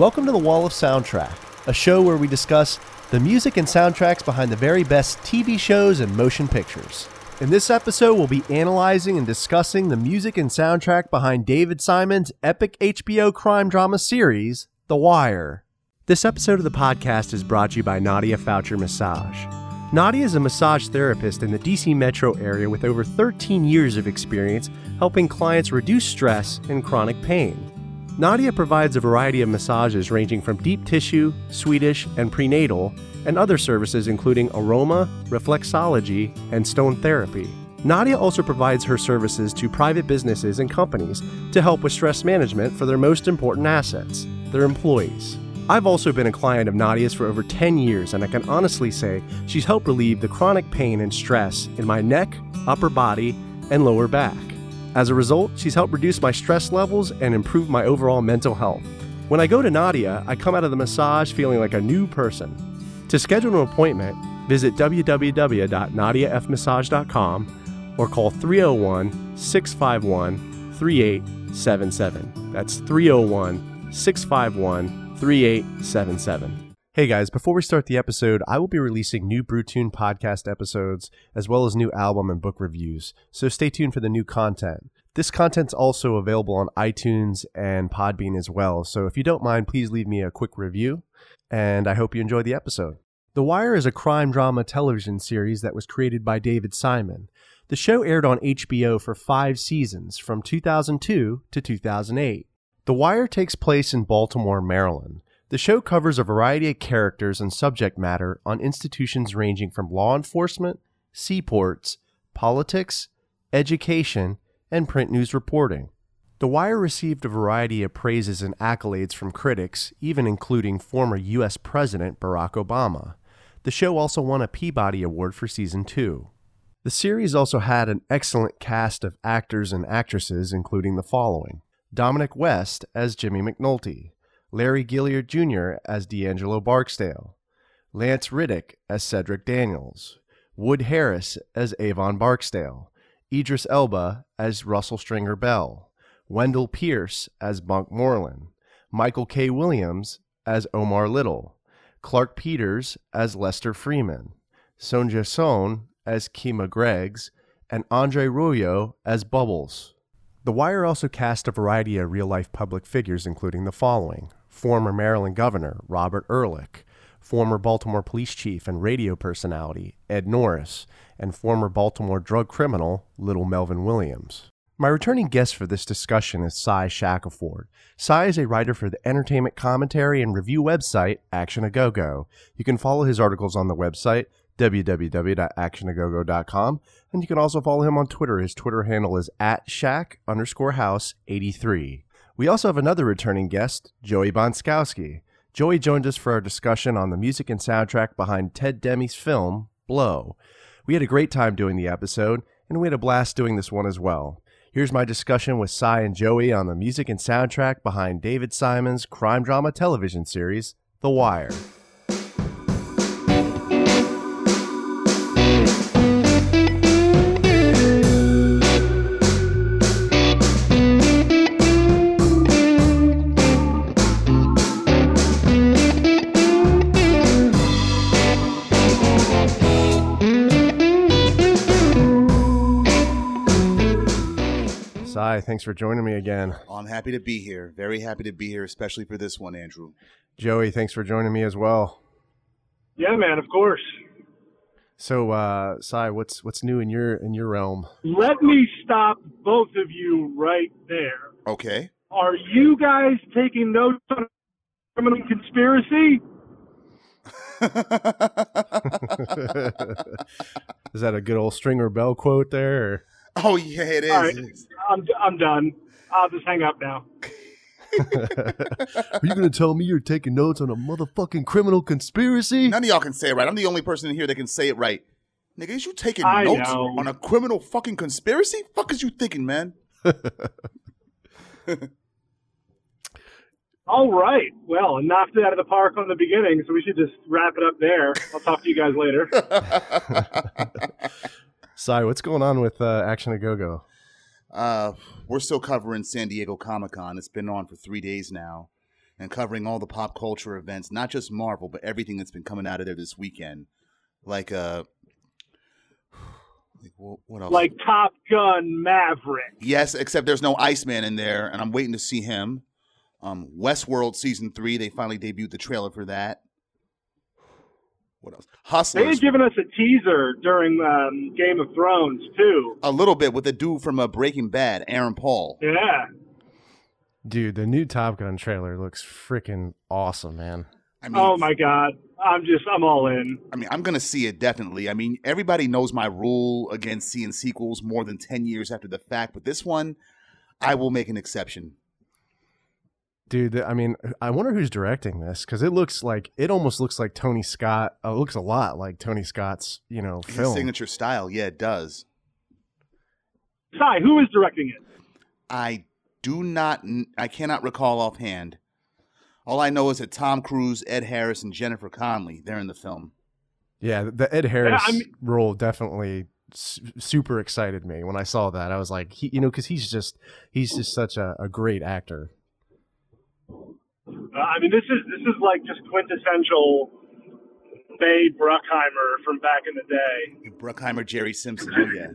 Welcome to the Wall of Soundtrack, a show where we discuss the music and soundtracks behind the very best TV shows and motion pictures. In this episode, we'll be analyzing and discussing the music and soundtrack behind David Simon's epic HBO crime drama series, The Wire. This episode of the podcast is brought to you by Nadia Foucher Massage. Nadia is a massage therapist in the DC metro area with over 13 years of experience helping clients reduce stress and chronic pain. Nadia provides a variety of massages ranging from deep tissue, Swedish, and prenatal, and other services including aroma, reflexology, and stone therapy. Nadia also provides her services to private businesses and companies to help with stress management for their most important assets, their employees. I've also been a client of Nadia's for over 10 years, and I can honestly say she's helped relieve the chronic pain and stress in my neck, upper body, and lower back. As a result, she's helped reduce my stress levels and improve my overall mental health. When I go to Nadia, I come out of the massage feeling like a new person. To schedule an appointment, visit www.nadiafmassage.com or call 301 651 3877. That's 301 651 3877. Hey guys, before we start the episode, I will be releasing new Brewtune podcast episodes as well as new album and book reviews, so stay tuned for the new content. This content's also available on iTunes and Podbean as well, so if you don't mind, please leave me a quick review, and I hope you enjoy the episode. The Wire is a crime drama television series that was created by David Simon. The show aired on HBO for five seasons from 2002 to 2008. The Wire takes place in Baltimore, Maryland. The show covers a variety of characters and subject matter on institutions ranging from law enforcement, seaports, politics, education, and print news reporting. The Wire received a variety of praises and accolades from critics, even including former U.S. President Barack Obama. The show also won a Peabody Award for season two. The series also had an excellent cast of actors and actresses, including the following Dominic West as Jimmy McNulty, Larry Gilliard Jr. as D'Angelo Barksdale, Lance Reddick as Cedric Daniels, Wood Harris as Avon Barksdale, Idris Elba as Russell Stringer Bell, Wendell Pierce as Bunk Moreland, Michael K. Williams as Omar Little, Clarke Peters as Lester Freamon, Sonja Sohn as Kima Greggs, and Andre Royo as Bubbles. The Wire also cast a variety of real life public figures, including the following former Maryland Governor Robert Ehrlich, former Baltimore Police Chief and radio personality Ed Norris, and former Baltimore drug criminal Little Melvin Williams. My returning guest for this discussion is Cy Shackelford. Cy is a writer for the entertainment commentary and review website Action A Go Go. You can follow his articles on the website www.actionagogo.com and you can also follow him on Twitter. His Twitter handle is at Shack underscore house 83. We also have another returning guest, Joey Bonskowski. Joey joined us for our discussion on the music and soundtrack behind Ted Demme's film, Blow. We had a great time doing the episode, and we had a blast doing this one as well. Here's my discussion with Cy and Joey on the music and soundtrack behind David Simon's crime drama television series, The Wire. Cy, thanks for joining me again. I'm happy to be here. Very happy to be here, especially for this one, Andrew. Joey, thanks for joining me as well. Yeah, man, of course. So, uh, Cy, what's what's new in your in your realm? Let me stop both of you right there. Okay. Are you guys taking notes on a criminal conspiracy? is that a good old Stringer Bell quote there? Or? Oh yeah, it is. All right, I'm I'm done. I'll just hang up now. Are you gonna tell me you're taking notes on a motherfucking criminal conspiracy? None of y'all can say it right. I'm the only person in here that can say it right. Nigga, is you taking I notes know. on a criminal fucking conspiracy? Fuck is you thinking, man? All right. Well, I knocked it out of the park on the beginning, so we should just wrap it up there. I'll talk to you guys later. Sorry, what's going on with uh, Action a Go Go? Uh, we're still covering San Diego Comic Con. It's been on for three days now. and covering all the pop culture events, not just Marvel, but everything that's been coming out of there this weekend. Like uh like, what else? Like Top Gun Maverick. Yes, except there's no Iceman in there, and I'm waiting to see him. Um, Westworld season three, they finally debuted the trailer for that. What else? Hustlers. They Hustlers, had given us a teaser during um, Game of Thrones too. a little bit with the dude from uh, Breaking Bad, Aaron Paul. Yeah. Dude, the new Top Gun trailer looks freaking awesome, man. I mean, Oh my God. I'm just I'm all in. I mean, I'm gonna see it definitely. I mean, everybody knows my rule against seeing sequels more than ten years after the fact, but this one, I will make an exception. Dude, I mean, I wonder who's directing this because it looks like it almost looks like Tony Scott. Uh, it looks a lot like Tony Scott's, you know, His film. signature style, yeah, it does. Cy, who is directing it? I do not, I cannot recall offhand. All I know is that Tom Cruise, Ed Harris, and Jennifer Connelly, they're in the film. Yeah, the Ed Harris I mean- role definitely super excited me when I saw that. I was like, he, you know, because he's just he's just such a, a great actor. Uh, I mean, this is this is like just quintessential Bay Bruckheimer from back in the day. Bruckheimer, Jerry Simpson, oh yeah.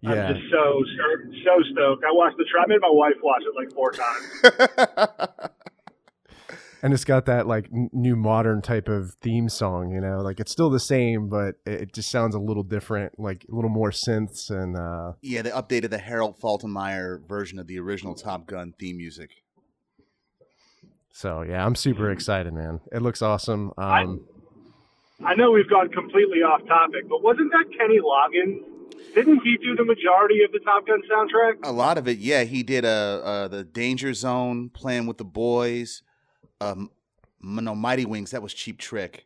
Yeah, I'm just so so, so stoked. I watched the trailer. I made my wife watch it like four times. and it's got that like new modern type of theme song. You know, like it's still the same, but it, it just sounds a little different, like a little more synths and uh, yeah, they updated the Harold Faltermeyer version of the original Top Gun theme music. So yeah, I'm super excited, man. It looks awesome. I- Um, I know we've gone completely off topic, but wasn't that Kenny Loggins? Didn't he do the majority of the Top Gun soundtrack? A lot of it, yeah. He did uh, uh the Danger Zone, playing with the boys. Um, no, Mighty Wings. That was Cheap Trick.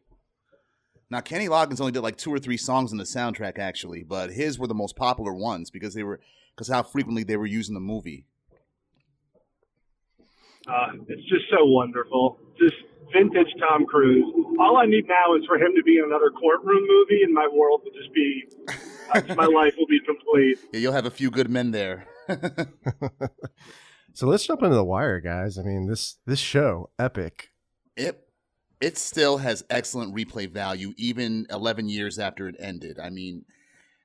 Now Kenny Loggins only did like two or three songs in the soundtrack, actually, but his were the most popular ones because they were because how frequently they were using the movie. Uh, it's just so wonderful. Just vintage Tom Cruise. All I need now is for him to be in another courtroom movie, and my world will just be, uh, my life will be complete. Yeah, you'll have a few good men there. so let's jump into the wire, guys. I mean this this show, epic. it it still has excellent replay value even 11 years after it ended. I mean,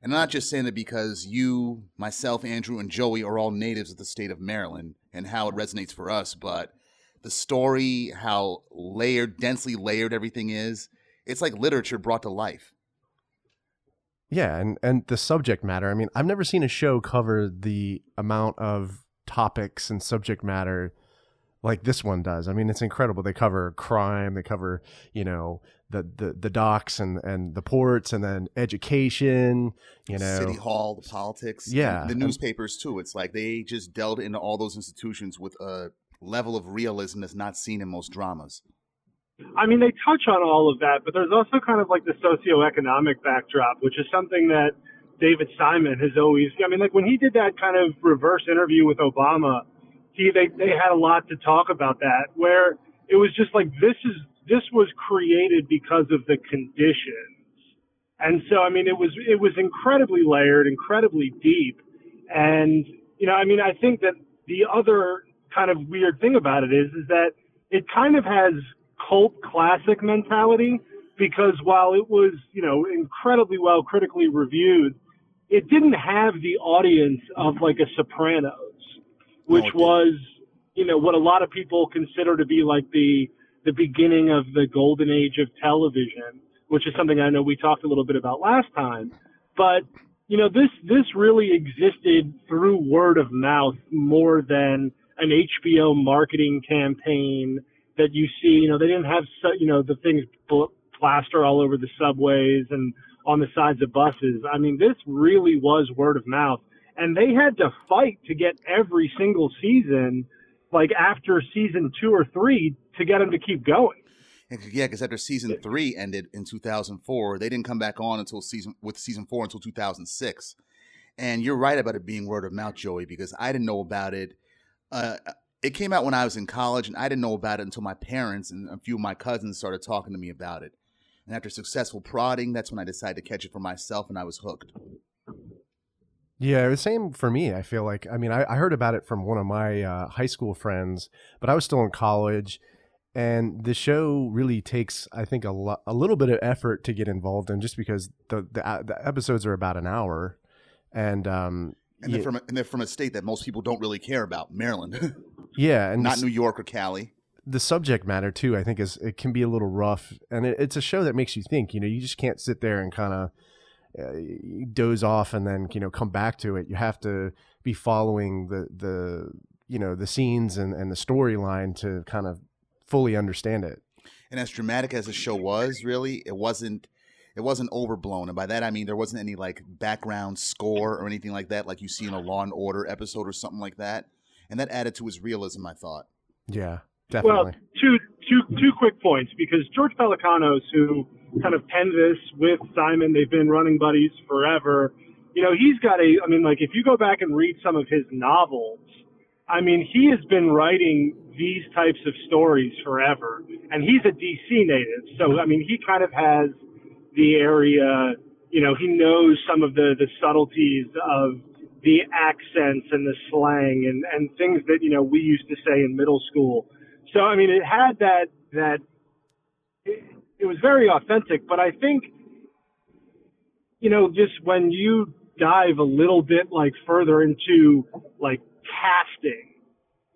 and I'm not just saying that because you, myself, Andrew, and Joey are all natives of the state of Maryland and how it resonates for us, but the story, how layered, densely layered everything is, it's like literature brought to life. Yeah, and and the subject matter. I mean, I've never seen a show cover the amount of topics and subject matter like this one does. I mean, it's incredible. They cover crime, they cover, you know, the the, the docks and and the ports and then education, you know. City Hall, the politics, Yeah, and the and- newspapers too. It's like they just delved into all those institutions with a level of realism that's not seen in most dramas. I mean, they touch on all of that, but there's also kind of like the socioeconomic backdrop, which is something that David Simon has always. I mean, like when he did that kind of reverse interview with Obama, he they they had a lot to talk about that, where it was just like this is this was created because of the conditions, and so I mean, it was it was incredibly layered, incredibly deep, and you know, I mean, I think that the other kind of weird thing about it is is that it kind of has cult classic mentality because while it was, you know, incredibly well critically reviewed, it didn't have the audience of like a Sopranos, which No, was, you know, what a lot of people consider to be like the the beginning of the golden age of television, which is something I know we talked a little bit about last time. But you know, this this really existed through word of mouth more than an HBO marketing campaign that you see. You know, they didn't have you know the things pl- plaster all over the subways and on the sides of buses. I mean, this really was word of mouth, and they had to fight to get every single season, like after season two or three, to get them to keep going. Yeah, because after season three ended in 2004, they didn't come back on until season with season four until 2006. And you're right about it being word of mouth, Joey, because I didn't know about it. Uh, it came out when I was in college, and I didn't know about it until my parents and a few of my cousins started talking to me about it. And after successful prodding, that's when I decided to catch it for myself, and I was hooked. Yeah, the same for me. I feel like, I mean, I, I heard about it from one of my uh, high school friends, but I was still in college. And the show really takes, I think, a, a little bit of effort to get involved in just because the, the, the episodes are about an hour. And, um, And they're, from a, and they're from a state that most people don't really care about, Maryland, yeah, and not New York or Cali. the subject matter too, I think, is it can be a little rough, and it, it's a show that makes you think. You know, you just can't sit there and kind of uh, doze off and then you know come back to it. You have to be following the the you know the scenes and, and the storyline to kind of fully understand it. And as dramatic as the show was, really, it wasn't it wasn't overblown. And by that I mean there wasn't any like background score or anything like that, like you see in a Law and Order episode or something like that. And that added to its realism, I thought. Yeah, definitely Well, definitely. two two two quick points because George Pelecanos, who kind of penned this with Simon, they've been running buddies forever. You know, he's got a. I mean, like if you go back and read some of his novels, I mean, he has been writing these types of stories forever, and he's a DC native, so I mean, he kind of has the area. You know, he knows some of the the subtleties of the accents and the slang and and things that you know we used to say in middle school. So I mean, it had that that it, it was very authentic. But I think you know just when you dive a little bit like further into like casting,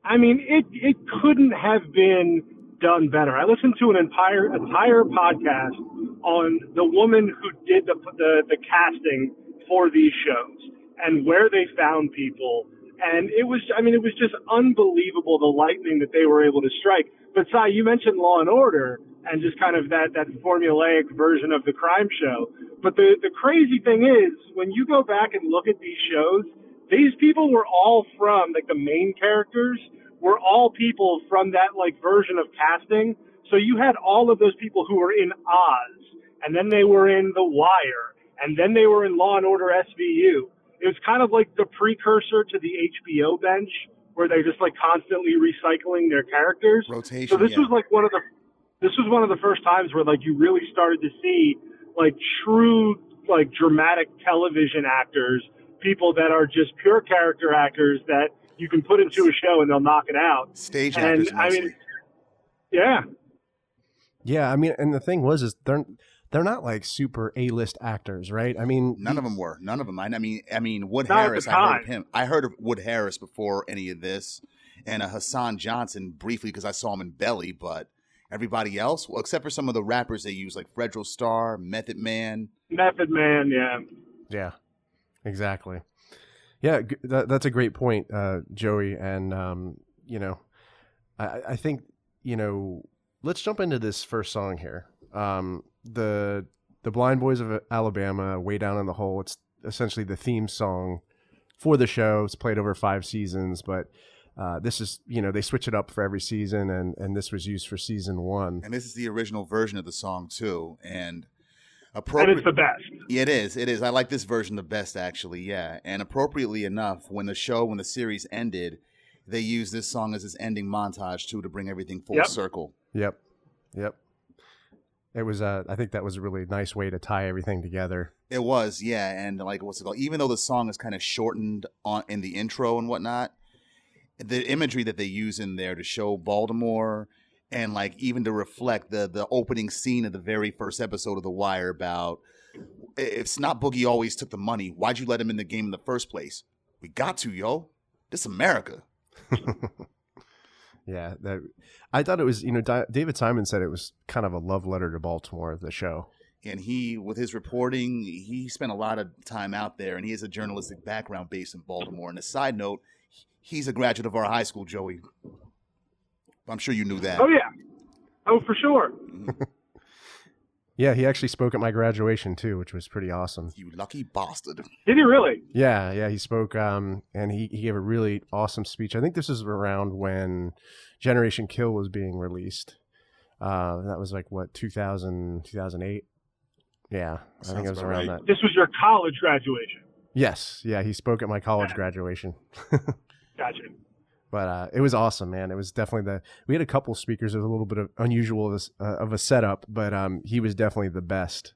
I mean it it couldn't have been done better. I listened to an entire entire podcast on the woman who did the the, the casting for these shows and where they found people. And it was, I mean, it was just unbelievable the lightning that they were able to strike. But Cy, you mentioned Law and Order and just kind of that, that formulaic version of the crime show. But the, the crazy thing is, when you go back and look at these shows, these people were all from, like the main characters were all people from that like version of casting. So you had all of those people who were in Oz, and then they were in The Wire, and then they were in Law and Order SVU. It was kind of like the precursor to the HBO bench, where they're just like constantly recycling their characters. Rotation. So this yeah. was like one of the this was one of the first times where like you really started to see like true like dramatic television actors, people that are just pure character actors that you can put into a show and they'll knock it out. stage and, actors I mean, Yeah, Yeah, I mean, and the thing was, is they're they're not like super A list actors, right? I mean, None of them were. None of them. I, I mean, I mean, Wood Not at the Harris. I heard of him. I heard of Wood Harris before any of this, and uh, Hassan Johnson briefly because I saw him in Belly. But everybody else, well, except for some of the rappers they use, like Fredro Starr, Method Man. Method Man. Yeah, Yeah, exactly. Yeah, that, that's a great point, uh, Joey. And um, you know, I, I think you know, let's jump into this first song here. Um, the the Blind Boys of Alabama, way down in the hole. It's essentially the theme song for the show. It's played over five seasons, but uh, this is you know they switch it up for every season, and and this was used for season one. And this is the original version of the song too. And appropriate. it's the best. It is. It is. I like this version the best, actually. Yeah. And appropriately enough, when the show, when the series ended, they used this song as its ending montage too to bring everything full Yep. circle. Yep, yep. It was. Uh, I think that was a really nice way to tie everything together. It was, yeah, and like what's it called? Even though the song is kind of shortened on in the intro and whatnot, the imagery that they use in there to show Baltimore and like even to reflect the the opening scene of the very first episode of The Wire about if Snot Boogie always took the money, why'd you let him in the game in the first place? We got to, yo. This America. Yeah, that I thought it was. You know, Di- David Simon said it was kind of a love letter to Baltimore. The show. And he, with his reporting, he spent a lot of time out there, and he has a journalistic background based in Baltimore. And a side note, he's a graduate of our high school, Joey. I'm sure you knew that. Oh yeah, oh for sure. Yeah, he actually spoke at my graduation too, which was pretty awesome. You lucky bastard. Did he really? Yeah, yeah, he spoke, um, and he, he gave a really awesome speech. I think this is around when Generation Kill was being released. Uh, that was like what 2000, 2008? Yeah, I think it was around right. that. This was your college graduation. Yes, yeah, he spoke at my college Yeah. graduation. Gotcha. But uh, it was awesome, man. It was definitely the. We had a couple speakers. It was a little bit of unusual of a, uh, of a setup, but um, he was definitely the best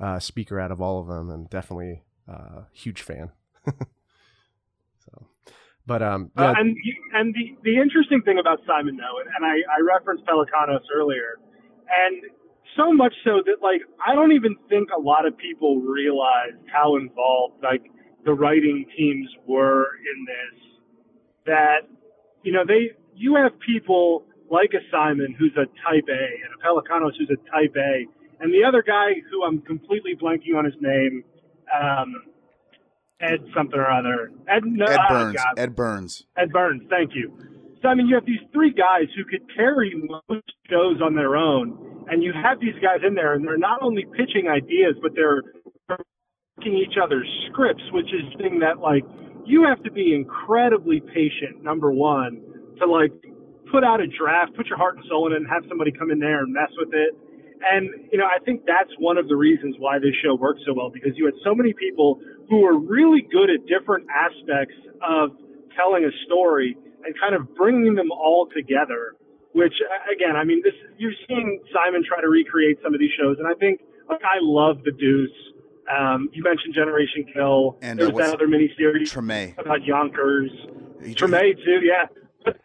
uh, speaker out of all of them, and definitely uh, huge fan. so, but um, uh, yeah, and and the the interesting thing about Simon though, and, I I referenced Pelecanos earlier, and so much so that like I don't even think a lot of people realized how involved like the writing teams were in this. That you know they you have people like a Simon who's a type A and a Pelecanos who's a type A, and the other guy who I'm completely blanking on his name, um, Ed something or other. Ed, no, Ed oh, Burns. God. Ed Burns. Ed Burns, thank you. So I mean, you have these three guys who could carry most shows on their own, and you have these guys in there, and they're not only pitching ideas, but they're each other's scripts, which is thing that like you have to be incredibly patient. Number one, to like put out a draft, put your heart and soul in it, and have somebody come in there and mess with it. And you know, I think that's one of the reasons why this show worked so well because you had so many people who were really good at different aspects of telling a story and kind of bringing them all together. Which again, I mean, this you've seen Simon try to recreate some of these shows, and I think like I love The Deuce. Um, you mentioned Generation Kill. And, uh, was what's- that other miniseries Treme. about Yonkers. Treme too, yeah. But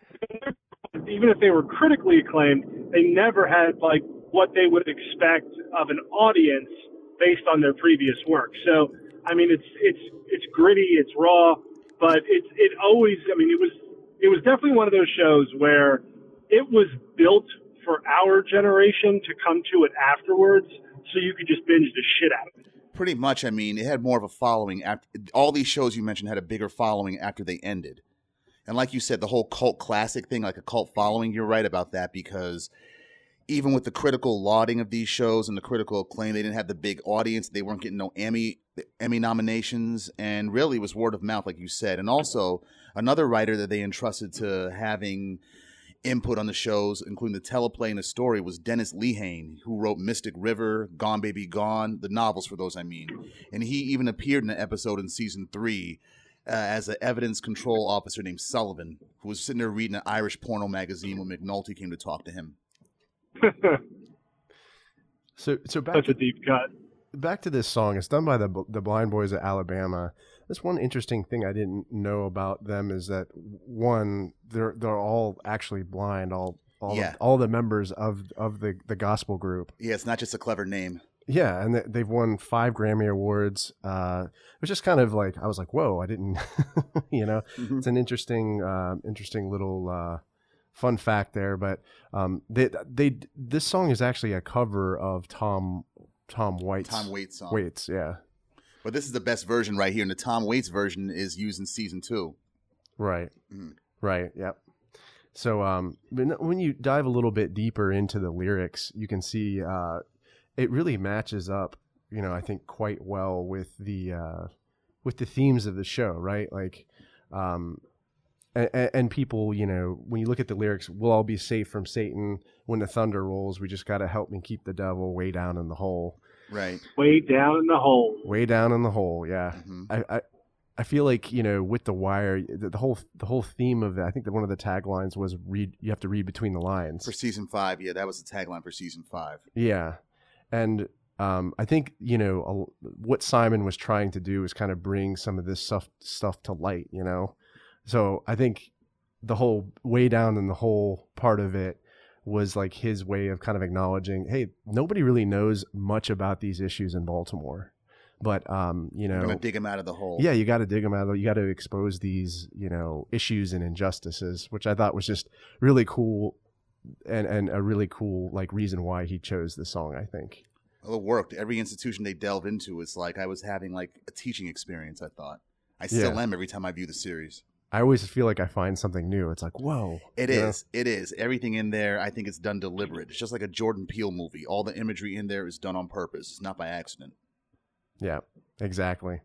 even if they were critically acclaimed, they never had like what they would expect of an audience based on their previous work. So, I mean, it's it's it's gritty, it's raw, but it's it always. I mean, it was it was definitely one of those shows where it was built for our generation to come to it afterwards, so you could just binge the shit out of it. Pretty much. I mean, it had more of a following. After all these shows you mentioned had a bigger following after they ended, and like you said, the whole cult classic thing, like a cult following. You're right about that because even with the critical lauding of these shows and the critical acclaim, they didn't have the big audience. They weren't getting no Emmy Emmy nominations, and really it was word of mouth, like you said. And also another writer that they entrusted to having input on the shows, including the teleplay and the story, was Dennis Lehane, who wrote Mystic River, Gone Baby Gone, the novels for those, I mean. And he even appeared in an episode in season three uh, as an evidence control officer named Sullivan, who was sitting there reading an Irish porno magazine when McNulty came to talk to him. so so back Such to, a deep cut. back to this song. It's done by the the Blind Boys of Alabama. That's one interesting thing I didn't know about them is that one they're they're all actually blind. All all Yeah. the, all the members of of the the gospel group. Yeah, it's not just a clever name. Yeah, and they- they've won five Grammy awards. Uh, it was just kind of like I was like, whoa, I didn't, you know. Mhm. It's an interesting, uh, interesting little uh, fun fact there. But um, they they this song is actually a cover of Tom Tom Waits. Tom Waits song. Waits, yeah, But this is the best version right here, and the Tom Waits version is used in season two. right, Mhm. right, yep. So um, when you dive a little bit deeper into the lyrics, you can see uh, it really matches up. You know, I think quite well with the uh, with the themes of the show, right? Like, um, and, and people, you know, when you look at the lyrics, we'll all be safe from Satan when the thunder rolls. We just got to help me keep the devil way down in the hole, Right. Way down in the hole. way down in the hole. Yeah, hmm I, I I feel like you know with the wire, the, the whole the whole theme of it. I think that one of the taglines was read. You have to read between the lines. For season five, yeah, that was the tagline for season five. Yeah, and um, I think you know a, what Simon was trying to do is kind of bring some of this stuff stuff to light. You know, so I think the whole way down in the whole part of it was like his way of kind of acknowledging, hey, nobody really knows much about these issues in Baltimore, but um, you know, dig him out of the hole. yeah, you got to dig them out. You got to expose these, you know, issues and injustices, which I thought was just really cool, and and a really cool like reason why he chose the song. I think. Well, it worked. Every institution they delve into is like I was having like a teaching experience. I thought. I still Yeah. am every time I view the series. I always feel like I find something new. It's like, whoa, It is. Know? It is. Everything in there, I think it's done deliberate. It's just like a Jordan Peele movie. All the imagery in there is done on purpose. It's not by accident. Yeah, exactly.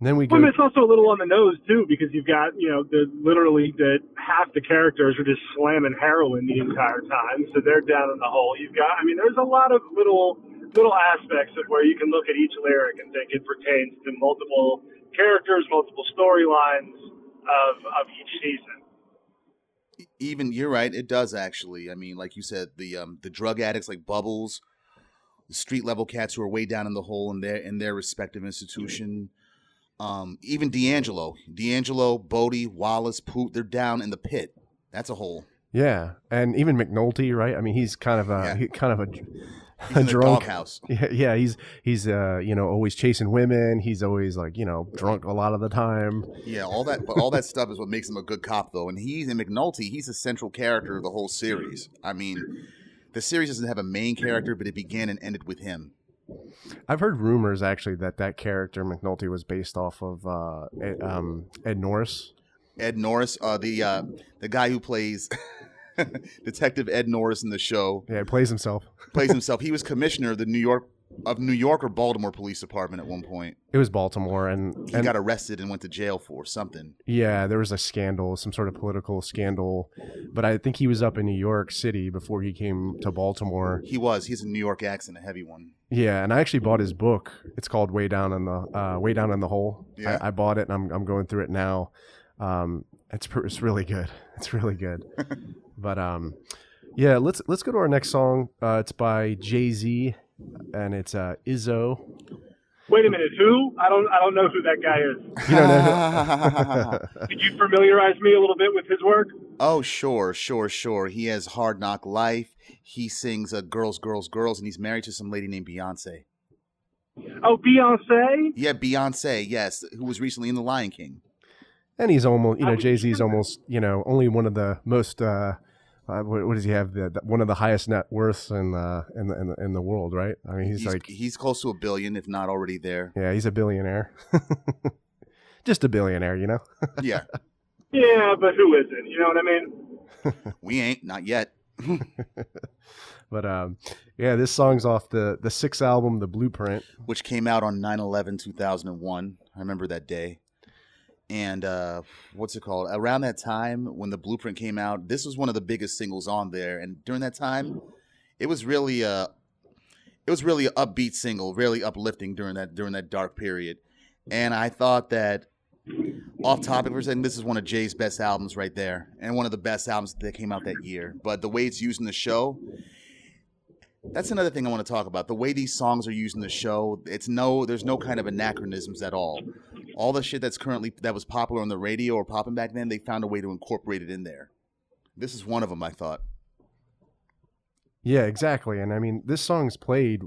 And then we go. Well, I it's also a little on the nose too, because you've got you know the literally the half the characters are just slamming heroin the entire time, so they're down in the hole. You've got, I mean, there's a lot of little little aspects of where you can look at each lyric and think it pertains to multiple characters, multiple storylines of of each season. Even you're right. It does actually. I mean, like you said, the um the drug addicts like Bubbles, the street level cats who are way down in the hole in their in their respective institution. Um, even D'Angelo, D'Angelo, Bodie, Wallace, Poot, they're down in the pit. That's a hole. Yeah, and even McNulty, right? I mean, he's kind of a Yeah. he, kind of a, He's a the drunk. doghouse. Yeah, yeah, he's he's uh you know always chasing women. He's always like you know drunk a lot of the time. Yeah, all that, but all that stuff is what makes him a good cop, though. And he's in McNulty. He's a central character of the whole series. I mean, the series doesn't have a main character, but it began and ended with him. I've heard rumors actually that that character McNulty was based off of uh Ed, um Ed Norris. Ed Norris, uh, the uh, the guy who plays Detective Ed Norris in the show, Yeah, he plays himself. plays himself. He was commissioner of the New York of New York or Baltimore Police Department at one point. It was Baltimore, and, He and got arrested and went to jail for something. yeah, there was a scandal, some sort of political scandal. But I think he was up in New York City before he came to Baltimore. He was. He's a New York accent, a heavy one. Yeah, and I actually bought his book. It's called Way Down in the uh, Way Down in the Hole. Yeah. I, I bought it, and I'm I'm going through it now. Um, it's it's really good. It's really good. But um, yeah, let's let's go to our next song. Uh, it's by Jay Z, and it's uh, Izzo. Wait a minute, who? I don't I don't know who that guy is. You don't know? Could you familiarize me a little bit with his work? oh, sure, sure, sure. He has Hard Knock Life. He sings uh, Girls, Girls, Girls, and he's married to some lady named Beyonce. Oh, Beyonce. Yeah, Beyonce, yes, who was recently in The Lion King. and he's almost you know Jay Z's sure. almost you know only one of the most. Uh, uh, what, what does he have? The, the- one of the highest net worths in the in the in the, in the world, right? I mean, he's, He's, like he's close to a billion, if not already there. Yeah, he's a billionaire. Just a billionaire, you know? Yeah, Yeah, but who isn't? You know what I mean? we ain't, not yet. But um yeah, this song's off the the sixth album, The Blueprint. which came out on 9-11 2001 i remember that day and uh, what's it called around that time when the blueprint came out this was one of the biggest singles on there and during that time it was really a it was really an upbeat single really uplifting during that during that dark period and i thought that off topic for second this is one of jay's best albums right there and one of the best albums that came out that year but the way it's used in the show that's another thing I want to talk about. The way these songs are used in the show, it's no, there's no kind of anachronisms at all. All the shit that's currently that was popular on the radio or popping back then, they found a way to incorporate it in there. This is one of them, I thought. Yeah, exactly. And I mean, this song's played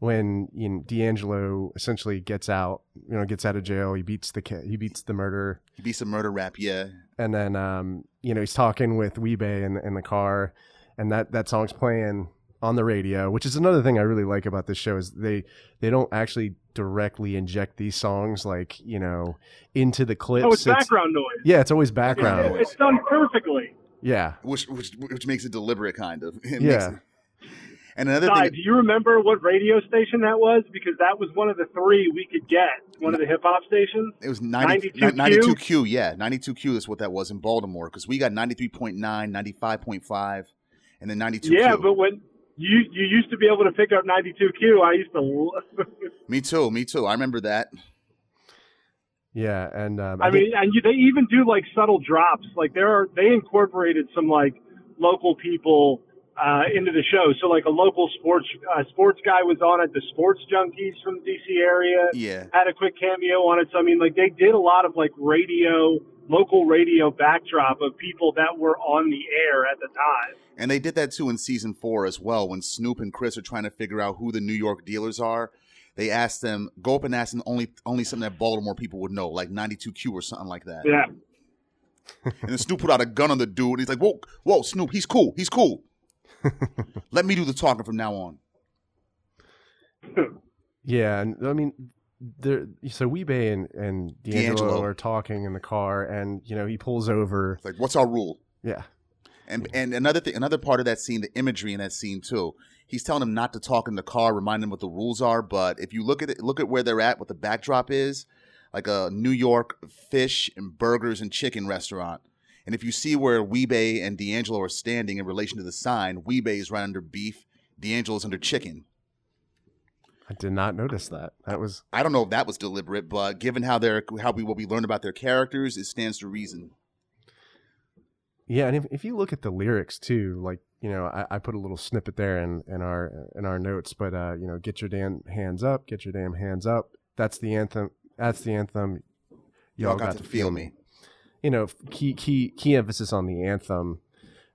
when you know, D'Angelo essentially gets out, you know, gets out of jail. He beats the he beats the murder, He beats the murder rap, yeah. and then um, you know he's talking with Wee-Bey in in the car, and that that song's playing on the radio. Which is another thing I really like about this show is they they don't actually directly inject these songs like you know into the clips. Oh, it's background noise. Yeah, it's always background it- noise. it's done perfectly. Yeah. Which which which makes it deliberate, kind of. It Yeah. Makes, and another Guy, thing, do you remember what radio station that was? Because that was one of the three we could get. One of the hip hop stations. it was 90, 92Q? 92Q, yeah, 92Q is what that was in Baltimore because we got 93.9, 95.5, and then 92Q. Yeah, but when you you used to be able to pick up 92Q, I used to. lo- me too, me too. I remember that. Yeah, and um, I think- mean, and you, they even do like subtle drops. Like there are they incorporated some like local people uh, into the show. So like a local sports uh, sports guy was on it. The sports junkies from the DC area Yeah. had a quick cameo on it. So I mean, like they did a lot of like radio, local radio backdrop of people that were on the air at the time. And they did that too in season four as well. When Snoop and Chris are trying to figure out who the New York dealers are, they asked them, go up and ask them only only something that Baltimore people would know, like 92Q or something like that. Yeah. And then Snoop put out a gun on the dude. And he's like, whoa, whoa, Snoop, he's cool, he's cool. Let me do the talking from now on. Yeah, and I mean, there. So Wee-Bey and and D'Angelo, D'Angelo. are talking in the car, and you know he pulls over. It's like, what's our rule? Yeah, And and another thing, another part of that scene, the imagery in that scene too. He's telling him not to talk in the car, remind him what the rules are. But if you look at it, look at where they're at, what the backdrop is, like a New York fish and burgers and chicken restaurant. And if you see where Wee-Bey and D'Angelo are standing in relation to the sign, Wee-Bey is right under beef, D'Angelo's under chicken. I did not notice that. That was I don't know if that was deliberate, but given how they're how we what we learned about their characters, it stands to reason. yeah. And if, if you look at the lyrics too, like you know, I, I put a little snippet there in in our in our notes, but uh, you know, get your damn hands up, get your damn hands up. That's the anthem. That's the anthem. Y'all got, to feel me. You know, key key key emphasis on the anthem.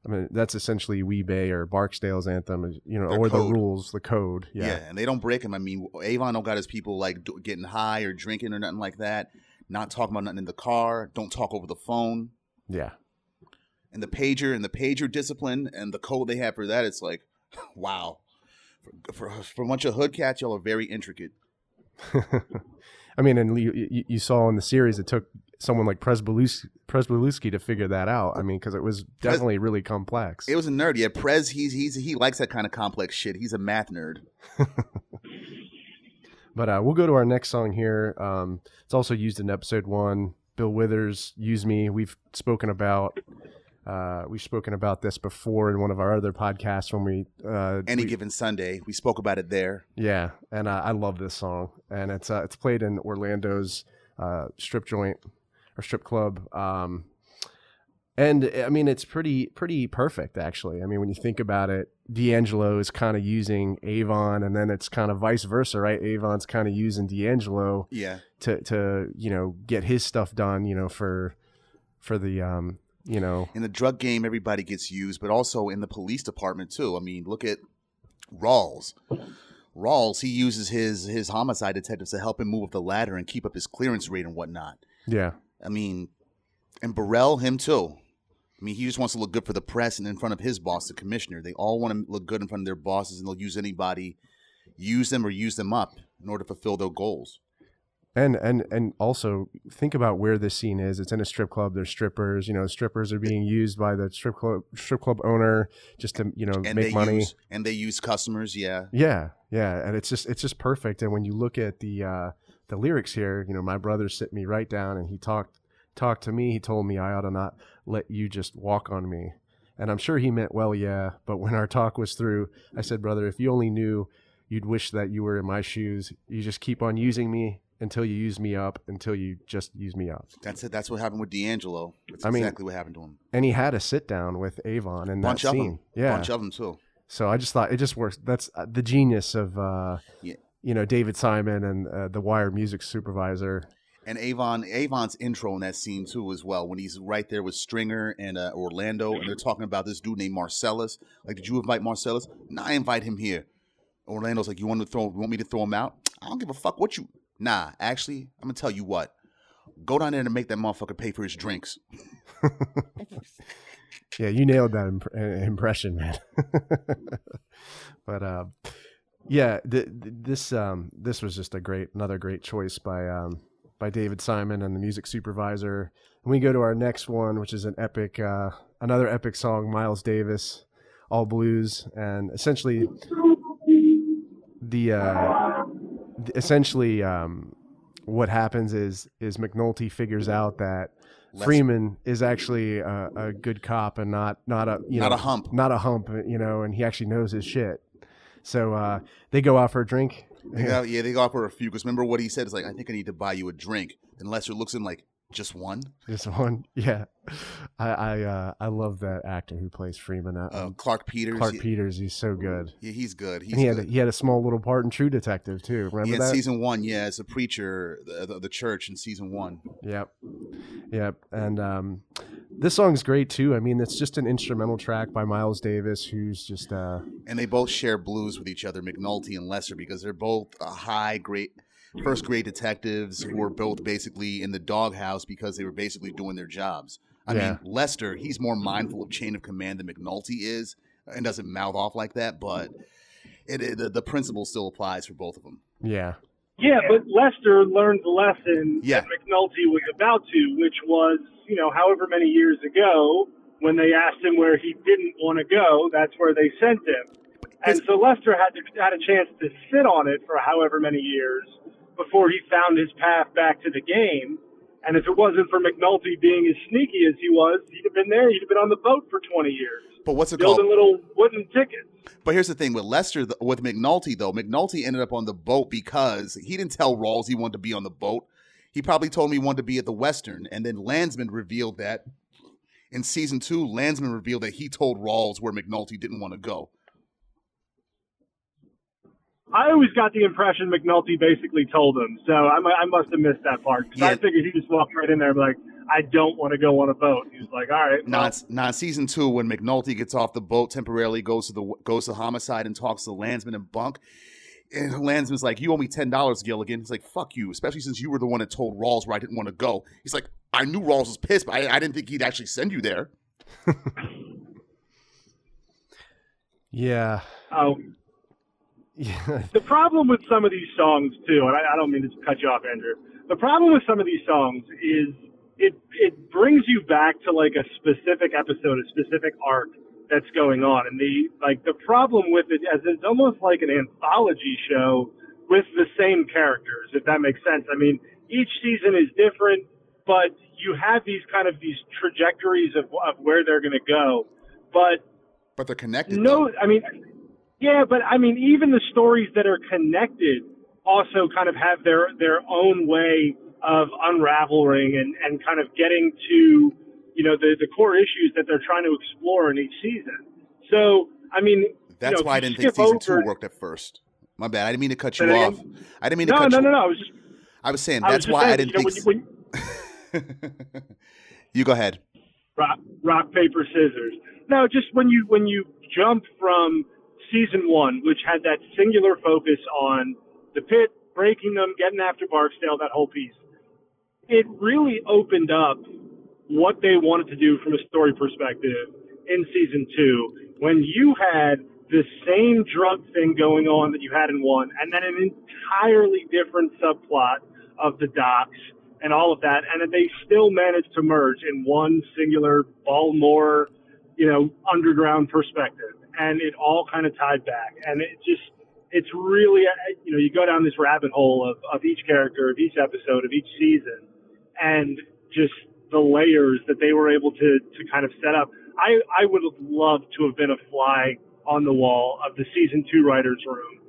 I mean, that's essentially Wee-Bey or Barksdale's anthem, you know, Their or code. the rules, the code. Yeah. Yeah. and they don't break them. I mean, Avon don't got his people like do, getting high or drinking or nothing like that. Not talking about nothing in the car. Don't talk over the phone. Yeah. And the pager and the pager discipline and the code they have for that, it's like, wow. For, for, for a bunch of hood cats, y'all are very intricate. I mean, and you, you, you saw in the series, it took someone like Pryzbylewski to figure that out. I mean, because it was definitely really complex. It was a nerd. Yeah, Prez, he's he's he likes that kind of complex shit. He's a math nerd. But uh, we'll go to our next song here. Um, it's also used in episode one. Bill Withers, "Use Me." We've spoken about. Uh, we've spoken about this before in one of our other podcasts when we. Uh, Any we- given Sunday, we spoke about it there. Yeah, and uh, I love this song, and it's uh, it's played in Orlando's uh, strip joint or strip club. Um, and I mean, it's pretty pretty perfect actually. I mean, when you think about it, D'Angelo is kind of using Avon, and then it's kind of vice versa, right? Avon's kind of using D'Angelo Yeah, to to you know get his stuff done, you know, for for the um you know in the drug game, everybody gets used, but also in the police department too. I mean, look at Rawls. Rawls, he uses his his homicide detectives to help him move up the ladder and keep up his clearance rate and whatnot. yeah I mean, and Burrell, him too. I mean, he just wants to look good for the press and in front of his boss, the commissioner. They all want to look good in front of their bosses, and they'll use anybody, use them or use them up in order to fulfill their goals. And and and also think about where this scene is. It's in a strip club. There's strippers. You know, strippers are being used by the strip club strip club owner just to you know And make money. use and they use customers. Yeah, Yeah, yeah, and it's just it's just perfect. And when you look at the uh, the lyrics here, you know, my brother sit me right down and he talked talked to me. He told me I ought to not let you just walk on me. And I'm sure he meant well, yeah. But when our talk was through, I said, brother, if you only knew, you'd wish that you were in my shoes. You just keep on using me until you use me up, until you just use me up. that's it. That's what happened with D'Angelo. That's I mean- exactly what happened to him. And he had a sit down with Avon in Bunch that of scene. them. Yeah. Bunch of them too. So I just thought it just works. That's uh, the genius of, uh, Yeah. You know, David Simon and uh, the Wire music supervisor. And Avon, Avon's intro in that scene too, as well, when he's right there with Stringer and uh, Orlando, and they're talking about this dude named Marcellus. Like, did you invite Marcellus? Nah, I invite him here. Orlando's like, you want to throw? You Want me to throw him out? I don't give a fuck what you. Nah, actually, I'm gonna tell you what. Go down there and make that motherfucker pay for his drinks. Yeah, you nailed that imp- impression, man. but uh, yeah, th- th- this um, this was just a great, another great choice by um, by David Simon and the music supervisor. And we go to our next one, which is an epic, uh, another epic song, Miles Davis, all blues, and essentially the uh, essentially um, what happens is is McNulty figures out that Less- Freamon is actually a, a good cop and not not a you Not know, a hump. not a hump, you know, and he actually knows his shit. So uh, they go out for a drink. They got, yeah, they go out for a few. Because remember what he said? It's like, I think I need to buy you a drink. And Lester looks at him like, just one? Just one, yeah, I I uh, I love that actor who plays Freamon. Uh, Uh, Clarke Peters. Clarke he- Peters, he's so good. Yeah, he's good. He's he had good. he had a small little part in True Detective too. Remember He had that? season one, yeah, as a preacher, the, the, the church in season one. Yep. Yep. And um, this song's great too. I mean, it's just an instrumental track by Miles Davis, who's just uh, And they both share blues with each other, McNulty and Lesser, because they're both a high grade, first grade detectives who are both basically in the doghouse because they were basically doing their jobs. I Yeah. mean, Lester, he's more mindful of chain of command than McNulty is and doesn't mouth off like that, but it, it, the, the principle still applies for both of them. yeah, Yeah, but Lester learned the lesson Yeah. that McNulty was about to, which was, you know, however many years ago, when they asked him where he didn't want to go, that's where they sent him. And so Lester had to, had a chance to sit on it for however many years before he found his path back to the game. And if it wasn't for McNulty being as sneaky as he was, he'd have been there. He'd have been on the boat for 20 years, But what's it called? building little wooden tickets. But here's the thing with Lester, with McNulty though, McNulty ended up on the boat because he didn't tell Rawls he wanted to be on the boat. He probably told him he wanted to be at the Western, and then Landsman revealed that in season two. Landsman revealed that he told Rawls where McNulty didn't want to go. I always got the impression McNulty basically told him. So I, I must have missed that part because Yeah. I figured he just walked right in there and be like, I don't want to go on a boat. He was like, all right. well, Not not season two when McNulty gets off the boat temporarily, goes to the goes to homicide and talks to Landsman and Bunk. And Landsman's like, "You owe me ten dollars, Gilligan." He's like, "Fuck you," especially since you were the one that told Rawls where I didn't want to go. He's like, "I knew Rawls was pissed, but I, I didn't think he'd actually send you there." Yeah. oh, Yeah. the problem with some of these songs too, and I, I don't mean to cut you off, Andrew. The problem with some of these songs is it it brings you back to like a specific episode, a specific arc that's going on, and the like the problem with it as it's almost like an anthology show with the same characters, if that makes sense. I mean, each season is different, but you have these kind of these trajectories of of where they're going to go, but But they're connected. no, though. I mean, yeah, but I mean, even the stories that are connected also kind of have their their own way of unraveling and and kind of getting to you know the the core issues that they're trying to explore in each season. So, I mean, That's you know, why I didn't think season over- two worked at first. My bad. I didn't mean to cut you off. again? I didn't mean to No, cut no, you no, off. no. I was just I was saying I was that's just why saying, I didn't you know, think. when, when, you go ahead. rock, rock paper scissors no just when you when you jump from season one which had that singular focus on the pit breaking them getting after barksdale that whole piece. It really opened up what they wanted to do from a story perspective in season two when you had the same drug thing going on that you had in one and then an entirely different subplot of the docks and all of that, and they still managed to merge in one singular Baltimore, you know, underground perspective, and it all kind of tied back, and it just, it's really, you know, you go down this rabbit hole of, of each character, of each episode, of each season, and just the layers that they were able to to kind of set up. I I would have loved to have been a fly on the wall of the season two writers' room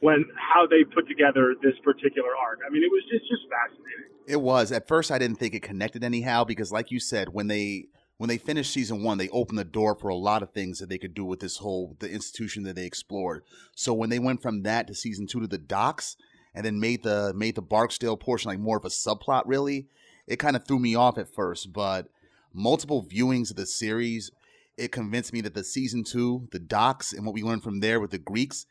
when how they put together this particular arc. I mean, it was just just fascinating. It was at first. I didn't think it connected anyhow because, like you said, when they when they finished season one, they opened the door for a lot of things that they could do with this whole the institution that they explored. So when they went from that to season two to the docks, and then made the made the Barksdale portion like more of a subplot, really, it kind of threw me off at first. But multiple viewings of the series, it convinced me that the season two, the docks, and what we learned from there with the Greeks,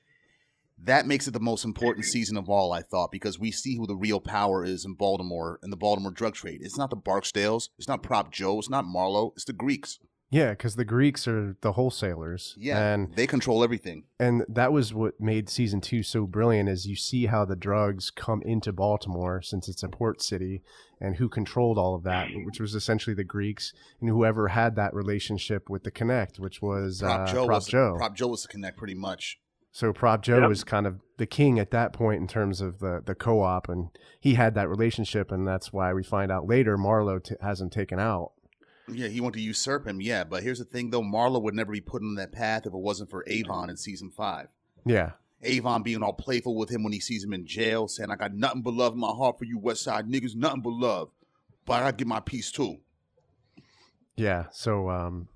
that makes it the most important season of all, I thought, because we see who the real power is in Baltimore and the Baltimore drug trade. It's not the Barksdales, it's not Prop Joe, it's not Marlo, it's the Greeks. Yeah, because the Greeks are the wholesalers. Yeah, And they control everything. and that was what made season two so brilliant is you see how the drugs come into baltimore since it's a port city and who controlled all of that which was essentially the greeks and whoever had that relationship with the connect which was Prop uh, Joe prop was joe Prop Joe was the connect pretty much. So prop joe Yep. was kind of the king at that point in terms of the, the co-op and he had that relationship and that's why we find out later marlo t- has him taken out Yeah, he wanted to usurp him, yeah. But here's the thing though, Marlo would never be put on that path if it wasn't for Avon in season five. yeah Avon being all playful with him when he sees him in jail, saying, I got nothing but love in my heart for you West Side niggas, nothing but love. But I gotta get my piece too. yeah so um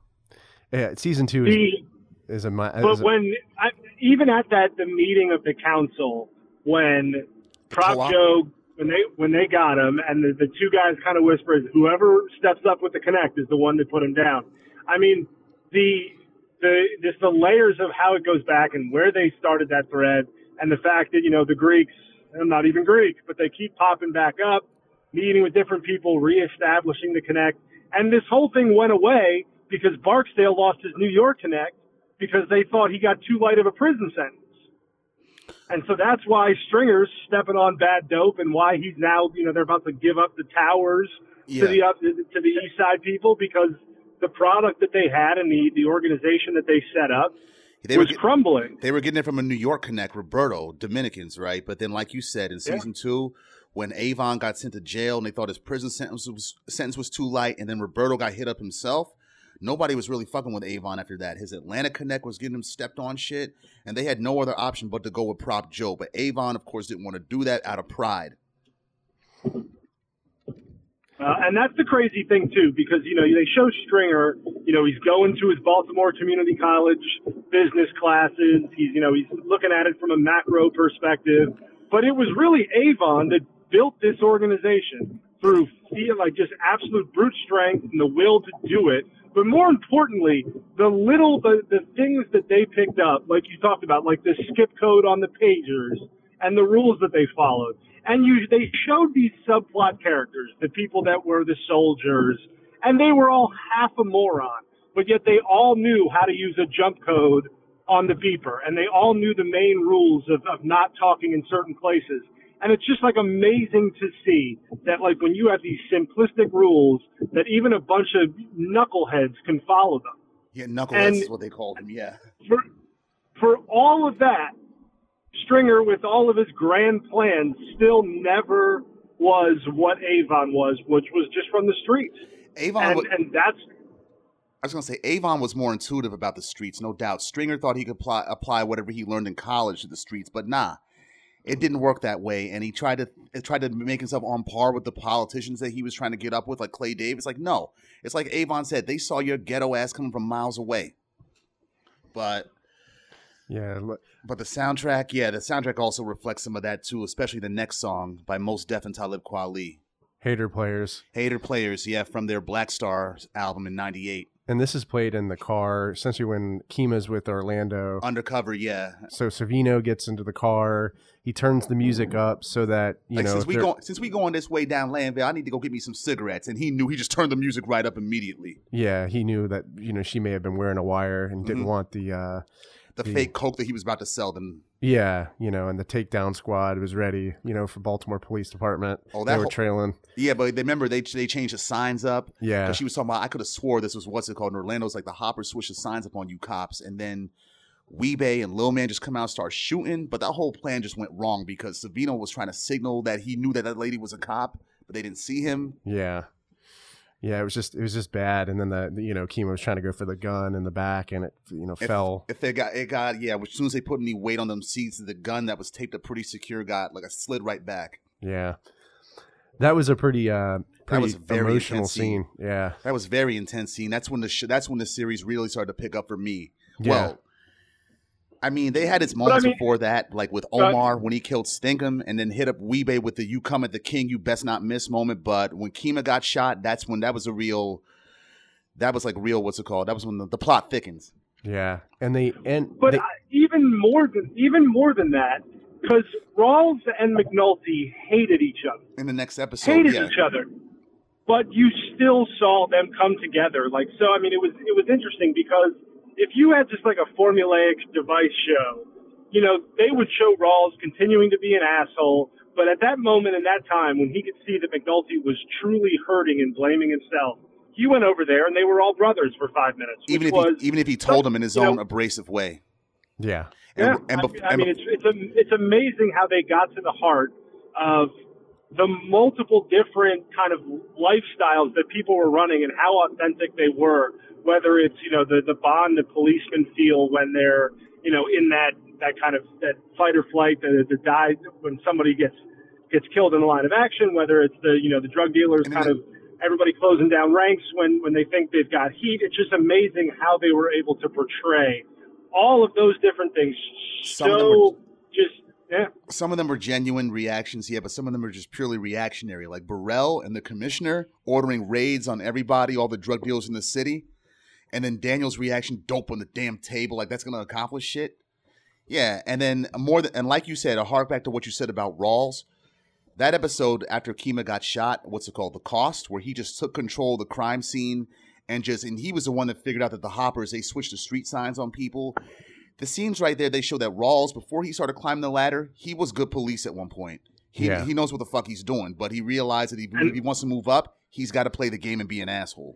yeah season two is, The is a, mi- but a when I, even at that the meeting of the council when Prop co-op? Joe when they when they got him and the, the two guys kind of whispered whoever steps up with the connect is the one that put him down. I mean the the just the layers of how it goes back and where they started that thread and the fact that you know the Greeks I'm not even Greek but they keep popping back up meeting with different people reestablishing the connect and this whole thing went away because Barksdale lost his New York connect because they thought he got too light of a prison sentence. And so that's why Stringer's stepping on bad dope and why he's now, you know, they're about to give up the towers Yeah. to the up to the east side people because the product that they had and the, the organization that they set up They were was get- crumbling. They were getting it from a New York connect, Roberto, Dominicans, right? But then, like you said, in Yeah. season two, when Avon got sent to jail and they thought his prison sentence was sentence was too light, and then Roberto got hit up himself, nobody was really fucking with Avon after that. His Atlanta connect was getting him stepped on shit, and they had no other option but to go with Prop Joe. But Avon, of course, didn't want to do that out of pride. Uh, and that's the crazy thing too, because you know they show Stringer. You know he's going to his Baltimore Community College business classes. He's you know he's looking at it from a macro perspective. But it was really Avon that built this organization through feel like just absolute brute strength and the will to do it. But more importantly, the little the, the things that they picked up, like you talked about, like the skip code on the pagers and the rules that they followed and you they showed these subplot characters, the people that were the soldiers, and they were all half a moron, but yet they all knew how to use a jump code on the beeper, and they all knew the main rules of, of not talking in certain places. And it's just like amazing to see that like when you have these simplistic rules that even a bunch of knuckleheads can follow them. Yeah, knuckleheads and is what they called them. Yeah. For for all of that, Stringer, with all of his grand plans, still never was what Avon was, which was just from the streets. Avon, and, was, and that's. I was going to say Avon was more intuitive about the streets, no doubt. Stringer thought he could apply, apply whatever he learned in college to the streets, but nah, it didn't work that way. And he tried to tried to make himself on par with the politicians that he was trying to get up with, like Clay Davis. Like, no, it's like Avon said, they saw your ghetto ass coming from miles away. But yeah. But the soundtrack, yeah, the soundtrack also reflects some of that too, especially the next song by Mos Def and Talib Kweli. Hater Players. Hater Players, yeah, from their Black Star album in 98. And this is played in the car, essentially when Kima's with Orlando. Undercover, yeah. So Savino gets into the car. He turns the music up so that you like, know. Since we go, since we going this way down Lanvale, I need to go get me some cigarettes. And he knew he just turned the music right up immediately. Yeah, he knew that you know she may have been wearing a wire and didn't mm-hmm. want the uh, the, the fake coke that he was about to sell them. Yeah, you know, and the takedown squad was ready, you know, for Baltimore Police Department. Oh, that they were whole, trailing. Yeah, but they remember they they changed the signs up. Yeah, she was talking about. I could have swore this was what's it called in Orlando. It's like the hopper switches signs up on you cops, and then Wee-Bey and Lil Man just come out and start shooting. But that whole plan just went wrong because Savino was trying to signal that he knew that that lady was a cop, but they didn't see him. Yeah. Yeah, it was just it was just bad, and then the, the, you know Kima was trying to go for the gun in the back, and it you know if, fell. If they got it got yeah, as soon as they put any weight on them seats, the gun that was taped up pretty secure got like a slid right back. Yeah, that was a pretty uh pretty that was very emotional scene. scene. Yeah, that was very intense scene. That's when the sh- that's when the series really started to pick up for me. Yeah. Well, I mean, they had its moments I mean, before that, like with Omar when he killed Stinkum, and then hit up Wee-Bey with the "You come at the king, you best not miss" moment. But when Kima got shot, that's when that was a real. That was like real. What's it called? That was when the, the plot thickens. Yeah, and they and but they, even more than even more than that, because Rawls and McNulty hated each other in the next episode. Hated yeah. each other, but you still saw them come together. Like so, I mean, it was it was interesting because if you had just like a formulaic device show, you know, they would show Rawls continuing to be an asshole, but at that moment in that time when he could see that McNulty was truly hurting and blaming himself, he went over there and they were all brothers for five minutes. Even if was, he, even if he told them in his own know, abrasive way. Yeah. And, yeah. And, I, I mean, it's it's a, it's amazing how they got to the heart of the multiple different kind of lifestyles that people were running and how authentic they were whether it's you know the the bond that policemen feel when they're you know in that that kind of that fight or flight that the die when somebody gets gets killed in the line of action, whether it's the you know the drug dealers kind of everybody closing down ranks when when they think they've got heat. It's just amazing how they were able to portray all of those different things some so just yeah. Some of them were genuine reactions, yeah, but some of them are just purely reactionary. Like Burrell and the commissioner ordering raids on everybody, all the drug dealers in the city and then Daniel's reaction, dope on the damn table, like that's gonna accomplish shit. Yeah, and then more than and like you said, a hark back to what you said about Rawls. That episode after Kima got shot, what's it called? The cost, where he just took control of the crime scene and just and he was the one that figured out that the hoppers they switched the street signs on people. The scenes right there, they show that Rawls, before he started climbing the ladder, he was good police at one point. He, yeah. he knows what the fuck he's doing, but he realized that he, if he wants to move up, he's got to play the game and be an asshole.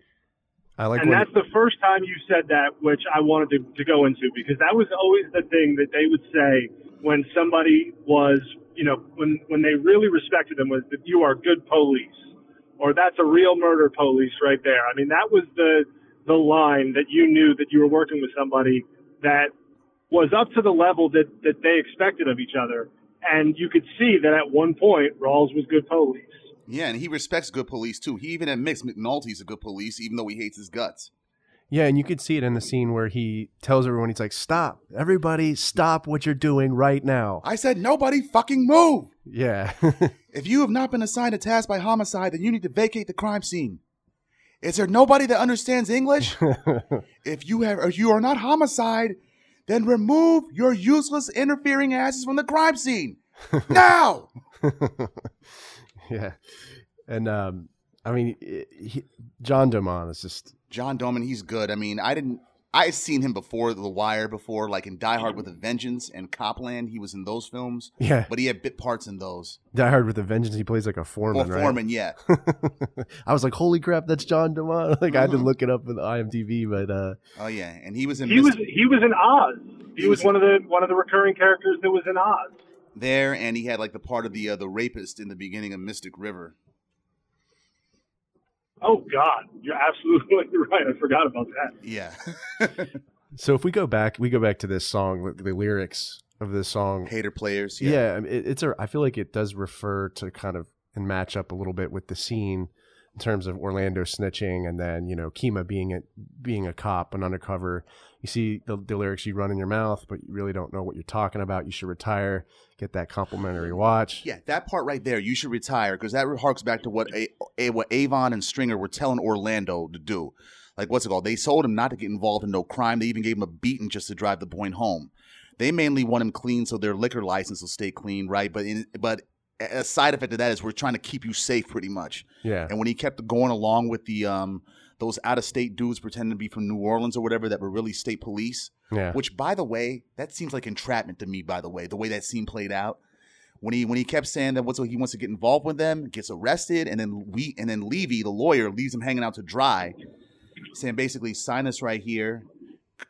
I like, and that's the first time you said that, which I wanted to, to go into because that was always the thing that they would say when somebody was, you know, when when they really respected them was that you are good police, or that's a real murder police right there. I mean, that was the the line that you knew that you were working with somebody that was up to the level that that they expected of each other, and you could see that at one point Rawls was good police. Yeah, and he respects good police too. He even admits McNulty's a good police, even though he hates his guts. Yeah, and you could see it in the scene where he tells everyone, he's like, "Stop, everybody, stop what you're doing right now." I said, nobody fucking move. Yeah, If you have not been assigned a task by homicide, then you need to vacate the crime scene. Is there nobody that understands English? if you have, or you are not homicide, then remove your useless interfering asses from the crime scene now. Yeah, and um, I mean, he, John Doman is just John Doman, he's good. I mean, I didn't. I've seen him before, The Wire, before, like in Die Hard with a Vengeance and Copland. He was in those films, yeah. but he had bit parts in those. Die Hard with a Vengeance. He plays like a foreman, Well, right? Foreman, yeah. I was like, "Holy crap, that's John Doman!" Like I had to Mhm. look it up in IMDb, but uh, Oh yeah, and he was in he was he was in Oz. He, He was, was- one of the one of the recurring characters that was in Oz. There, and he had like the part of the uh, the rapist in the beginning of Mystic River. Oh God, you're absolutely right. I forgot about that. Yeah, so if we go back, we go back to this song, the, the lyrics of this song. hater players. yeah, Yeah, it, it's a. I feel like it does refer to kind of and match up a little bit with the scene in terms of Orlando snitching, and then you know Kima being a being a cop and undercover. You see the, the lyrics you run in your mouth, but you really don't know what you're talking about. You should retire, get that complimentary watch. yeah, that part right there. You should retire because that harks back to what a, a, what Avon and Stringer were telling Orlando to do. Like what's it called? They told him not to get involved in no crime. They even gave him a beating just to drive the point home. They mainly want him clean so their liquor license will stay clean, right? But in, but a side effect of that is we're trying to keep you safe, pretty much. Yeah, And when he kept going along with the um those out of state dudes pretending to be from New Orleans or whatever that were really state police, yeah, which by the way, that seems like entrapment to me. By the way, the way that scene played out. When he when he kept saying that what's he wants to get involved with them, gets arrested, and then we and then Levy, the lawyer, leaves him hanging out to dry, saying basically sign this right here,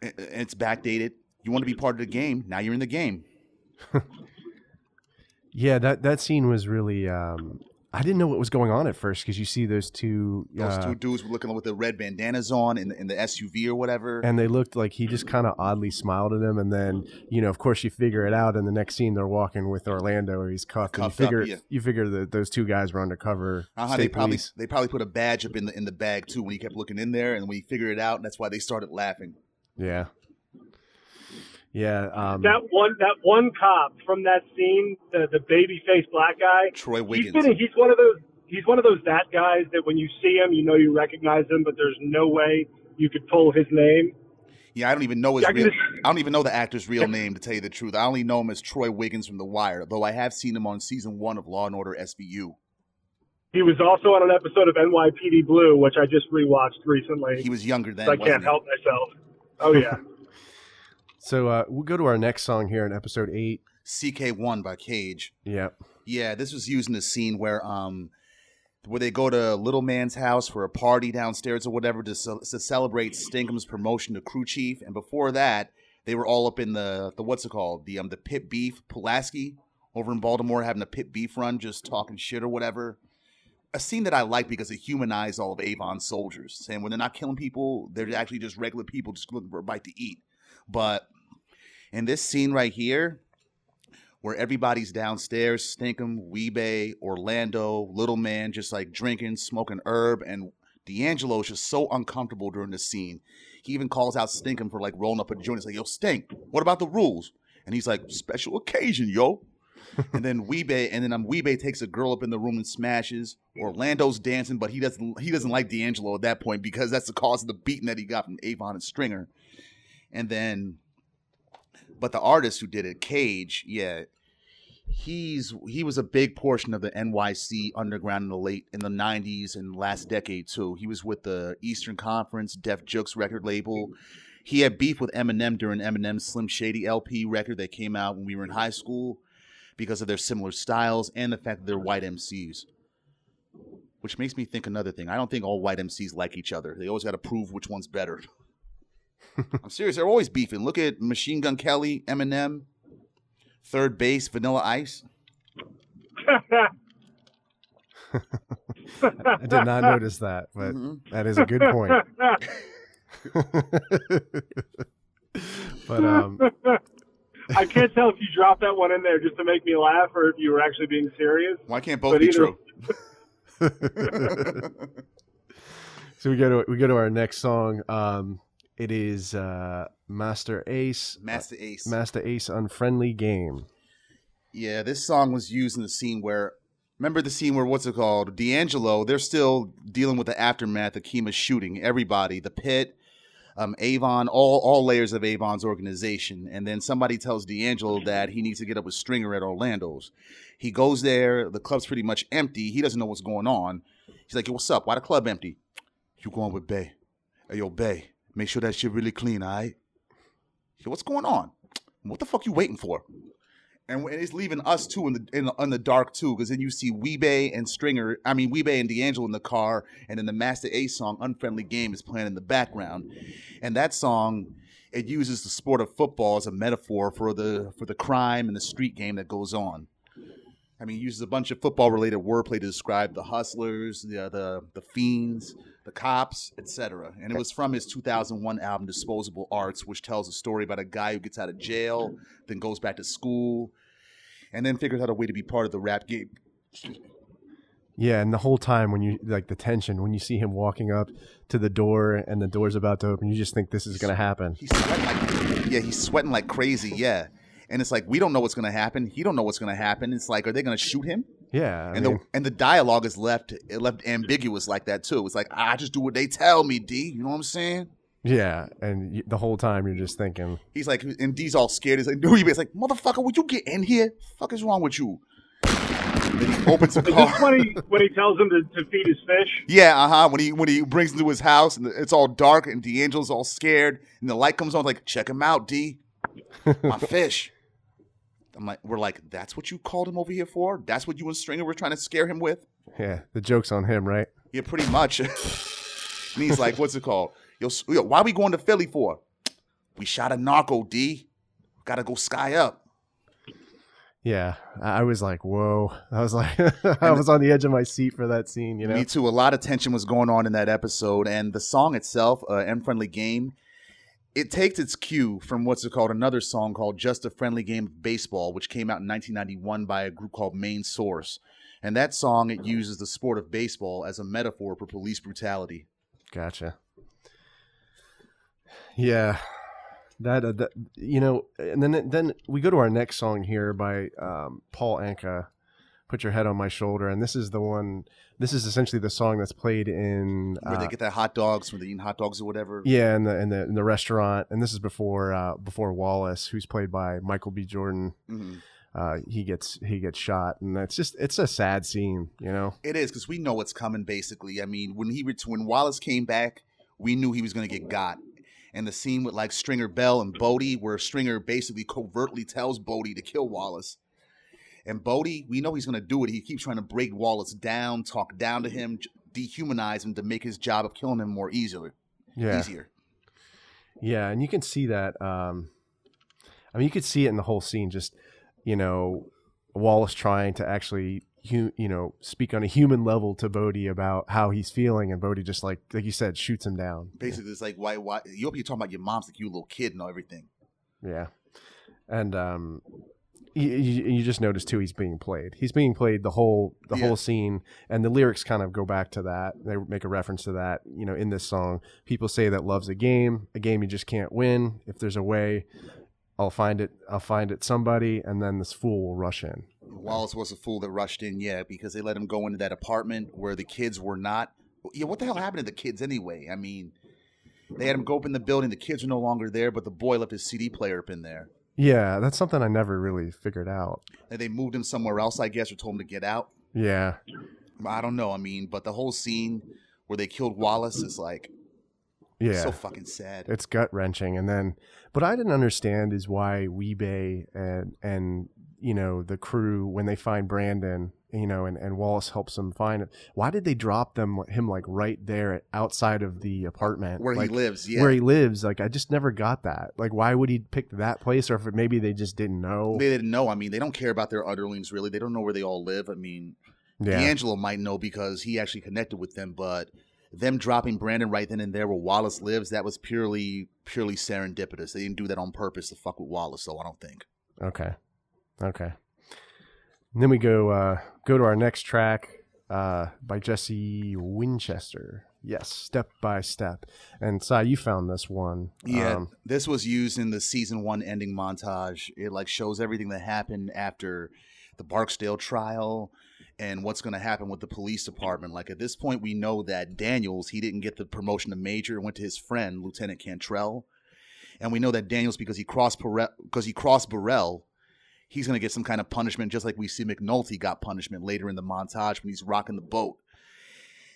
and it's backdated. You want to be part of the game? Now you're in the game. yeah. That that scene was really. Um, I didn't know what was going on at first because you see those two. Those uh, two dudes were looking with the red bandanas on in the, in the SUV or whatever. and they looked like he just kind of oddly smiled at them. and then you know of course you figure it out in the next scene they're walking with orlando or he's cuffed, Cuffed and you figure yeah. you figure that those two guys were undercover Uh-huh, they probably police they probably put a badge up in the in the bag too when he kept looking in there, and when he figured it out, and that's why they started laughing. yeah yeah um That one that one cop from that scene, the the baby faced black guy. Troy He's Wiggins. been, he's one of those he's one of those that guys that when you see him, you know you recognize him, but there's no way you could pull his name. Yeah, I don't even know his Yeah, I real. just- I don't even know the actor's real name to tell you the truth. I only know him as Troy Wiggins from The Wire, though I have seen him on season one of Law and Order SVU. He was also on an episode of NYPD Blue, which I just rewatched recently. He was younger then. so I wasn't can't he? help myself. Oh yeah. so uh we'll go to our next song here in episode eight CK1 by Cage. yeah Yeah, this was used in a scene where um where they go to Little Man's house for a party downstairs or whatever to, ce- to celebrate Stinkum's promotion to crew chief, and before that, they were all up in the the what's it called the um the pit beef Pulaski over in Baltimore having a pit beef run, just talking shit or whatever. A scene that I like because it humanized all of Avon's soldiers, saying when they're not killing people, they're actually just regular people just looking for a bite to eat. But in this scene right here, where everybody's downstairs, Stinkum, Wee-Bey, Orlando, Little Man, just like drinking, smoking herb, and D'Angelo's just so uncomfortable during the scene. He even calls out Stinkum for like rolling up a joint. He's like, "Yo, Stink, what about the rules?" And he's like, "Special occasion, yo." and then Wee-Bey, and then um, Wee-Bey takes a girl up in the room and smashes. Orlando's dancing, but he doesn't. He doesn't like D'Angelo at that point because that's the cause of the beating that he got from Avon and Stringer. And then, but the artist who did it, Cage, yeah, he's he was a big portion of the NYC underground in the late in the '90s and last decade too. He was with the Eastern Conference, Def Jux record label. He had beef with Eminem during Eminem's Slim Shady LP record that came out when we were in high school because of their similar styles and the fact that they're white MCs. Which makes me think another thing. I don't think all white MCs like each other. They always got to prove which one's better. I'm serious. They're always beefing. Look at Machine Gun Kelly, Eminem, 3rd Bass, Vanilla Ice. i did not notice that but Mhm. that is a good point but um I can't tell if you dropped that one in there just to make me laugh or if you were actually being serious. Why can't both But be either- true? so we go to we go to our next song. Um, it is uh, Masta Ace. Masta Ace. Masta Ace Unfriendly Game. Yeah, this song was used in the scene where remember the scene where what's it called? D'Angelo, they're still dealing with the aftermath of Kima's shooting. Everybody, the pit, um, Avon, all all layers of Avon's organization. And then somebody tells D'Angelo that he needs to get up with Stringer at Orlando's. He goes there, the club's pretty much empty. He doesn't know what's going on. He's like, Yo, what's up? Why the club empty? You going with Bay. Hey, yo, Bay, make sure that shit really clean, all right? Yo, what's going on? What the fuck you waiting for? and it's leaving us too in the in, in the dark too, because then you see Wee-Bey and Stringer, I mean Wee-Bey and D'Angelo in the car, and then the Masta Ace song "Unfriendly Game" is playing in the background, and that song it uses the sport of football as a metaphor for the for the crime and the street game that goes on. I mean, uses a bunch of football related wordplay to describe the hustlers, the the the fiends, the cops, etc. And it was from his 2001 album Disposable Arts, which tells a story about a guy who gets out of jail, then goes back to school, and then figures out a way to be part of the rap game. Yeah, and the whole time when you like the tension when you see him walking up to the door and the door's about to open, you just think this is going to happen. He's sweating like yeah, he's sweating like crazy. Yeah, and it's like we don't know what's going to happen. He don't know what's going to happen. It's like, are they going to shoot him? Yeah, I and mean, the and the dialogue is left it left ambiguous like that too. It's like I just do what they tell me, D. You know what I'm saying? Yeah, and the whole time you're just thinking. He's like, and D's all scared. He's like, no, he's like, motherfucker, would you get in here? fuck is wrong with you? Then he opens the car. when he when he tells him to, to feed his fish? Yeah, uh huh. When he when he brings him to his house and it's all dark and D'Angelo's all scared and the light comes on, like, check him out, D. My fish. I'm like, we're like, that's what you called him over here for? That's what you and Stringer were trying to scare him with? Yeah, the joke's on him, right? Yeah, pretty much. and he's like, what's it called? Yo, yo, why are we going to Philly for? We shot a narco, D. Gotta go sky up. Yeah, I was like, whoa. I was like, I was on the edge of my seat for that scene, you know? Me too. A lot of tension was going on in that episode. And the song itself, uh, Unfriendly Game, it takes its cue from what's called another song called Just a Friendly Game of Baseball, which came out in 1991 by a group called Main Source. And that song, it uses the sport of baseball as a metaphor for police brutality. Gotcha. Yeah, that, uh, that you know, and then then we go to our next song here by um, Paul Anka. Put your head on my shoulder, and this is the one. This is essentially the song that's played in where uh, they get their hot dogs, where they eat hot dogs or whatever. Yeah, in the in the in the restaurant, and this is before uh, before Wallace, who's played by Michael B. Jordan. Mm-hmm. Uh, he gets he gets shot, and it's just it's a sad scene, you know. It is because we know what's coming. Basically, I mean, when he when Wallace came back, we knew he was going to get got, and the scene with like Stringer Bell and Bodie, where Stringer basically covertly tells Bodie to kill Wallace. And Bodie, we know he's going to do it. He keeps trying to break Wallace down, talk down to him, dehumanize him to make his job of killing him more easier. Yeah. Easier. Yeah, and you can see that. Um, I mean, you could see it in the whole scene. Just you know, Wallace trying to actually you know speak on a human level to Bodie about how he's feeling, and Bodie just like like you said shoots him down. Basically, it's like why why you hope you're talking about your mom's like you a little kid and everything. Yeah, and um, you, you, just notice too he's being played. He's being played the whole the yeah. whole scene, and the lyrics kind of go back to that. They make a reference to that. You know, in this song, people say that love's a game, a game you just can't win. If there's a way, I'll find it. I'll find it somebody, and then this fool will rush in. Wallace was a fool that rushed in, yeah, because they let him go into that apartment where the kids were not. Yeah, what the hell happened to the kids anyway? I mean, they had him go up in the building. The kids are no longer there, but the boy left his CD player up in there. Yeah, that's something I never really figured out. And they moved him somewhere else, I guess, or told him to get out. Yeah. I don't know. I mean, but the whole scene where they killed Wallace is like, yeah, so fucking sad. It's gut wrenching. And then, but I didn't understand is why Wee-Bey and and you know the crew when they find Brandon, you know, and, and Wallace helps them find it. Why did they drop them him like right there outside of the apartment where like, he lives? Yeah, where he lives. Like I just never got that. Like why would he pick that place? Or if it, maybe they just didn't know. They didn't know. I mean, they don't care about their underlings really. They don't know where they all live. I mean, yeah. D'Angelo might know because he actually connected with them, but them dropping Brandon right then and there where Wallace lives, that was purely purely serendipitous. They didn't do that on purpose to fuck with Wallace, though. I don't think. Okay, okay. And then we go uh, go to our next track. uh, by Jesse Winchester. Yes, step by step. And Cy, you found this one. Yeah, Um, this was used in the season one ending montage. It like shows everything that happened after the Barksdale trial and what's going to happen with the police department. Like at this point, we know that Daniels he didn't get the promotion to major, and went to his friend Lieutenant Cantrell, and we know that Daniels because he crossed Burrell, because he crossed Burrell. He's going to get some kind of punishment, just like we see McNulty got punishment later in the montage when he's rocking the boat.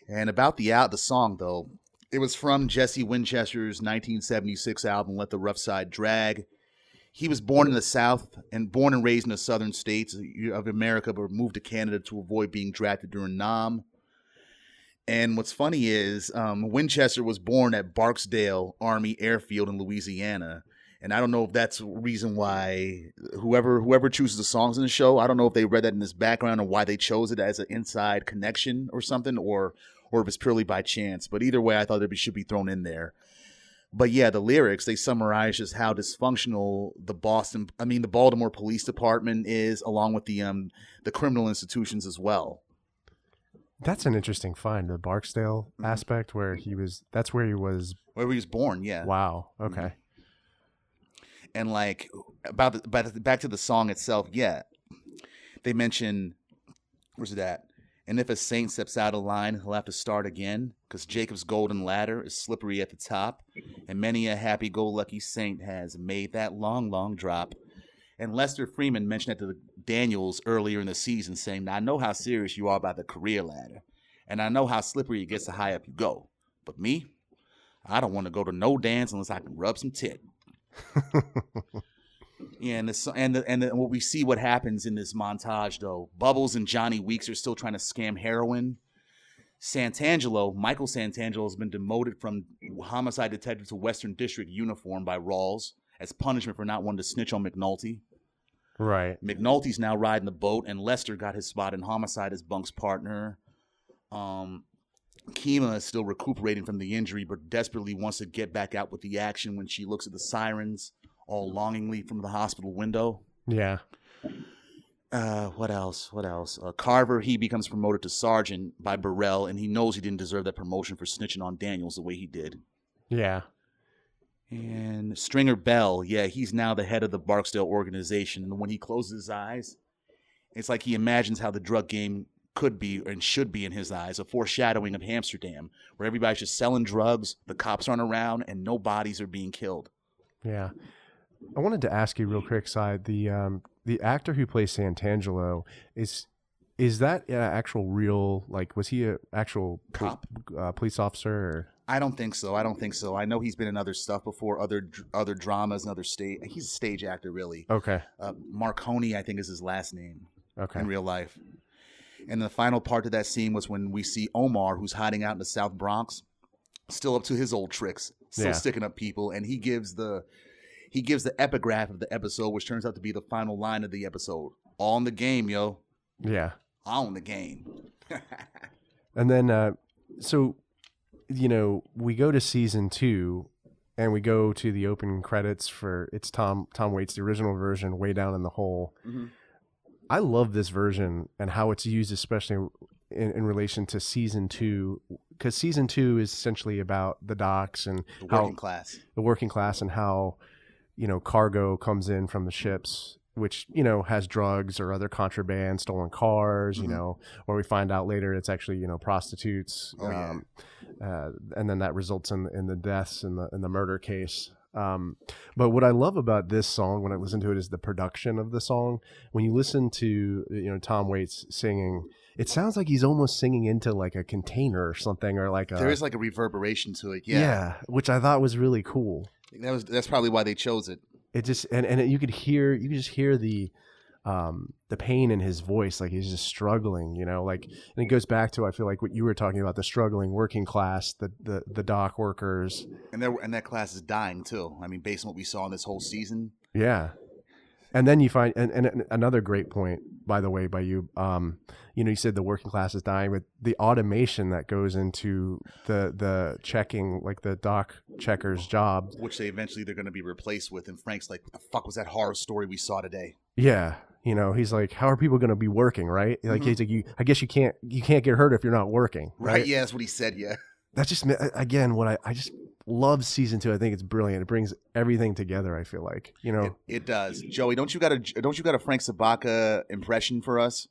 And about the out the song though, it was from Jesse Winchester's 1976 album "Let the Rough Side Drag." He was born in the South and born and raised in the southern states of America, but moved to Canada to avoid being drafted during Nam. And what's funny is um, Winchester was born at Barksdale Army Airfield in Louisiana. And I don't know if that's reason why whoever whoever chooses the songs in the show, I don't know if they read that in his background or why they chose it as an inside connection or something, or or if it's purely by chance. But either way, I thought it should be thrown in there. But yeah, the lyrics they summarize just how dysfunctional the Boston, I mean the Baltimore Police Department is, along with the um the criminal institutions as well. that's an interesting find, the Barksdale Mhm. aspect where he was. That's where he was. Where he was born, yeah. Wow. Okay. And like about the, about the, back to the song itself yeah they mention where's it at? And if a saint steps out of line he'll have to start again because jacob's golden ladder is slippery at the top and many a happy-go-lucky saint has made that long long drop. And lester freamon mentioned that to daniels earlier in the season saying "Now i know how serious you are about the career ladder and i know how slippery it gets the higher up you go but me i don't want to go to no dance unless i can rub some tit and the, and the, and the, what we see what happens in this montage though, Bubbles and Johnny Weeks are still trying to scam heroin. Santangelo, Michael Santangelo has been demoted from homicide detective to Western District uniform by Rawls as punishment for not wanting to snitch on McNulty. Right. McNulty's now riding the boat, and Lester got his spot in homicide as Bunk's partner. Um, Kima is still recuperating from the injury, but desperately wants to get back out with the action when she looks at the sirens all longingly from the hospital window. Yeah. Uh, what else? What else? Uh, Carver, he becomes promoted to sergeant by Burrell, and he knows he didn't deserve that promotion for snitching on Daniels the way he did. Yeah. And Stringer Bell, yeah, he's now the head of the Barksdale organization. And when he closes his eyes, it's like he imagines how the drug game could be and should be in his eyes, a foreshadowing of Amsterdam, where everybody's just selling drugs, the cops aren't around, and no bodies are being killed. Yeah. I wanted to ask you real quick, side the um the actor who plays Santangelo is is that an actual real like was he an actual pol- Cop? uh, police officer or I don't think so. I don't think so. I know he's been in other stuff before, other other dramas and other stage. He's a stage actor, really. okay Uh, Marconi, I think, is his last name. okay in real life. And the final part of that scene was when we see Omar, who's hiding out in the South Bronx, still up to his old tricks, still Yeah. sticking up people, and he gives the he gives the epigraph of the episode, which turns out to be the final line of the episode. All in the game, yo. yeah All in the game. and then uh so you know we go to season two and we go to the open credits for it's Tom Tom Waits the original version way down in the hole Mhm. I love this version and how it's used, especially in, in relation to season two, because season two is essentially about the docks and The how working class. the working class and how you know cargo comes in from the ships, which you know has drugs or other contraband, stolen cars, Mhm. you know, or we find out later it's actually you know prostitutes, Oh, yeah. um, uh, and then that results in in the deaths in the in the murder case. Um, but what I love about this song when I listen to it is the production of the song. When you listen to you know Tom Waits singing, it sounds like he's almost singing into like a container or something, or like a there is like a reverberation to it. Yeah. yeah, which I thought was really cool. That was that's probably why they chose it. It just and and it, you could hear you could just hear the um the pain in his voice like he's just struggling you know like and it goes back to i feel like what you were talking about the struggling working class the the, the dock workers And there and that class is dying too. I mean, based on what we saw in this whole season. yeah and then you find and, and another great point by the way by you um you know you said the working class is dying but the automation that goes into the the checking like the dock checkers job which they eventually they're going to be replaced with. And Frank's like, "What the fuck was that horror story we saw today?" yeah You know, he's like, how are people going to be working, right? Like, Mhm. he's like, you, I guess you can't, you can't get hurt if you're not working, Right. right? Yeah, that's what he said. Yeah. That's just again what I, I just love season two. I think it's brilliant. It brings everything together. I feel like, you know, It, it does. Joey, don't you got a don't you got a Frank Sobotka impression for us?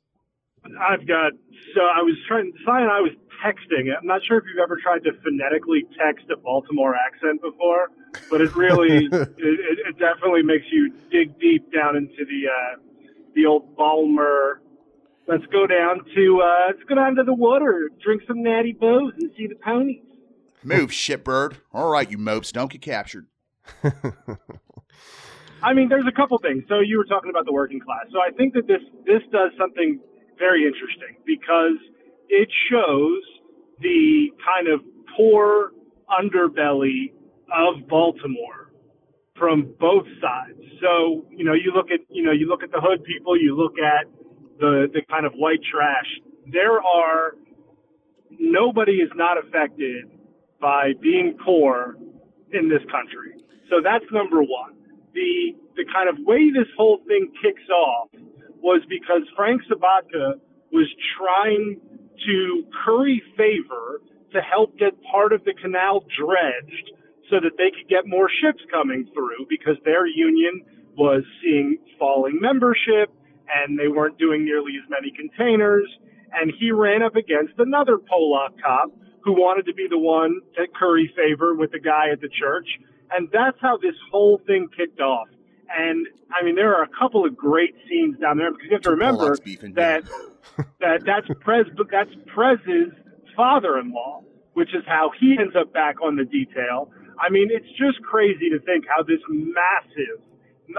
I've got so I was trying. Cy and I was texting. I'm not sure if you've ever tried to phonetically text a Baltimore accent before, but it really, it, it, it definitely makes you dig deep down into the uh, the old Balmer. Let's go down to uh, let's go down to the water, drink some natty bohs, and see the ponies. Move, shitbird. All right, you mopes, don't get captured. I mean, there's a couple things. So you were talking about the working class. So I think that this this does something very interesting because it shows the kind of poor underbelly of Baltimore from both sides. So you know, you look at you know you look at the hood people, you look at the the kind of white trash. There are nobody is not affected by being poor in this country. So that's number one. The the kind of way this whole thing kicks off was because Frank Sobotka was trying to curry favor to help get part of the canal dredged so that they could get more ships coming through because their union was seeing falling membership and they weren't doing nearly as many containers. And he ran up against another Polak cop who wanted to be the one to curry favor with the guy at the church. And that's how this whole thing kicked off. And I mean, there are a couple of great scenes down there because you have to remember that that that's Prez that's Prez's father-in-law, which is how he ends up back on the detail. I mean, it's just crazy to think how this massive,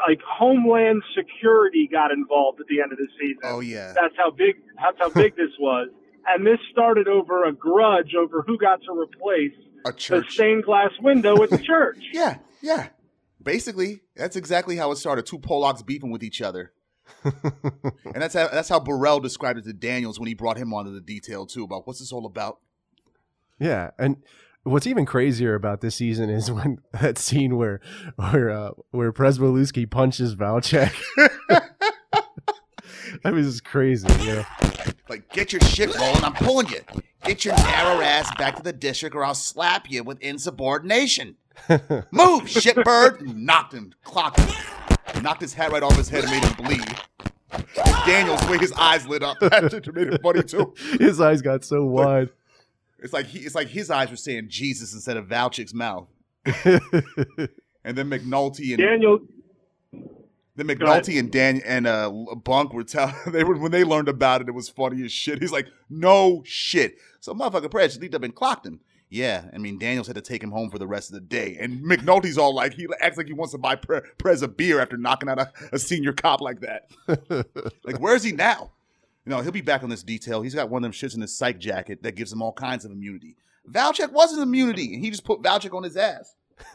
like Homeland Security, got involved at the end of the season. Oh yeah. That's how big. That's how big this was. And this started over a grudge over who got to replace A the stained glass window at the church. Yeah, yeah. Basically, that's exactly how it started. Two Polacks beefing with each other. and that's how that's how Burrell described it to Daniels when he brought him onto the detail too about what's this all about. Yeah, and what's even crazier about this season is when that scene where where uh, where Pryzbylewski punches Valchek. I mean, it's crazy. You know? Like, get your shit rolling, I'm pulling you. Get your narrow ass back to the district or I'll slap you with insubordination. Move, shitbird! Knocked him, clocked him. Knocked his hat right off his head and made him bleed. Daniels, way his eyes lit up, that made it funny too. His eyes got so wide. It's like he, it's like his eyes were saying Jesus instead of Valchek's mouth. And then McNulty and Daniel, then Go. McNulty and Dan and uh, Bunk were telling they were when they learned about it, it was funny as shit. He's like, no shit. So motherfucker Prez leaped up and clocked him. Yeah, I mean Daniels had to take him home for the rest of the day, and McNulty's all like he acts like he wants to buy Pre- Prez a beer after knocking out a, a senior cop like that. Like, where is he now? You know, he'll be back on this detail. He's got one of them shits in his psych jacket that gives him all kinds of immunity. Valchek wasn't immunity, and he just put Valchek on his ass.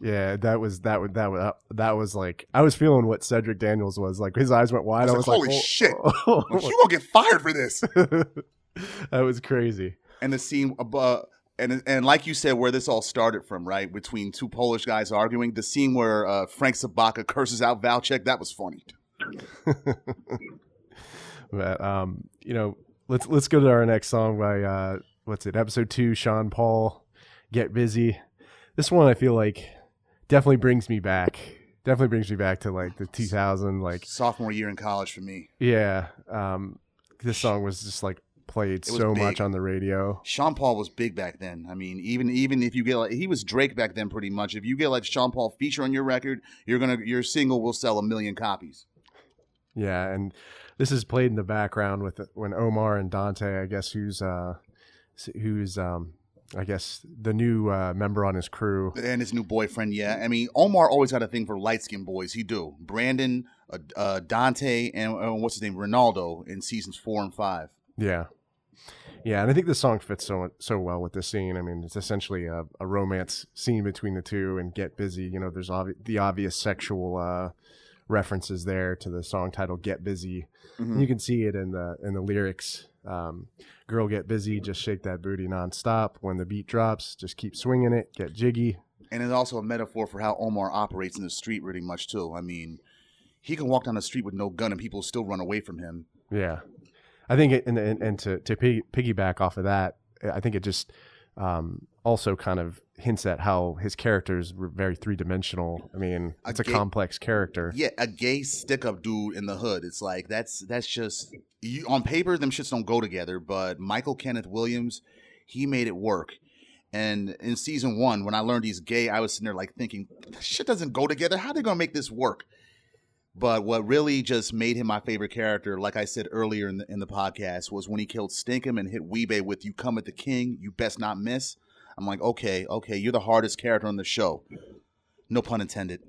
yeah, that was that was that was that was like I was feeling what Cedric Daniels was like. His eyes went wide. I I was was like, "Holy oh, shit. oh, Like, you gonna get fired for this? that was crazy. and the scene above and and like you said where this all started from right between two polish guys arguing the scene where uh, frank sobotka curses out valchek that was funny But um, you know, let's let's go to our next song by uh, what's it? Episode two, Sean Paul, "Get Busy." This one I feel like definitely brings me back. Definitely brings me back to like the 2000, like sophomore year in college for me yeah. Um, this song was just like played so big. much on the radio. sean paul was big back then i mean even even if you get like he was drake back then pretty much if you get like sean paul feature on your record you're gonna your single will sell a million copies Yeah, and this is played in the background with when Omar and Dante, I guess, who's uh, who's um, I guess the new uh, member on his crew. and his new boyfriend yeah i mean omar always had a thing for light-skinned boys he do brandon uh, uh, dante and uh, what's his name renaldo in seasons four and five Yeah, yeah, and I think the song fits so so well with this scene. I mean, it's essentially a, a romance scene between the two, and "Get Busy." You know, there's obvi- the obvious sexual uh, references there to the song title "Get Busy." Mhm. You can see it in the in the lyrics. Um, Girl, get busy, just shake that booty nonstop. When the beat drops, just keep swinging it, get jiggy. and it's also a metaphor for how Omar operates in the street, really much too. I mean, he can walk down the street with no gun and people still run away from him. Yeah, I think, it, and, and and to to piggyback off of that, I think it just um, also kind of hints at how his characters were very three dimensional. I mean, A it's a complex character. Yeah, a gay stick up dude in the hood. It's like that's that's just you, on paper them shits don't go together, but Michael Kenneth Williams, he made it work. And in season one, when I learned he's gay, I was sitting there like thinking, shit doesn't go together. How they gonna make this work? But what really just made him my favorite character, like I said earlier in the in the podcast, was when he killed Stinkum and hit Wee-Bey with "You come at the king, you best not miss." I'm like, okay, okay, you're the hardest character on the show. No pun intended.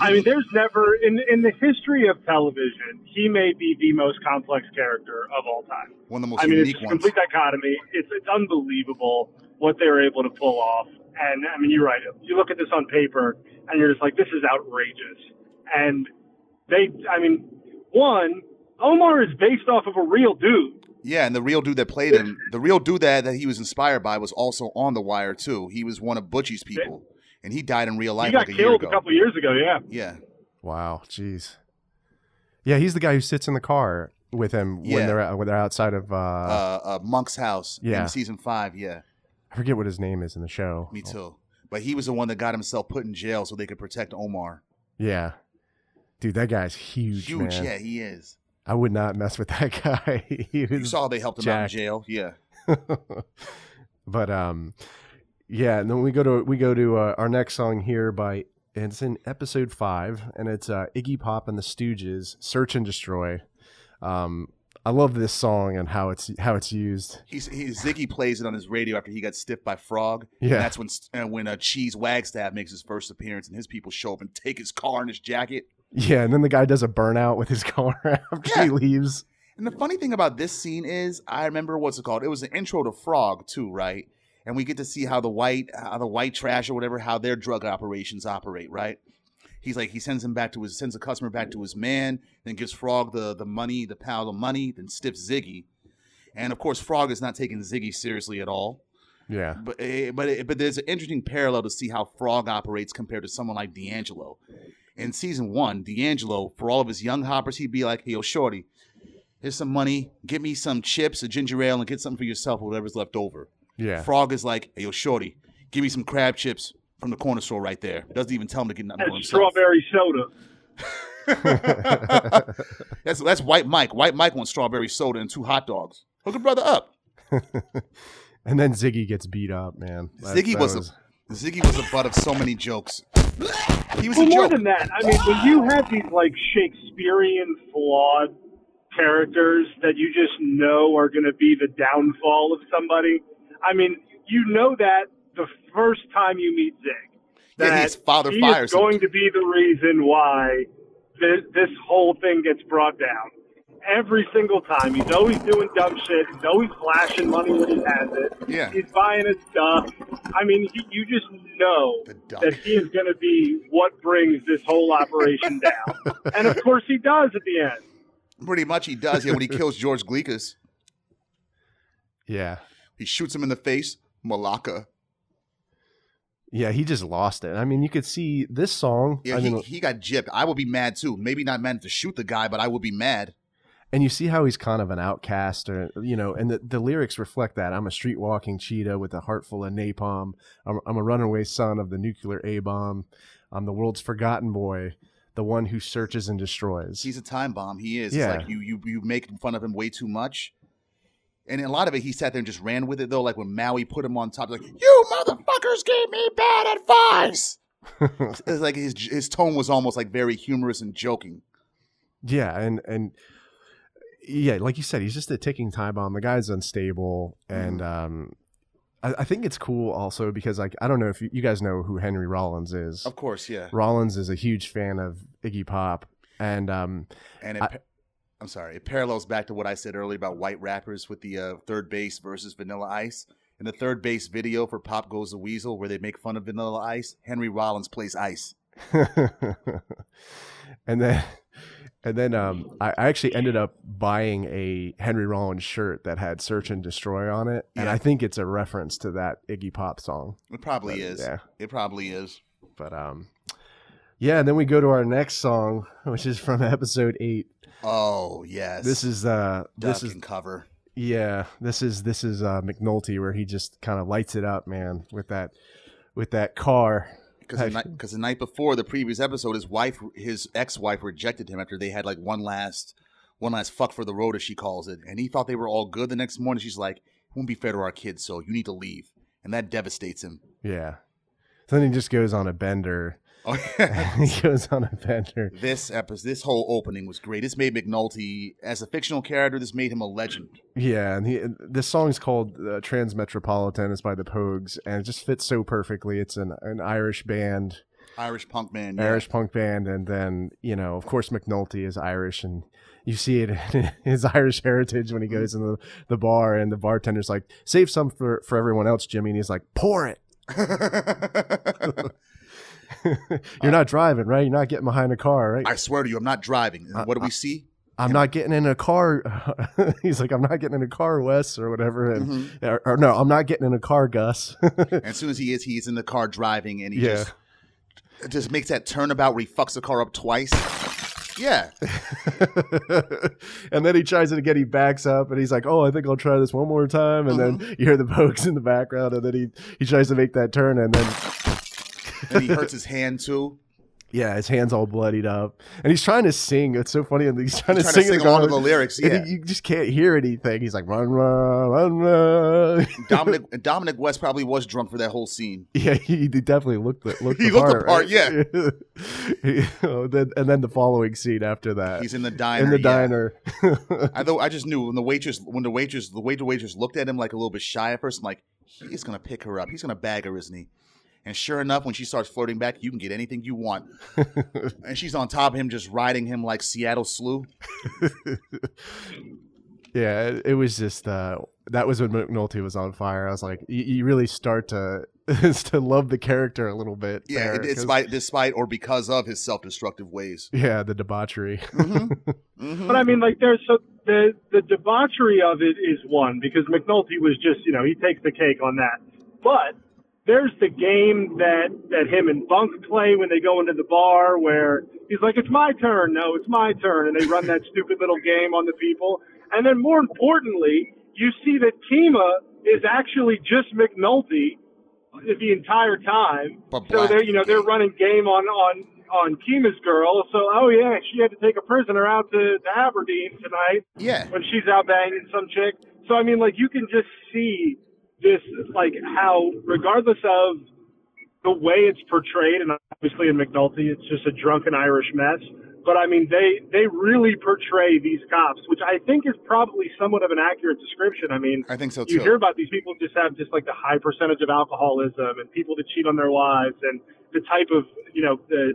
I mean, there's never in in the history of television, he may be the most complex character of all time. One of the most I mean, it's unique a ones. complete dichotomy. It's it's unbelievable what they were able to pull off. And I mean, you're right. You look at this on paper, and you're just like, this is outrageous. And they, I mean, one, Omar is based off of a real dude. Yeah, and the real dude that played him, the real dude that, that he was inspired by was also on The Wire too. He was one of Butchie's people, and he died in real life he got like a year killed ago. a couple years ago. Yeah. yeah, Wow, jeez. Yeah, he's the guy who sits in the car with him Yeah. when they're out- when they're outside of. Uh, uh, uh, Monk's house Yeah. in season five. Yeah, I forget what his name is in the show. me too. But he was the one that got himself put in jail so they could protect Omar. Yeah, dude, that guy's huge. Huge, man. yeah, he is. I would not mess with that guy. he You saw they helped him out in jail. Yeah, but um, yeah. And then we go to we go to uh, our next song here by and it's in episode five, and it's uh, Iggy Pop and the Stooges, "Search and Destroy." Um, I love this song and how it's how it's used. he's, he Ziggy plays it on his radio after he got stiffed by Frog. Yeah. and that's when uh, when uh, Cheese Wagstaff makes his first appearance, and his people show up and take his car and his jacket. Yeah, and then the guy does a burnout with his car after Yeah. he leaves. And the funny thing about this scene is, I remember what's it called? It was an intro to Frog too, right? And we get to see how the white, how the white trash or whatever, how their drug operations operate, right? He's like, he sends him back to his, sends a customer back to his man, then gives Frog the the money, the pile of money, then stiffs Ziggy, and of course, Frog is not taking Ziggy seriously at all. Yeah, But eh, but eh, but there's an interesting parallel to see how Frog operates compared to someone like D'Angelo. In season one, D'Angelo, for all of his young hoppers, he'd be like, "Hey, yo, shorty, here's some money. Get me some chips, a ginger ale, and get something for yourself, or whatever's left over." yeah, Frog is like, "Hey, yo, shorty, give me some crab chips from the corner store right there." Doesn't even tell him to get nothing for And himself. strawberry soda. that's that's White Mike. White Mike wants strawberry soda and two hot dogs. Hook a brother up. and then Ziggy gets beat up, man. That- Ziggy that was, a, Ziggy was the butt of so many jokes. He was Well, a more joke. than that, I mean, when you have these like Shakespearean flawed characters that you just know are going to be the downfall of somebody, I mean, you know that the first time you meet Zig. Yeah, That his father he fires is him. going to be the reason why this, this whole thing gets brought down. Every single time, he's always doing dumb shit. He's always flashing money when he has it. Yeah. He's buying his stuff. I mean, he, you just know that he is going to be what brings this whole operation down. and of course, he does at the end. Pretty much he does. Yeah, when he kills George Glekas, yeah, he shoots him in the face. Malacca. Yeah. He just lost it. I mean, you could see this song. Yeah, I he, mean, he got gypped. I would be mad too. Maybe not mad to shoot the guy, but I would be mad. and you see how he's kind of an outcast or you know and the, the lyrics reflect that i'm a street walking cheetah with a heart full of napalm I'm, I'm a runaway son of the nuclear a-bomb i'm the world's forgotten boy the one who searches and destroys He's a time bomb. He is. Yeah. It's like you you you make fun of him way too much. And a lot of it, he sat there and just ran with it though. Like when Maui put him on top, like you motherfuckers gave me bad advice. it's like his his tone was almost like very humorous and joking. yeah and and yeah like you said he's just a ticking time bomb the guy's unstable and Mm-hmm. um I, I think it's cool also because like i don't know if you, you guys know who henry rollins is Of course, yeah. rollins is a huge fan of iggy pop and um And it, I- I'm sorry, it parallels back to what I said earlier about white rappers with the uh, 3rd Bass versus Vanilla Ice. In the 3rd Bass video for Pop Goes the Weasel, where they make fun of Vanilla Ice, Henry Rollins plays Ice. and then And then um, I, I actually ended up buying a Henry Rollins shirt that had "Search and Destroy" on it, and I think it's a reference to that Iggy Pop song. It probably But, is. yeah. It probably is. But um, yeah. And then we go to our next song, which is from episode eight. Oh yes. This is uh, duck this is cover. yeah, this is this is uh, McNulty where he just kind of lights it up, man, with that with that car. Because the, the night before the previous episode, his wife, his ex-wife, rejected him after they had like one last, one last fuck for the road, as she calls it, and he thought they were all good. The next morning, she's like, "It won't be fair to our kids, so you need to leave," and that devastates him. Yeah. So then he just goes on a bender. Oh, he goes on a bender. this episode, this whole opening was great. This made McNulty as a fictional character. This made him a legend. Yeah, and he, this song's called uh, Transmetropolitan. It's by the Pogues, and it just fits so perfectly. It's an, an Irish band, Irish punk man. yeah. Irish punk band, and then you know, of course, McNulty is Irish, and you see it in his Irish heritage when he goes in the, the bar, and the bartender's like, "Save some for for everyone else, Jimmy," and he's like, "Pour it." You're not driving, right? You're not getting behind a car, right? I swear to you, I'm not driving. And Uh, what do uh, we see? I'm not getting in a car. He's like, I'm not getting in a car, Wes, or whatever. And Mhm. or, or no, I'm not getting in a car, Gus. And as soon as he is, he's in the car driving, and he Yeah. just just makes that turnabout where he fucks the car up twice. Yeah, and then he tries it again. He backs up, and he's like, "Oh, I think I'll try this one more time." And Mm-hmm. then you hear the Pogues in the background, and then he he tries to make that turn, and then and he hurts his hand too. yeah, his hands all bloodied up, and he's trying to sing. It's so funny, and he's trying He's to trying sing, to sing along the the lyrics. and Yeah, he- you just can't hear anything. He's like, "Run, run, run, run." Dominic Dominic West probably was drunk for that whole scene. Yeah, he, he definitely looked the, looked He the looked the part, part, right? yeah. You know, then, and then the following scene after that, He's in the diner. in the yeah. diner. I though I just knew when the waitress when the waitress the waiter waitress looked at him like a little bit shy at first. I'm like, he's gonna pick her up. He's gonna bag her, isn't he? And sure enough, when she starts flirting back, you can get anything you want. and she's on top of him, just riding him like Seattle Slew. yeah, it, it was just uh, that was when McNulty was on fire. I was like, you, you really start to to love the character a little bit. Yeah, there, it, 'cause- despite despite or because of his self destructive ways. yeah, the debauchery. Mhm. But I mean, like, there's so the the debauchery of it is one because McNulty was just, you know, he takes the cake on that. But there's the game that that him and Bunk play when they go into the bar, where he's like, "It's my turn." No, it's my turn, and they run that stupid little game on the people. And then more importantly, you see that Kima is actually just McNulty the entire time. But so they're you know they're running game on on on Kima's girl. So oh yeah, she had to take a prisoner out to, to Aberdeen tonight Yeah, when she's out banging some chick. So I mean, like you can just see this, like how regardless of the way it's portrayed, and obviously in McNulty, it's just a drunken Irish mess. But I mean, they they really portray these cops, which I think is probably somewhat of an accurate description. I mean, I think so too. you hear about these people just have just like the high percentage of alcoholism and people that cheat on their wives and the type of you know the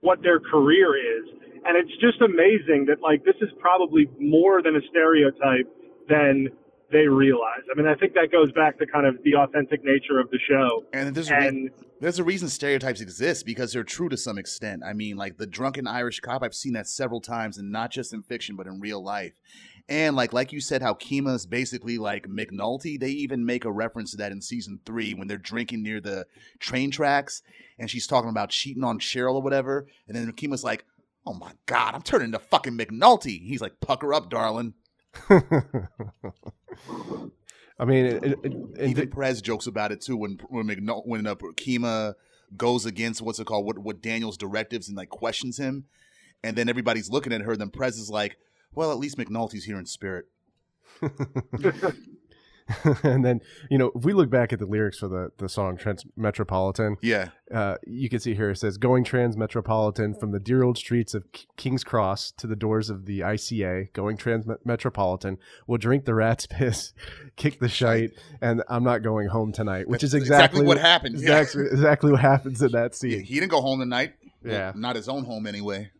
what their career is and it's just amazing that like this is probably more than a stereotype than they realize i mean i think that goes back to kind of the authentic nature of the show and there's a re- there's a reason stereotypes exist because they're true to some extent. I mean, like the drunken Irish cop, I've seen that several times, and not just in fiction, but in real life. And like like you said, how Kima is basically like McNulty. They even make a reference to that in season three when they're drinking near the train tracks, and she's talking about cheating on Cheryl or whatever. And then Kima's like, "Oh my god, I'm turning into fucking McNulty." He's like, "Pucker up, darling." I mean, it, it, it, Even Perez jokes about it too when when McNul- when uh, Kima goes against what's it called what what Daniel's directives and like questions him, and then everybody's looking at her. Then Perez is like, "Well, at least McNulty's here in spirit." and then you know if we look back at the lyrics for the the song Trans Metropolitan, Yeah, uh, you can see here it says going trans metropolitan from the dear old streets of K- King's Cross to the doors of the ICA, going transmetropolitan. We'll drink the rat's piss, kick the shite, and I'm not going home tonight, which is That's exactly, what happened. Yeah. Exactly, exactly what happens in that Yeah, scene. he didn't go home tonight. Yeah. not his own home anyway.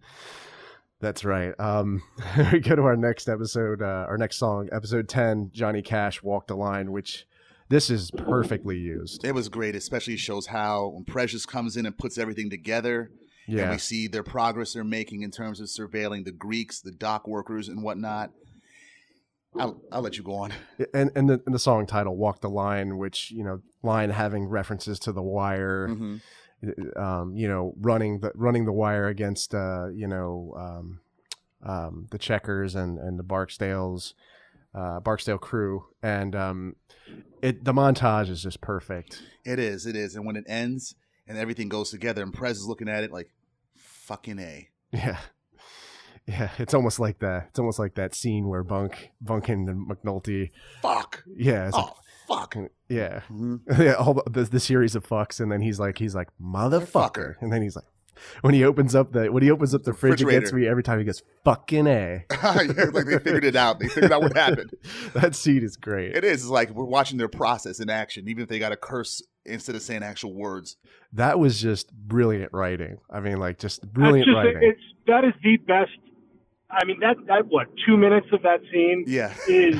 That's right. Um, we go to our next episode, uh, our next song, episode 10, Johnny Cash Walk the Line, which this is perfectly used. It was great, especially shows how when Precious comes in and puts everything together, and Yeah. we see their progress they're making in terms of surveilling the Greeks, the dock workers, and whatnot. I'll, I'll let you go on. And and the, and the song title "Walk the Line," which you know, line having references to the wire. Mhm. Um, you know, running the running the wire against uh, you know um, um, the Checkers and and the Barksdales, uh, Barksdale crew, and um, it the montage is just perfect. It is, it is. And when it ends and everything goes together, and Prez is looking at it like, fucking A. Yeah, yeah, it's almost like that. It's almost like that scene where Bunk, Bunkin, and McNulty. Fuck. Yeah, it's Oh, fuck. like, yeah, Mhm. yeah. All the, the series of fucks, and then he's like, he's like, motherfucker, Motherfucker. and then he's like. When he opens up the when he opens up the fridge, it gets me every time he gets fucking a. yeah, like they figured it out. They figured out what happened. that scene is great. It is. It's like we're watching their process in action, even if they got a curse instead of saying actual words. that was just brilliant writing. I mean, like just brilliant just writing. it's that is the best. I mean that that what two minutes of that scene Yeah. is.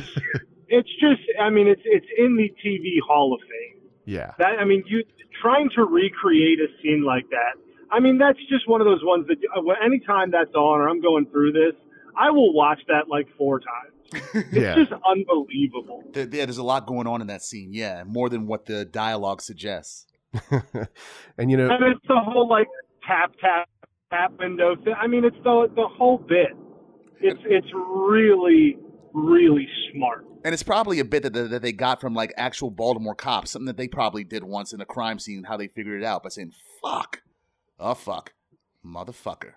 It's just. I mean it's it's in the TV Hall of Fame. yeah, That I mean you trying to recreate a scene like that. I mean that's just one of those ones that uh, anytime that's on or I'm going through this, I will watch that like four times. It's yeah, just unbelievable. There, yeah, there's a lot going on in that scene. Yeah, more than what the dialogue suggests. and you know, And it's the whole like tap tap tap window thing. I mean, it's the the whole bit. It's it's really really smart. And it's probably a bit that, that they got from like actual Baltimore cops, something that they probably did once in a crime scene, how they figured it out by saying, fuck. Oh, fuck. Motherfucker.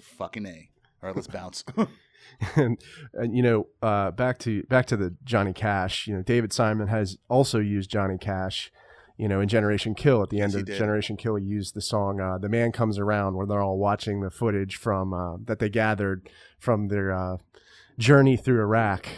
Fucking A. All right, let's bounce. and, and you know, uh, back to back to the Johnny Cash. You know, David Simon has also used Johnny Cash. You know, in Generation Kill, at the end Yes, he of did. Generation Kill, he used the song uh, "The Man Comes Around," where they're all watching the footage from uh, that they gathered from their uh, journey through Iraq.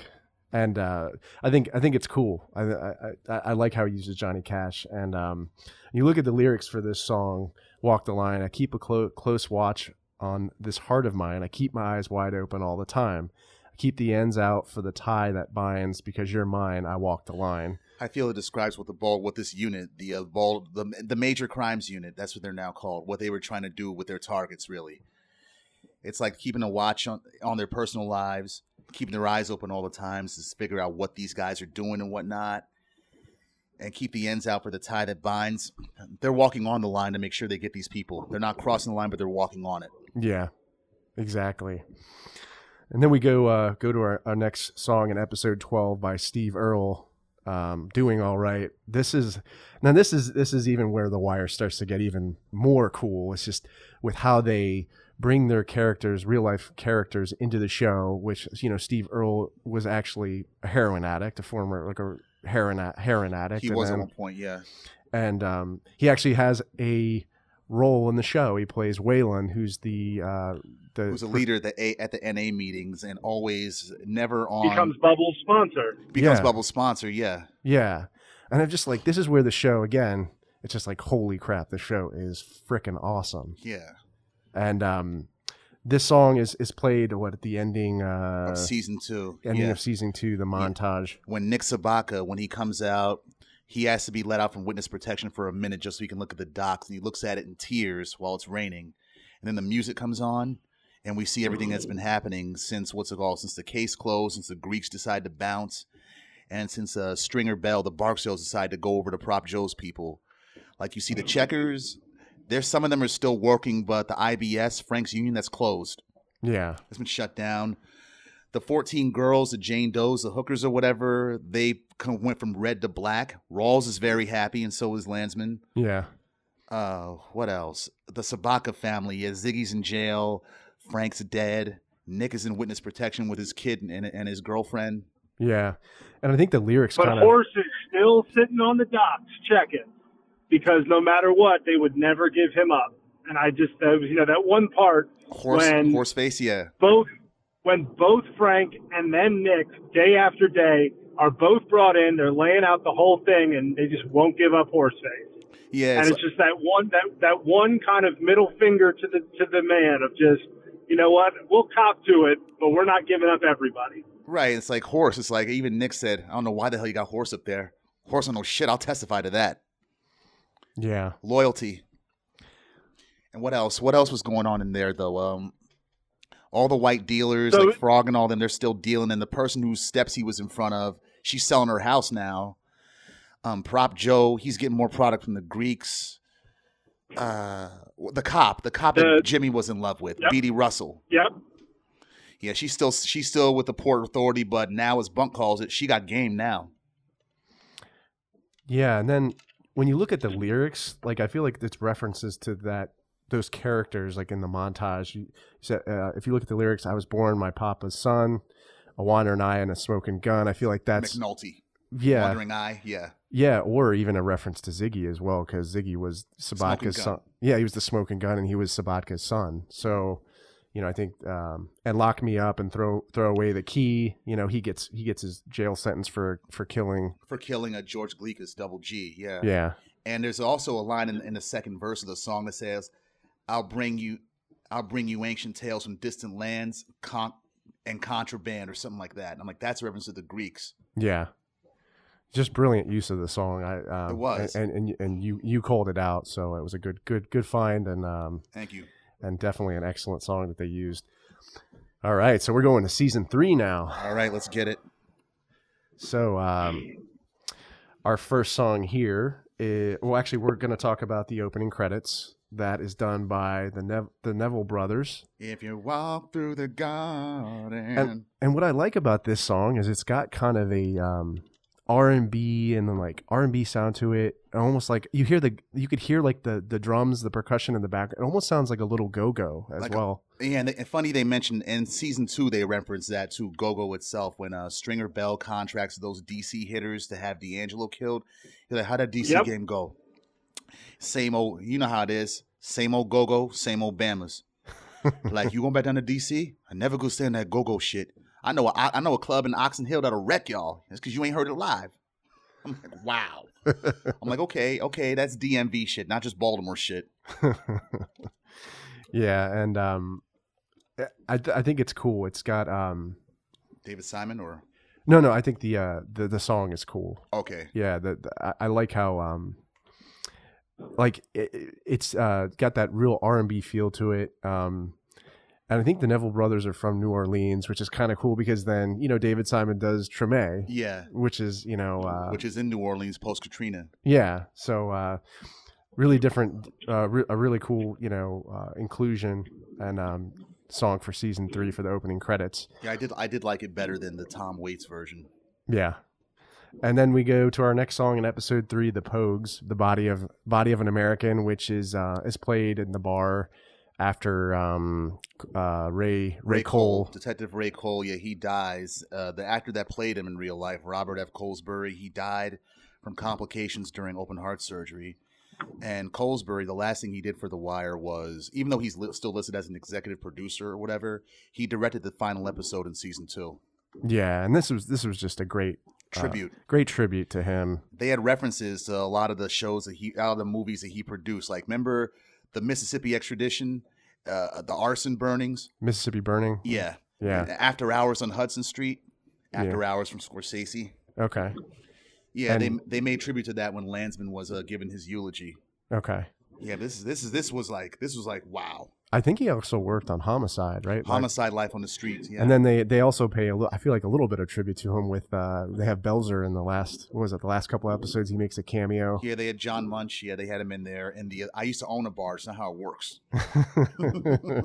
And uh, I think I think it's cool. I, I I I like how he uses Johnny Cash. And um, you look at the lyrics for this song, "Walk the Line." I keep a clo- close watch on this heart of mine. I keep my eyes wide open all the time. I keep the ends out for the tie that binds. Because you're mine, I walk the line. I feel it describes what the ball, what this unit, the uh, ball, the the major crimes unit. That's what they're now called. What they were trying to do with their targets, really. It's like keeping a watch on on their personal lives, keeping their eyes open all the times to figure out what these guys are doing and whatnot, and keep the ends out for the tie that binds. They're walking on the line to make sure they get these people. They're not crossing the line, but they're walking on it. Yeah, exactly. And then we go uh, go to our, our next song in episode twelve by Steve Earle, um, "Doing All Right." This is now this is this is even where the wire starts to get even more cool. It's just with how they bring their characters, real life characters, into the show. Which you know, Steve Earle was actually a heroin addict, a former like a heroin heroin addict. He and was at one point, yeah. and um, he actually has a role in the show. He plays Waylon, who's the uh, the Who's a leader at the A, at the NA meetings and always never on Becomes Bubble's sponsor. becomes Yeah. Bubble's sponsor. Yeah, Yeah, and I'm just like, this is where the show again. It's just like, holy crap, the show is freaking awesome. yeah. And um, this song is is played what at the ending uh, of season two. ending yeah. of season two, the montage. when Nick Sobotka, when he comes out, he has to be let out from witness protection for a minute just so he can look at the docs, and he looks at it in tears while it's raining, and then the music comes on, and we see everything that's been happening since what's it called? Since the case closed, since the Greeks decided to bounce, and since uh, Stringer Bell, the Barksdales, decided to go over to Prop Joe's people. Like you see the checkers. There's some of them are still working, but the IBS, Frank's Union, that's closed. Yeah, It's been shut down. The 14 girls, the Jane Does, the hookers or whatever, they kind of went from red to black. Rawls is very happy, and so is Landsman. yeah, Uh, what else? The Sobotka family. Yeah, Ziggy's in jail. Frank's dead. Nick is in witness protection with his kid and, and his girlfriend. yeah. And I think the lyrics But kind of Horse is still sitting on the docks checking because no matter what, they would never give him up. And I just, that was, you know, that one part Horse, When- horse face, yeah. both when both Frank and then Nick, day after day, are both brought in. They're laying out the whole thing, and they just won't give up Horseface. Yeah, and it's, it's just that one that that one kind of middle finger to the to the man of just, you know what, we'll cop to it, but we're not giving up everybody. right. It's like horse. It's like even Nick said, I don't know why the hell you got horse up there. Horse don't know shit. I'll testify to that. Yeah, loyalty. And what else? What else was going on in there though? Um, all the white dealers, So- like Frog and all them, they're still dealing. And the person whose steps he was in front of, she's selling her house now. Um, Prop Joe, he's getting more product from the Greeks. Uh, the cop, the cop The- that Jimmy was in love with, Yep. Beadie Russell. Yep. Yeah, she's still she's still with the Port Authority, but now, as Bunk calls it, she got game now. Yeah, and then when you look at the lyrics, like I feel like it's references to that those characters, like in the montage. You, you said uh, if you look at the lyrics, I was born my papa's son, a wandering eye and a smoking gun. I feel like that's McNulty, yeah, Wandering Eye, yeah. yeah, or even a reference to Ziggy as well, because Ziggy was Sobotka's son. Yeah, he was the smoking gun, and he was Sobotka's son. So, you know, I think um, and lock me up and throw throw away the key. You know, he gets he gets his jail sentence for for killing. For killing a George Glekas, double G, yeah. Yeah, And there's also a line in, in the second verse of the song that says, "I'll bring you, I'll bring you ancient tales from distant lands, con- and contraband, or something like that." And I'm like, that's a reference to the Greeks. Yeah, just brilliant use of the song. I um, It was. and, and and you you called it out, so it was a good good good find, and um Thank you. And definitely an excellent song that they used. All right, so we're going to season three now. All right, let's get it. So um, our first song here, is, well, actually, we're going to talk about the opening credits. That is done by the Nev- the Neville brothers. If you walk through the garden, And what I like about this song is it's got kind of a um, R and B and then like R and B sound to it. Almost like you hear the you could hear like the the drums, the percussion in the back. It almost sounds like a little go go as Like a- well. yeah, and, and funny they mentioned in season two they referenced that to go go itself when uh, Stringer Bell contracts those DC hitters to have D'Angelo killed. He's like, "How would that DC Yep. game go?" Same old, you know how it is. Same old go go, same old Bamas. like you going back down to DC? I never go stand that go go shit. I know, I, I know a club in Oxon Hill that'll wreck y'all. It's because you ain't heard it live. I'm like, wow. I'm like, okay, okay, that's DMV shit, not just Baltimore shit. yeah, and um, I th- I think it's cool. It's got um, David Simon or no no. I think the uh the the song is cool. okay, Yeah, the, the- I, I like how um, like it- it's uh got that real R and B feel to it. Um, and I think the Neville brothers are from New Orleans, which is kind of cool because then you know David Simon does Treme, yeah, which is you know uh, which is in New Orleans post Katrina. yeah, so uh, really different, uh, re- a really cool you know uh, inclusion and um, song for season three for the opening credits. Yeah, I did. I did like it better than the Tom Waits version. Yeah. And then we go to our next song in episode three, "The Pogues," the body of body of an American, which is uh, is played in the bar after um, uh, Ray Ray, Cole. Detective Ray Cole. Yeah, he dies. Uh, the actor that played him in real life, Robert F. Colesbury, he died from complications during open heart surgery. And Colesbury, the last thing he did for The Wire was, even though he's li- still listed as an executive producer or whatever, he directed the final episode in season two. Yeah, and this was this was just a great uh, Tribute. great tribute to him. they had references to a lot of the shows that he, out of the movies that he produced. Like, remember the Mississippi extradition, uh, the arson burnings? Mississippi Burning. Yeah. Yeah. After Hours on Hudson Street. After Hours from Scorsese. Okay. Yeah, they And- they made tribute to that when Landsman was uh, giving his eulogy. Okay. Yeah, this is this is this was like this was like wow. I think he also worked on Homicide, right? Homicide Life on the Streets. Yeah. And then they they also pay a little. I feel like a little bit of tribute to him with uh they have Belzer in the last what was it the last couple episodes he makes a cameo. yeah, they had John Munch. Yeah, they had him in there. And the I used to own a bar. It's not how it works.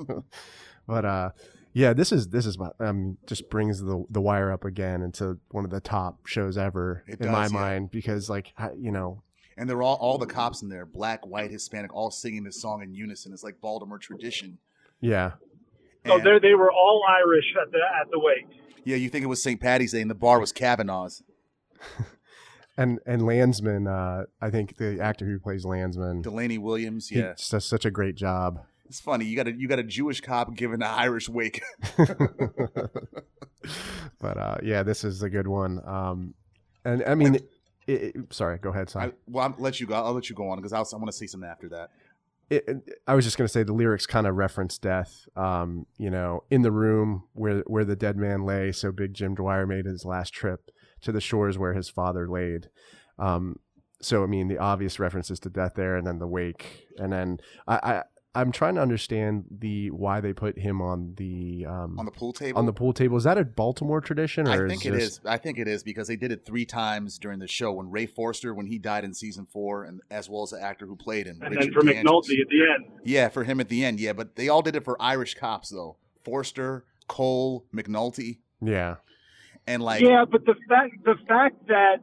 but uh yeah this is this is my um just brings the the wire up again into one of the top shows ever It in my yeah. mind because like you know And they're all all the cops in there, black, white, Hispanic, all singing this song in unison. It's like Baltimore tradition. Yeah Oh, And- they they were all Irish at the at the wake. yeah, you think it was St. Patty's Day, and the bar was Kavanaugh's. and and Landsman uh I think the actor who plays Landsman Delaney Williams. he Yeah, does such a great job it's funny. You got a you got a Jewish cop giving an Irish wake. but uh yeah this is a good one um and I mean it, it, sorry go ahead I, son well, I'll let you go. I'll let you go on because I want to say something after that. it, I was just going to say the lyrics kind of reference death. Um, you know, in the room where where the dead man lay, so Big Jim Dwyer made his last trip to the shores where his father laid. Um, so I mean, the obvious references to death there, and then the wake, and then I I, I'm trying to understand the why they put him on the um on the pool table. on the pool table. Is that a Baltimore tradition? Or I think it this- is. I think it is because they did it three times during the show. When Ray Foerster, when he died in season four, and as well as the actor who played him, And Richard then for DeAngelis. McNulty at the end. Yeah, for him at the end. Yeah, but they all did it for Irish cops though. Foerster, Cole, McNulty, Yeah. and like yeah, but the fact the fact that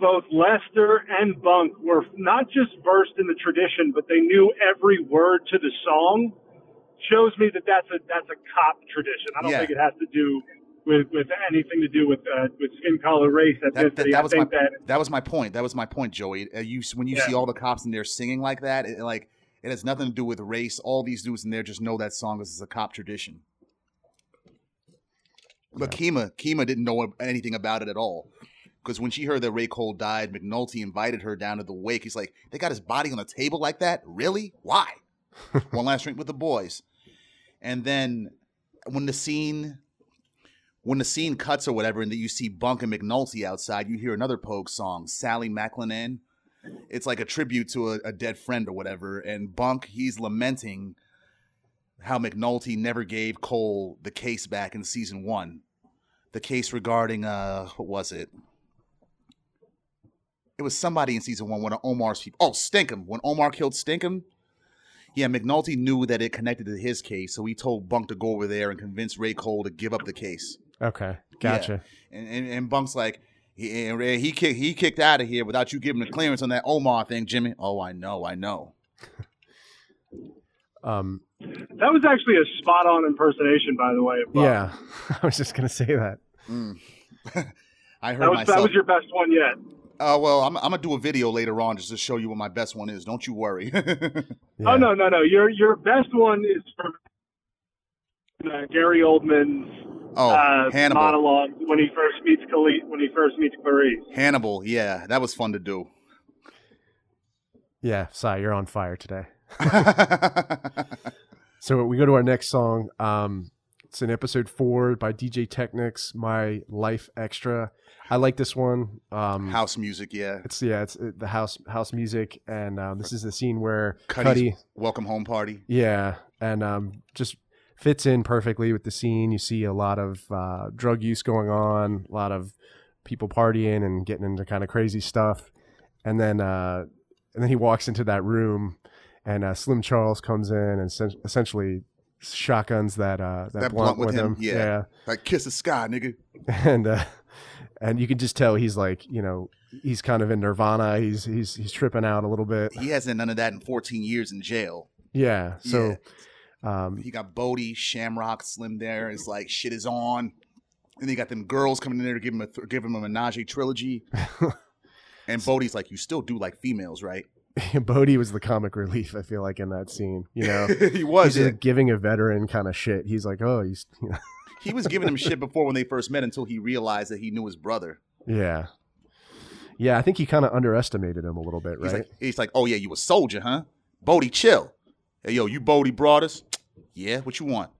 both Lester and Bunk were not just versed in the tradition, but they knew every word to the song, shows me that that's a that's a cop tradition. I don't Yeah. think it has to do with with anything to do with uh, with skin color, race, That, that, that I was my think that that was my point. That was my point, Joey. Uh, you when you Yeah. see all the cops in there singing like that, it, like it has nothing to do with race. All these dudes in there just know that song is a cop tradition. But Kima, Kima didn't know anything about it at all. Because when she heard that Ray Cole died, McNulty invited her down to the wake. He's like, "They got his body on the table like that? Really? Why?" One last drink with the boys, and then when the scene when the scene cuts or whatever, and that you see Bunk and McNulty outside, you hear another Pogue song, Sally McLennan. It's like a tribute to a, a dead friend or whatever. And Bunk, he's lamenting how McNulty never gave Cole the case back in season one. The case regarding uh what was it? It was somebody in season one, one of Omar's people. Oh, Stinkum. When Omar killed Stinkum, yeah, McNulty knew that it connected to his case, so he told Bunk to go over there and convince Ray Cole to give up the case. Okay. Gotcha. And, and, and Bunk's like, he, and Ray- he kicked he kicked out of here without you giving the clearance on that Omar thing, Jimmy. Oh, I know, I know. Um. that was actually a spot on impersonation, by the way. Bunk. Yeah. I was just gonna say that. Mm. I heard that was myself. that was your best one yet. Uh, well, I'm, I'm gonna do a video later on just to show you what my best one is. Don't you worry. Yeah. Oh no, no, no. Your your best one is from uh, Gary Oldman's oh, uh, Hannibal. monologue when he first meets Khali- when he first meets Clarice. Hannibal. Yeah, that was fun to do. Yeah. Cy, you're on fire today. So we go to our next song. Um, it's in episode four by DJ Technics, "My Life Extra." I like this one. Um, House music. Yeah. It's yeah, it's uh, the house house music, and um, this is the scene where Cutty's Cutty, welcome home party. yeah, and um, just fits in perfectly with the scene. You see a lot of uh, drug use going on, a lot of people partying and getting into kind of crazy stuff, and then uh, and then he walks into that room, and uh, Slim Charles comes in and sen- essentially shotguns that uh, that, That blunt, blunt with with him, him. yeah. Like kiss the sky, nigga. and uh, and you can just tell he's like you know he's kind of in nirvana. He's he's he's tripping out a little bit. He hasn't none of that in 14 years in jail. Yeah. So um, He got Bodie, Shamrock, Slim there. It's like shit is on. And they got them girls coming in there to give him a th- give him a menage trilogy. and Bodie's like, you still do like females, right? Bodie was the comic relief. I feel like in that scene. You know. he was. He's yeah. giving a veteran kind of shit. He's like, oh, he's, you know, He was giving him shit before when they first met until he realized that he knew his brother. yeah, yeah. I think he kind of underestimated him a little bit, He's right? like, he's like, oh yeah, you a soldier, huh? Bodie, chill. Hey yo, you Bodie brought us? Yeah, what you want?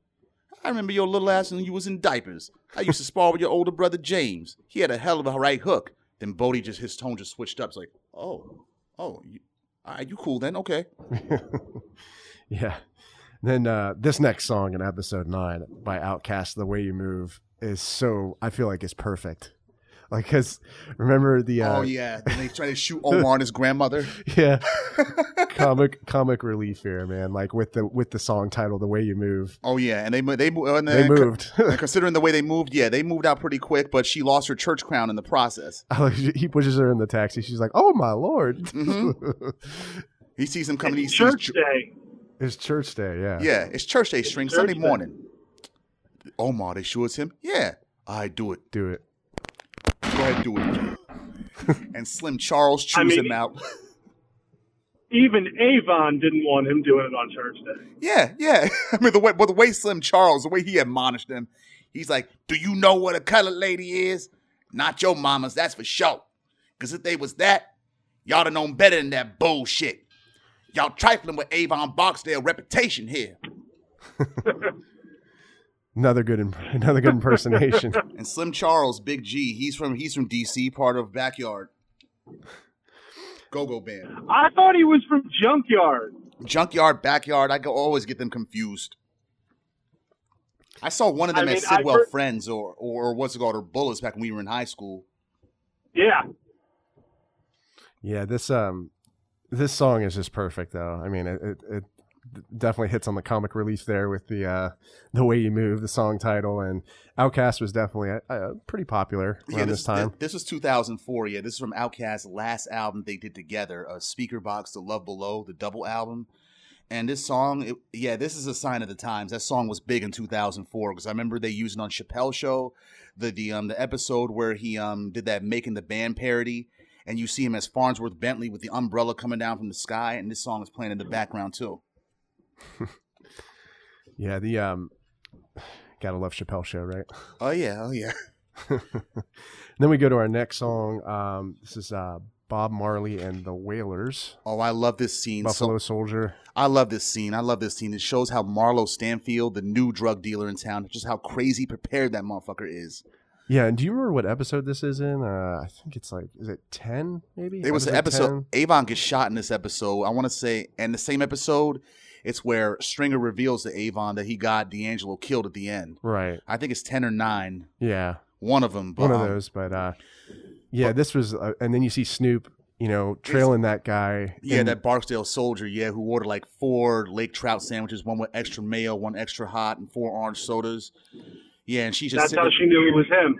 I remember your little ass when you was in diapers. I used to spar with your older brother James. He had a hell of a right hook. Then Bodie just his tone just switched up. It's like, oh, oh, you, all right, you cool then? Okay. yeah. Then uh, this next song in episode nine by OutKast, "The Way You Move," is so. I feel like it's perfect. Like, cause remember the uh, oh yeah. Then they try to shoot Omar and his grandmother. yeah comic comic relief here, man. Like with the with the song title, "The Way You Move," Oh yeah, and they they and they then- moved. And considering the way they moved, yeah, they moved out pretty quick, but she lost her church crown in the process. Like- he pushes her in the taxi. She's like, "Oh my lord!" Mhm. He sees him coming. He It's sees church Ju- day. it's church day. Yeah. Yeah, it's church day string Church Sunday day. morning. Omar, they sure him? Yeah. I do it. Do it. Ahead, do it. and Slim Charles chews I mean- him out. Even Avon didn't want him doing it on church day. yeah, yeah. I mean the way but the way Slim Charles, the way he admonished him, he's like, Do you know what a colored lady is? Not your mama's, that's for sure. Cause if they was that, y'all'd have known better than that bullshit. Y'all trifling with Avon Barksdale reputation here. Another good, imp- another good impersonation. And Slim Charles, Big G, he's from he's from DC, part of Backyard. Go Go Band. I thought he was from Junkyard. Junkyard, backyard. I go always get them confused. I saw one of them I at mean, I've Sidwell heard- Friends or or what's it called or Bullets back when we were in high school. Yeah, Yeah, this um, this song is just perfect though. I mean, it it, it definitely hits on the comic relief there with the uh the way you move, the song title, and OutKast was definitely uh, pretty popular around this, time. This, was 2004. Yeah, this is from OutKast's last album they did together, uh, Speakerboxxx, The Love Below, the double album. And this song, it, yeah, this is a sign of the times. That song was big in 2004 because I remember they used it on Chappelle Show, the the um the episode where he um did that making the band parody, and you see him as Fonzworth Bentley with the umbrella coming down from the sky, and this song is playing in the background too. Yeah, the um, gotta love Chappelle Show, right? Oh yeah, oh yeah. then we go to our next song. Um, this is uh Bob Marley and the Wailers, Oh, I love this scene. So- Buffalo Soldier. I love this scene. I love this scene. It shows how Marlo Stanfield, the new drug dealer in town, just how crazy prepared that motherfucker is. Yeah, and do you remember what episode this is in? Uh, I think it's like, is it ten? Maybe It was the episode. Avon gets shot in this episode. I want to say, and the same episode, it's where Stringer reveals to Avon that he got D'Angelo killed at the end. Right. I think it's ten or nine. Yeah, One of them. But, one of um, those. But uh, yeah, this was, uh, and then you see Snoop, you know, trailing that guy. Yeah, and- that Barksdale soldier. Yeah, who ordered like four lake trout sandwiches, one with extra mayo, one extra hot, and four orange sodas. Yeah, and she just that's how there- she knew it was him.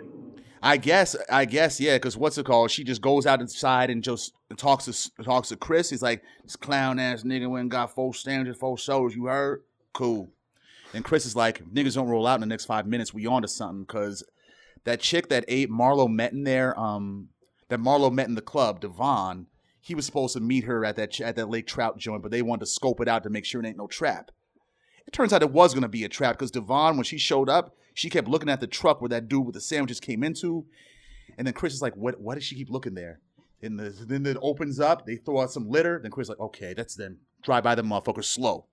I guess, I guess, yeah. Because what's it called? She just goes out inside and just talks to talks to Chris. He's like, "This clown ass nigga went and got four standards, four sodas. You heard? Cool." And Chris is like, "Niggas don't roll out in the next five minutes. We on to something." Because that chick that ate Marlo met in there, um, that Marlo met in the club, Devon. He was supposed to meet her at that at that Lake Trout joint, but they wanted to scope it out to make sure it ain't no trap. It turns out it was gonna be a trap because Devon, when she showed up, she kept looking at the truck where that dude with the sandwiches came into, and then Chris is like, "What? Why does she keep looking there?" And the, then it opens up. They throw out some litter. Then Chris is like, "Okay, that's them. Drive by the motherfucker slow."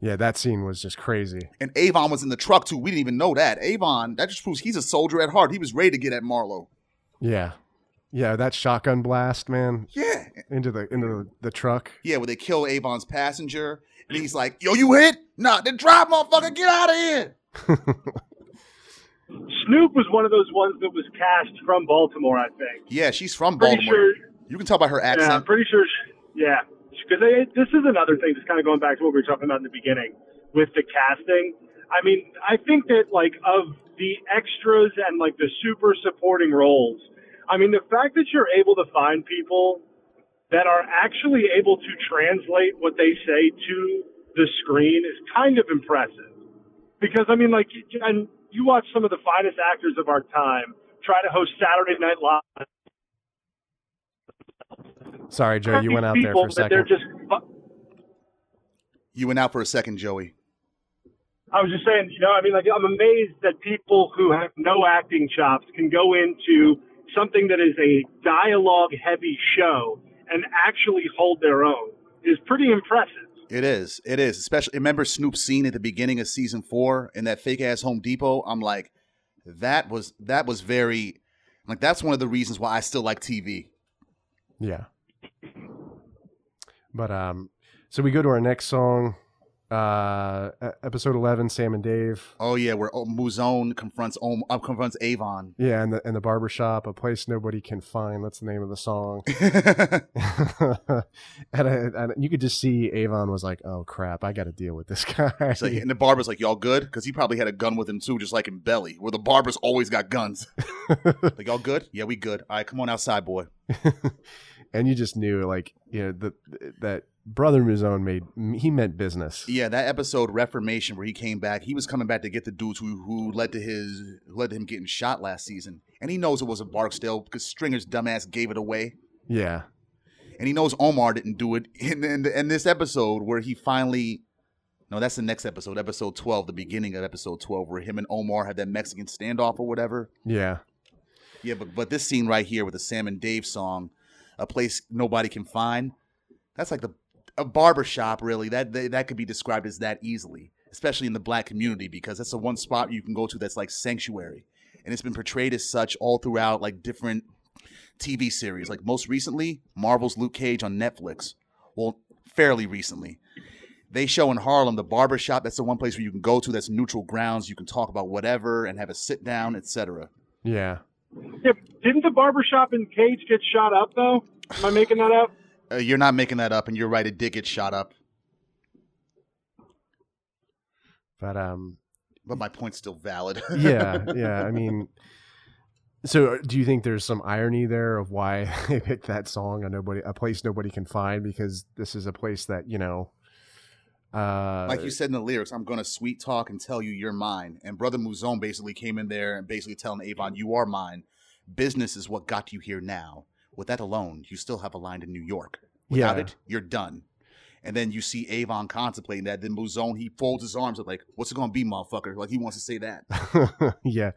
yeah, that scene was just crazy. And Avon was in the truck too. We didn't even know that. Avon, that just proves he's a soldier at heart. He was ready to get at Marlo. Yeah, yeah, that shotgun blast, man, Yeah, into the into the, the truck. yeah. Where they kill Avon's passenger, and he's like, "Yo, you hit? Nah, then drive, motherfucker. Get out of here." Snoop was one of those ones that was cast from Baltimore, I think. Yeah, she's from Pretty Baltimore. sure. You can tell by her Yeah, I'm accent. pretty sure. She, yeah, because this is another thing that's kind of going back to what we were talking about in the beginning with the casting. I mean, I think that like of the extras and like the super supporting roles, I mean, the fact that you're able to find people that are actually able to translate what they say to the screen is kind of impressive. Because I mean, like, and you watch some of the finest actors of our time try to host Saturday Night Live. Sorry, Joe, you went out there for a that They're second. just fu- You went out for a second, Joey. I was just saying, you know, I mean, like, I'm amazed that people who have no acting chops can go into something that is a dialogue heavy show and actually hold their own is pretty impressive. It is. It is. Especially remember Snoop's scene at the beginning of season four in that fake ass Home Depot. I'm like, that was that was very like that's one of the reasons why I still like TV. Yeah. But um, so we go to our next song, uh, episode eleven, Sam and Dave. Oh yeah, where Mouzone confronts Om, uh, confronts Avon. Yeah, and the and the barber shop, a place nobody can find. That's the name of the song. and, I, and you could just see Avon was like, "Oh crap, I got to deal with this guy." Like- and the barber's like, "Y'all good?" Because he probably had a gun with him too, just like in Belly, where the barber's always got guns. like, y'all good? Yeah, we good. All right, come on outside, boy. and you just knew, like, you know, the, that brother Mouzone made he meant business. Yeah, that episode Reformation where he came back, he was coming back to get the dudes who who led to his led to him getting shot last season, and he knows it was a Barksdale because Stringer's dumbass gave it away, Yeah, and he knows Omar didn't do it. In in, in this episode where he finally, no, that's the next episode, episode twelve, the beginning of episode twelve, where him and Omar had that Mexican standoff or whatever. yeah, Yeah, but but this scene right here with the Sam and Dave song, a place nobody can find, that's like the a barber shop really. That that, that could be described as that easily, especially in the black community because that's the one spot you can go to that's like sanctuary. And it's been portrayed as such all throughout like different TV series. Like most recently, Marvel's Luke Cage on Netflix. Well, fairly recently. They show in Harlem the barber shop. That's the one place where you can go to. That's neutral grounds. You can talk about whatever and have a sit down, etc. Yeah. Yeah, didn't the barbershop in Cage get shot up though? Am I making that up? Uh, you're not making that up, and you're right. It did get shot up, But um, but my point's still valid. yeah, yeah. I mean, so uh, do you think there's some irony there of why they picked that song a nobody a place nobody can find because this is a place that you know, uh, like you said in the lyrics, I'm gonna sweet talk and tell you you're mine. And Brother Mouzone basically came in there and basically telling Avon, you are mine. Business is what got you here now. With that alone, you still have a line to New York. Without Yeah. it, you're done. And then you see Avon contemplating that. Then Mouzone, he folds his arms up like, what's it gonna be, motherfucker? Like he wants to say that. yeah.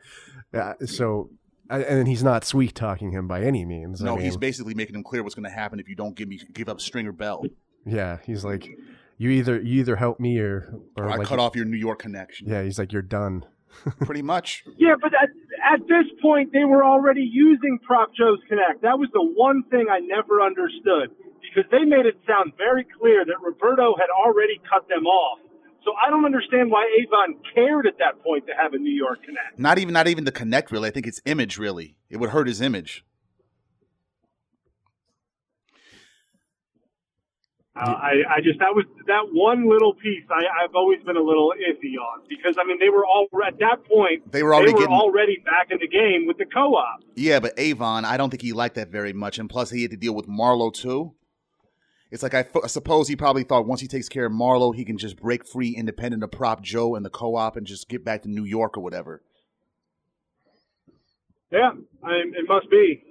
Uh, so, and he's not sweet talking him by any means. I No, he's basically making him clear what's gonna happen if you don't give me give up Stringer Bell. yeah. He's like, you either you either help me or or, Or I like, cut off your New York connection. Yeah, he's like, you're done. Pretty much. Yeah, but at, at this point, they were already using Prop Joe's Connect. That was the one thing I never understood because they made it sound very clear that Roberto had already cut them off. So I don't understand why Avon cared at that point to have a New York Connect. Not even not even the connect really. I think it's image really. It would hurt his image. Uh, I, I just that was that one little piece I, I've always been a little iffy on because I mean they were all at that point They were already they were getting already back in the game with the co-op. Yeah, but Avon, I don't think he liked that very much, and plus he had to deal with Marlo too. It's like I, f- I suppose he probably thought once he takes care of Marlo, he can just break free, independent of Prop Joe and the co-op, and just get back to New York or whatever. Yeah, I, it must be.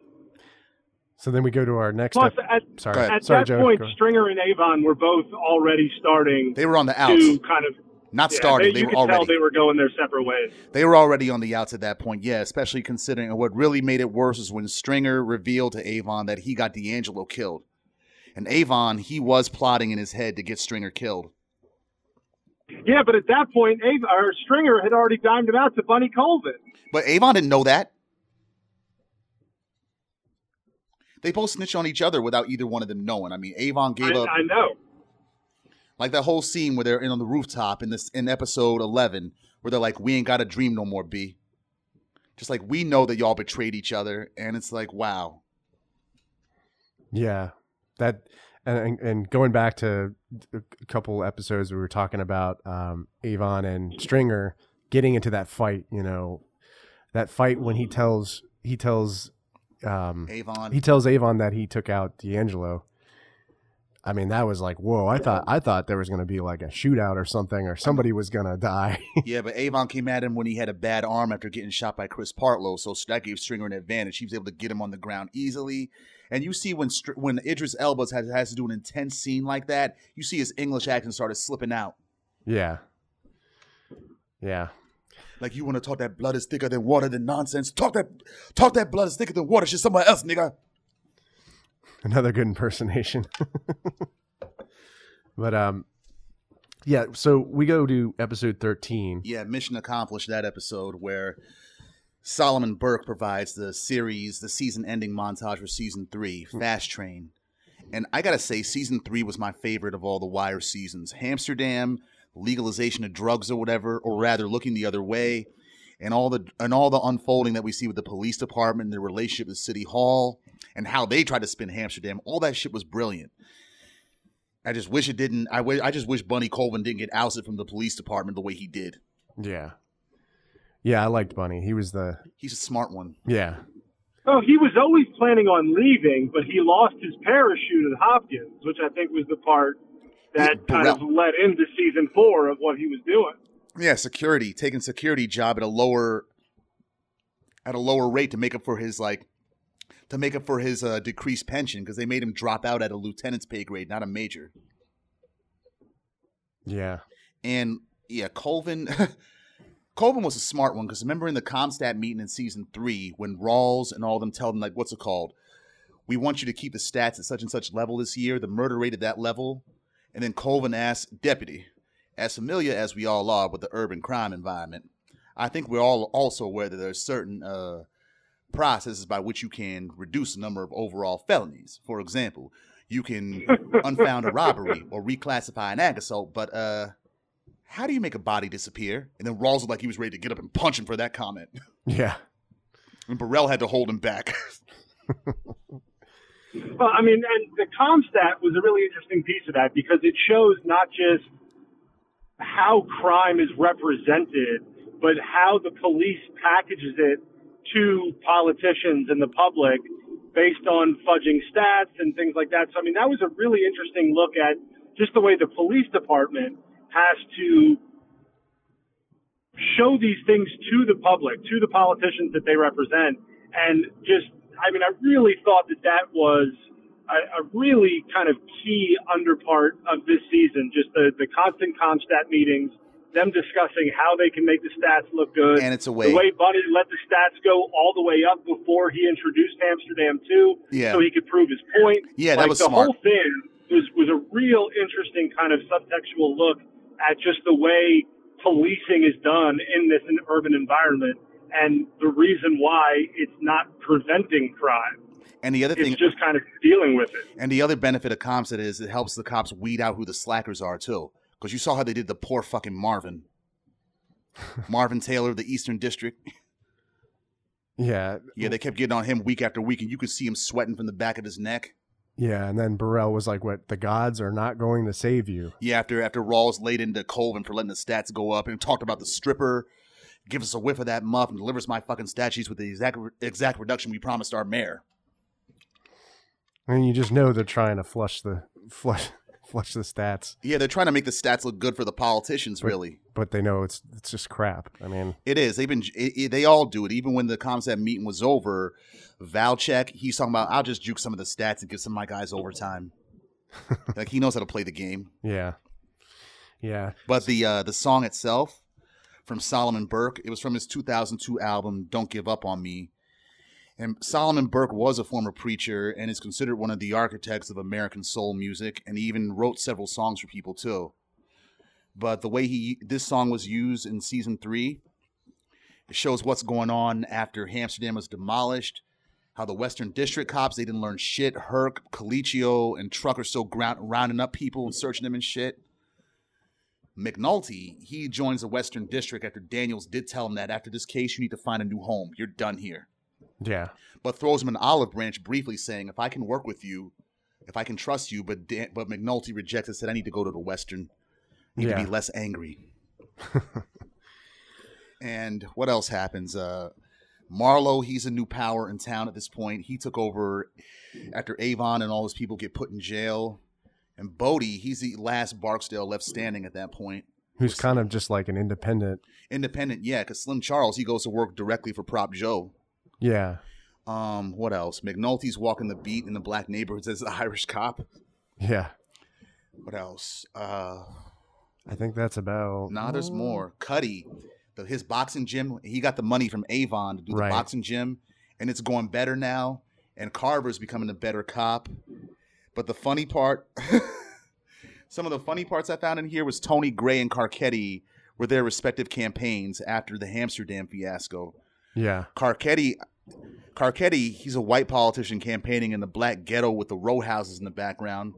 So then we go to our next. Plus, ep- at, sorry, Go at sorry, that Joe. point, Stringer and Avon were both already starting They were on the outs, to kind of not yeah, starting. They, They, you were could tell already they were going their separate ways. they were already on the outs at that point. Yeah, especially considering what really made it worse is when Stringer revealed to Avon that he got D'Angelo killed, and Avon he was plotting in his head to get Stringer killed. Yeah, but at that point, Avon, or Stringer had already dimed him out to Bunny Colvin. But Avon didn't know that. They both snitched on each other without either one of them knowing. I mean, Avon I, gave up I know. like that whole scene where they're in on the rooftop in this in episode eleven, where they're like, "We ain't got a dream no more, B." Just like we know that y'all betrayed each other, and it's like, wow, Yeah, that and and- and going back to a couple episodes we were talking about um, Avon and Stringer getting into that fight. You know, that fight when he tells he tells um, Avon. he tells Avon that he took out D'Angelo. I mean, that was like, whoa! I thought I thought there was going to be like a shootout or something, or somebody was going to die. yeah, but Avon came at him when he had a bad arm after getting shot by Chris Partlow, so that gave Stringer an advantage. He was able to get him on the ground easily. And you see when when Idris Elba has, has to do an intense scene like that, you see his English accent started slipping out. yeah, yeah, Like you want to talk that blood is thicker than water than nonsense. Talk that talk that blood is thicker than water. Shit, somebody else, nigga. another good impersonation. but um, yeah. So we go to episode thirteen. Yeah, mission accomplished that episode where Solomon Burke provides the series, the season ending montage for season three, Fast Train. And I gotta say, season three was my favorite of all the Wire seasons. Amsterdam, legalization of drugs or whatever, or rather looking the other way, and all the and all the unfolding that we see with the police department, and their relationship with City Hall, and how they tried to spin Amsterdam. All that shit was brilliant. I just wish it didn't. I wi- I just wish Bunny Colvin didn't get ousted from the police department the way he did. Yeah, yeah. I liked Bunny. He was the He's a smart one. yeah, Oh, he was always planning on leaving, but he lost his parachute at Hopkins, which I think was the part that Yeah, kind of led into season four of what he was doing. Yeah, security, taking security job at a lower at a lower rate to make up for his like to make up for his uh, decreased pension because they made him drop out at a lieutenant's pay grade, not a major. yeah, And yeah, Colvin Colvin was a smart one because remember in the CompStat meeting in season three when Rawls and all of them tell them like what's it called? We want you to keep the stats at such and such level this year, the murder rate at that level. And then Colvin asked, Deputy, as familiar as we all are with the urban crime environment, I think we're all also aware that there are certain uh, processes by which you can reduce the number of overall felonies. For example, you can unfound a robbery or reclassify an ag assault, but uh, how do you make a body disappear? And then Rawls looked like he was ready to get up and punch him for that comment. Yeah. And Burrell had to hold him back. Well, I mean, and the CompStat was a really interesting piece of that because it shows not just how crime is represented, but how the police packages it to politicians and the public based on fudging stats and things like that. So, I mean, that was a really interesting look at just the way the police department has to show these things to the public, to the politicians that they represent, and just I mean, I really thought that that was a, a really kind of key underpart of this season. Just the, the constant CompStat meetings, them discussing how they can make the stats look good. And it's a way. The way Bunny let the stats go all the way up before he introduced Amsterdam 2 Yeah. so he could prove his point. Yeah, that like was the smart. whole thing was, was a real interesting kind of subtextual look at just the way policing is done in this urban environment and the reason why it's not preventing crime. And the other thing, It's just kind of dealing with it. and the other benefit of CompStat is it helps the cops weed out who the slackers are too. Because you saw how they did the poor fucking Marvin, Marvin Taylor of the Eastern District. Yeah. Yeah, they kept getting on him week after week, and you could see him sweating from the back of his neck. Yeah. And then Burrell was like, what? The gods are not going to save you. Yeah, after after Rawls laid into Colvin for letting the stats go up and talked about the stripper, give us a whiff of that muff and delivers my fucking statues with the exact exact reduction we promised our mayor. I mean, you just know they're trying to flush the flush flush the stats, Yeah, they're trying to make the stats look good for the politicians. Really, but they know it's it's just crap. I mean, it is. They've been. It, it- they all do it. Even when the CompStat meeting was over, Valchek he's talking about I'll just juke some of the stats and give some of my guys overtime. like he knows how to play the game. yeah, yeah, But the uh, the song itself from Solomon Burke, it was from his 2002 album "Don't Give Up on Me." And Solomon Burke was a former preacher and is considered one of the architects of American soul music, and he even wrote several songs for people too. But the way he this song was used in season three, it shows what's going on after Amsterdam was demolished. How the Western District cops they didn't learn shit. Herc, Colicchio, and Truck are still ground, rounding up people and searching them and shit. McNulty, he joins the Western District after Daniels did tell him that after this case, you need to find a new home. You're done here. yeah, But throws him an olive branch briefly, saying, If I can work with you, if I can trust you, but Dan- but McNulty rejects it, said, I need to go to the Western. I need Yeah. to be less angry. and what else happens? Uh, Marlo, he's a new power in town at this point. He took over after Avon and all his people get put in jail. And Bodie, he's the last Barksdale left standing at that point. who's kind of just like an independent. Independent, yeah, because Slim Charles, he goes to work directly for Prop Joe. Yeah, Um, what else? McNulty's walking the beat in the black neighborhoods as the Irish cop. yeah. What else? Uh, I think that's about. nah, there's more. Cutty, the, his boxing gym, he got the money from Avon to do the boxing gym, and it's going better now. And Carver's becoming a better cop. But the funny part, some of the funny parts I found in here was Tony Gray and Carcetti were their respective campaigns after the Amsterdam fiasco. Yeah, Carcetti, Carcetti, he's a white politician campaigning in the black ghetto with the row houses in the background.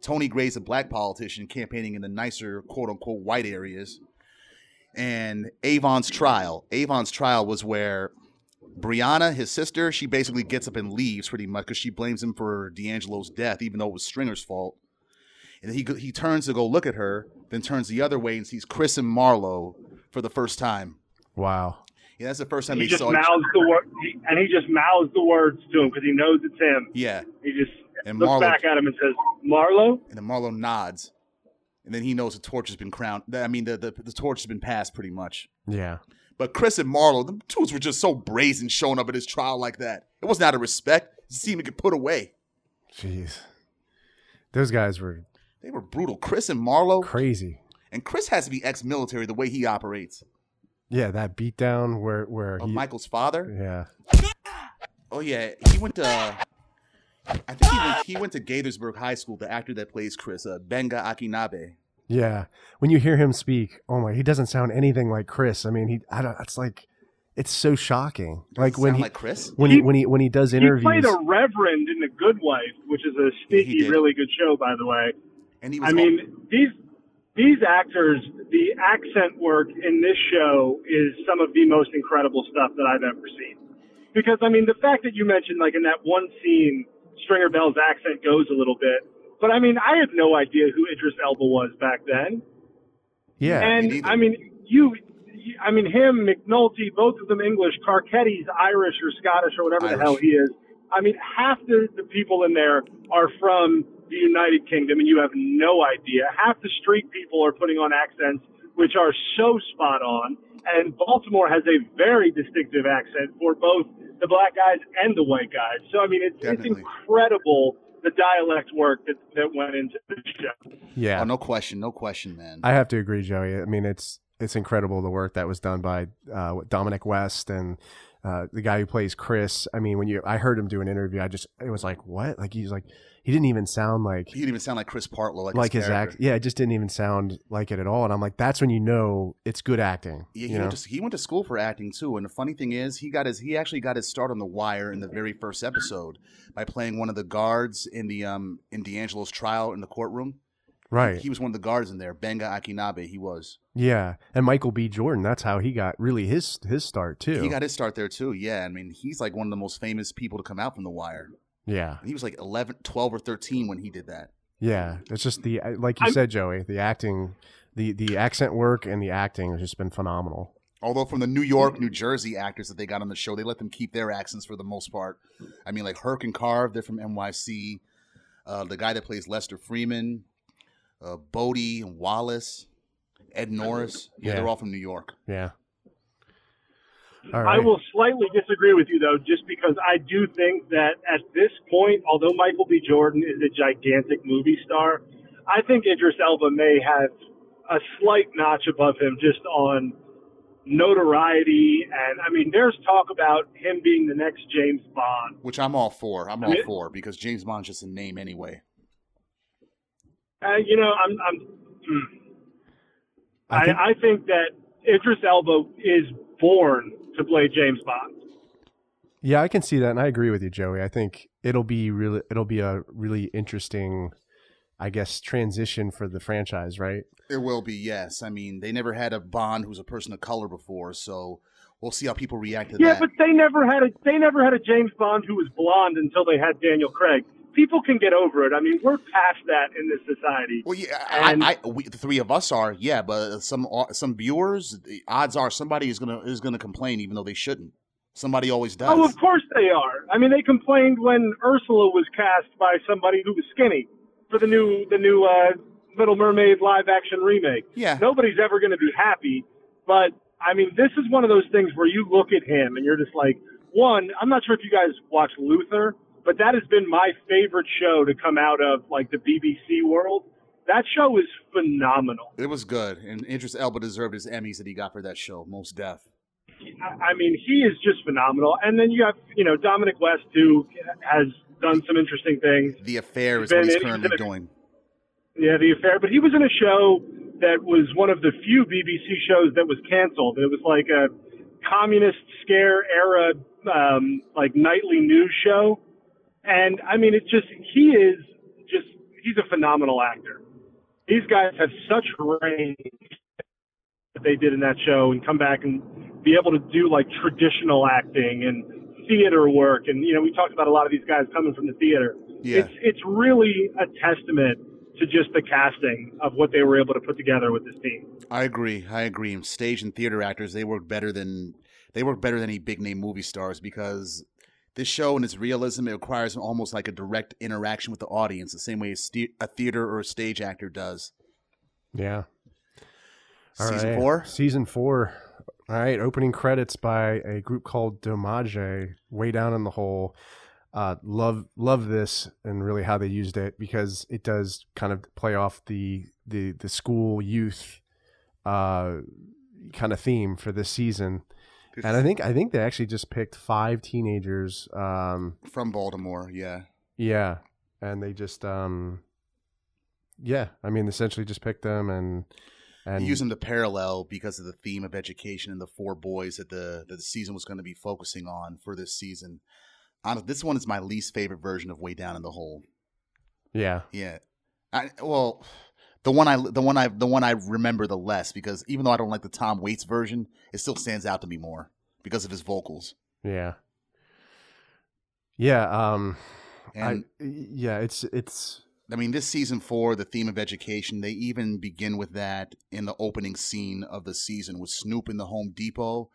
Tony Gray's a black politician campaigning in the nicer, quote unquote, white areas. And Avon's trial. Avon's trial was where Brianna, his sister, she basically gets up and leaves pretty much because she blames him for D'Angelo's death, even though it was Stringer's fault. And he he turns to go look at her, then turns the other way and sees Chris and Marlo for the first time. wow. Yeah, that's the first time He they just saw each mouths the word, and he just mouths the words to him because he knows it's him. Yeah, He just and looks Marlo back at him and says, "Marlo." and then Marlo nods, and then he knows the torch has been crowned. I mean, the the, the torch has been passed pretty much. Yeah, But Chris and Marlo, the dudes were just so brazen showing up at his trial like that. It wasn't out of respect. It seemed to get put away. jeez. Those guys were They were brutal. Chris and Marlo, crazy. and Chris has to be ex-military the way he operates. Yeah, that beatdown where where Of he. Michael's father. Yeah, Oh yeah, he went to. I think he went, he went to Gaithersburg High School. The actor that plays Chris, uh, Gbenga Akinnagbe. Yeah. When you hear him speak, oh my, he doesn't sound anything like Chris. I mean, he. I don't. It's like it's so shocking. Like when sound he like Chris. when he when he when he does He interviews. played a reverend in The Good Wife, which is a sneaky, did. really good show, by the way. And he was I mean, these these actors, the accent work in this show is some of the most incredible stuff that I've ever seen. Because I mean, the fact that you mentioned, like in that one scene, Stringer Bell's accent goes a little bit, but I mean, I had no idea who Idris Elba was back then. yeah, and neither. I mean, you, you, I mean, him, McNulty, both of them English. Carcetti's Irish or Scottish or whatever the hell he is. I mean, half the, the people in there are from the United Kingdom, and you have no idea. Half the street people are putting on accents which are so spot on. And Baltimore has a very distinctive accent for both the black guys and the white guys. So I mean, it's, it's incredible the dialect work that, that went into the show. yeah. oh, no question, no question, man. I have to agree, Joey. I mean, it's it's incredible the work that was done by uh, Dominic West and uh, the guy who plays Chris. I mean, when you I heard him do an interview, I just it was like, what? Like he's like he didn't even sound like he didn't even sound like Chris Partlow, like, like his character. act. Yeah, it just didn't even sound like it at all. And I'm like, that's when you know it's good acting. Yeah, he know? went to he went to school for acting too. And the funny thing is, he got his he actually got his start on The Wire in the very first episode by playing one of the guards in the um in D'Angelo's trial in the courtroom. right. He was one of the guards in there. Gbenga Akinnagbe, he was. yeah, and Michael B. Jordan. That's how he got really his his start too. He got his start there too. Yeah, I mean, he's like one of the most famous people to come out from The Wire. Yeah, He was like 11, 12 or 13 when he did that. yeah. It's just the like you I'm- said, Joey. The acting, the the accent work and the acting has just been phenomenal. Although from the New York, New Jersey actors that they got on the show, they let them keep their accents for the most part. I mean, like Herc and Carve, they're from NYC. Uh, the guy that plays Lester Freamon, uh, Bodie and Wallace, Ed Norris, yeah, Yeah. they're all from New York. Yeah. All right. I will slightly disagree with you, though, just because I do think that at this point, although Michael B. Jordan is a gigantic movie star, I think Idris Elba may have a slight notch above him just on notoriety. And I mean, there's talk about him being the next James Bond. Which I'm all for. I'm all Yeah. for because James Bond's just a name anyway. Uh, you know, I'm, I'm hmm. I I, think- I think that Idris Elba is born to play James Bond. Yeah, I can see that, and I agree with you, Joey. I think it'll be really, it'll be a really interesting, I guess, transition for the franchise, right? It will be, yes. I mean, they never had a Bond who's a person of color before, so we'll see how people react to Yeah, that. Yeah, but they never had a they never had a James Bond who was blonde until they had Daniel Craig. People can get over it. I mean, we're past that in this society. Well, yeah, I, And- I, we, the three of us are, yeah, but some some viewers, the odds are somebody is gonna is gonna complain, even though they shouldn't. Somebody always does. Oh, of course they are. I mean, they complained when Ursula was cast by somebody who was skinny for the new the new uh, Little Mermaid live action remake. Yeah, Nobody's ever going to be happy, but I mean, this is one of those things where you look at him and you're just like, one, I'm not sure if you guys watch Luther, but that has been my favorite show to come out of like the BBC world. That show is phenomenal. it was good, and Idris Elba deserved his Emmys that he got for that show, most deaf. I mean, he is just phenomenal. And then you have, you know, Dominic West, who has done some interesting things. The affair is what he's currently doing. Yeah, the affair. But he was in a show that was one of the few BBC shows that was canceled. It was like a communist scare era, um, like nightly news show. And I mean, it's just he is just he's a phenomenal actor. These guys have such range that they did in that show, and come back and be able to do like traditional acting and theater work. And you know, we talked about a lot of these guys coming from the theater. Yeah, It's it's really a testament to just the casting of what they were able to put together with this team. I agree. I agree. Stage and theater actors, they work better than they work better than any big name movie stars because this show and its realism it requires almost like a direct interaction with the audience, the same way a, ste- a theater or a stage actor does. Yeah. All Season right. four. Season four. All right. Opening credits by a group called DoMaJe, way down in the hole. Uh, love love this and really how they used it because it does kind of play off the the the school youth uh kind of theme for this season. And I think I think they actually just picked five teenagers. Um, from Baltimore, yeah. yeah, and they just um, yeah. I mean, essentially just picked them and And use them to parallel because of the theme of education and the four boys that the that the season was going to be focusing on for this season. Honestly, this one is my least favorite version of Way Down in the Hole. yeah, Yeah, I, well, the one I the one I the one I remember the less because even though I don't like the Tom Waits version, it still stands out to me more because of his vocals. yeah, yeah. Um, And I yeah, it's it's I mean, this season four, the theme of education, they even begin with that in the opening scene of the season with Snoop in the Home Depot,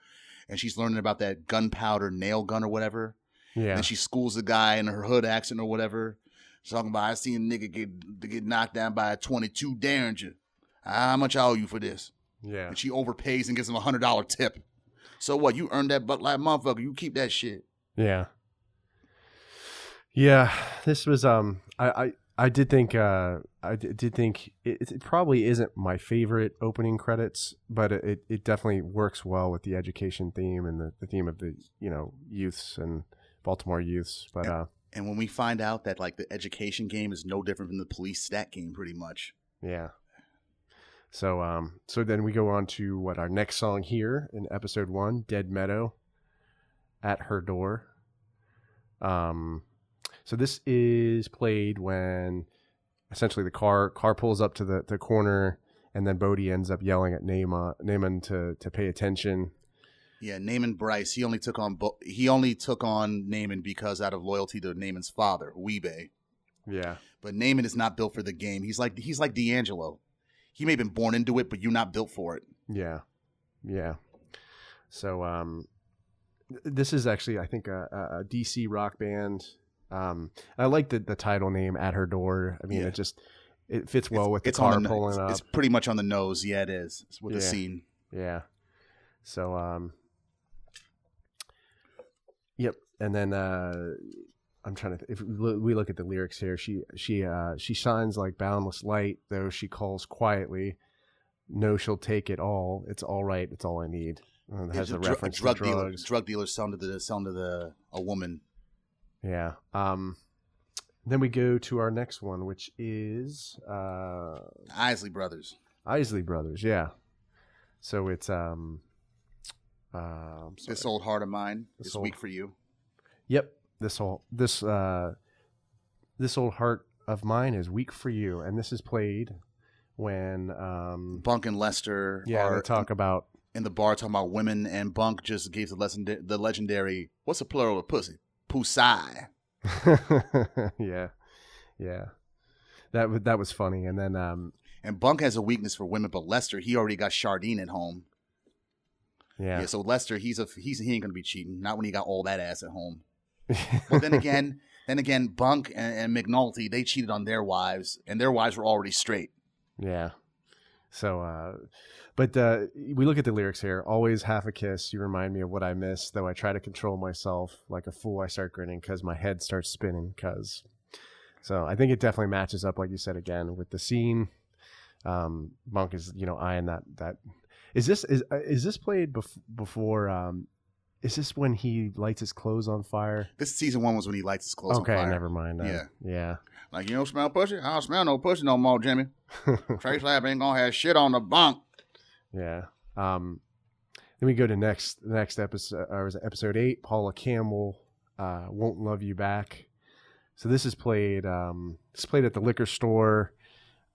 and she's learning about that gunpowder nail gun or whatever. yeah, And she schools the guy in her hood accent or whatever. Talking about, I seen a nigga get get knocked down by a 22 Derringer. How much I owe you for this? yeah, And she overpays and gives him a hundred dollar tip. So what? You earned that buck like motherfucker. You keep that shit. yeah, yeah. This was um, I I, I did think uh, I d- did think it, it probably isn't my favorite opening credits, but it, it, it definitely works well with the education theme and the, the theme of the you know youths and Baltimore youths. But uh, And when we find out that like the education game is no different from the police stat game, pretty much. Yeah. So um so then we go on to what our next song here in episode 1, Dead Meadow at her door. Um so this is played when essentially the car car pulls up to the, the corner and then Bodie ends up yelling at Namond, Namond to to pay attention. Yeah, Namond Brice. He only took on Bo- he only took on Namond because out of loyalty to Namond's father, Wee-Bey. Yeah. But Namond is not built for the game. He's like he's like D'Angelo. He may have been born into it, but you're not built for it. Yeah, yeah. So um, this is actually I think a, a- DC rock band. Um, I like the the title name "At Her Door." I mean, Yeah. it just it fits well It's- with the it's on car no- pulling it's, up. It's pretty much on the nose. Yeah, it is. It's with the scene. Yeah. So um, yep. And then uh, I'm trying to. Th- if we look at the lyrics here, she she uh she shines like boundless light, though she calls quietly. No, she'll take it all. It's all right. It's all I need. And it has a It's dr- reference drug to dealer. Drug dealer selling to the selling to the a woman. Yeah. Um, then we go to our next one, which is uh, Isley Brothers. Isley Brothers. Yeah. So it's um, uh, This old heart of mine This is old- weak for you. Yep. This whole this uh, this old heart of mine is weak for you, and this is played when um, Bunk and Lester yeah, are they talk about in the bar talking about women, and Bunk just gave the lesson the legendary what's the plural of pussy? Pusai. yeah, yeah. That that was funny, and then um, And Bunk has a weakness for women, but Lester he already got Shardene at home. Yeah. Yeah, so Lester he's a he's he ain't gonna be cheating. Not when he got all that ass at home. but then again, then again, Bunk and, and McNulty they cheated on their wives, and their wives were already straight. Yeah. So, uh, but uh, we look at the lyrics here. Always half a kiss. You remind me of what I miss. Though I try to control myself like a fool, I start grinning because my head starts spinning. Cause, so I think it definitely matches up, like you said again, with the scene. Um, Monk is you know eyeing that that. Is this is uh, is this played bef- before? Um, is this when he lights his clothes on fire? This season one was when he lights his clothes okay, on fire. Okay, never mind. Yeah. yeah. Like you don't smell pussy? I don't smell no pussy no more, Jimmy. Trace Lab ain't gonna have shit on the bunk. Yeah. Um, then we go to next next episode, or was it episode eight? Paula Campbell uh, won't love you back. So this is played. Um, it's played at the liquor store.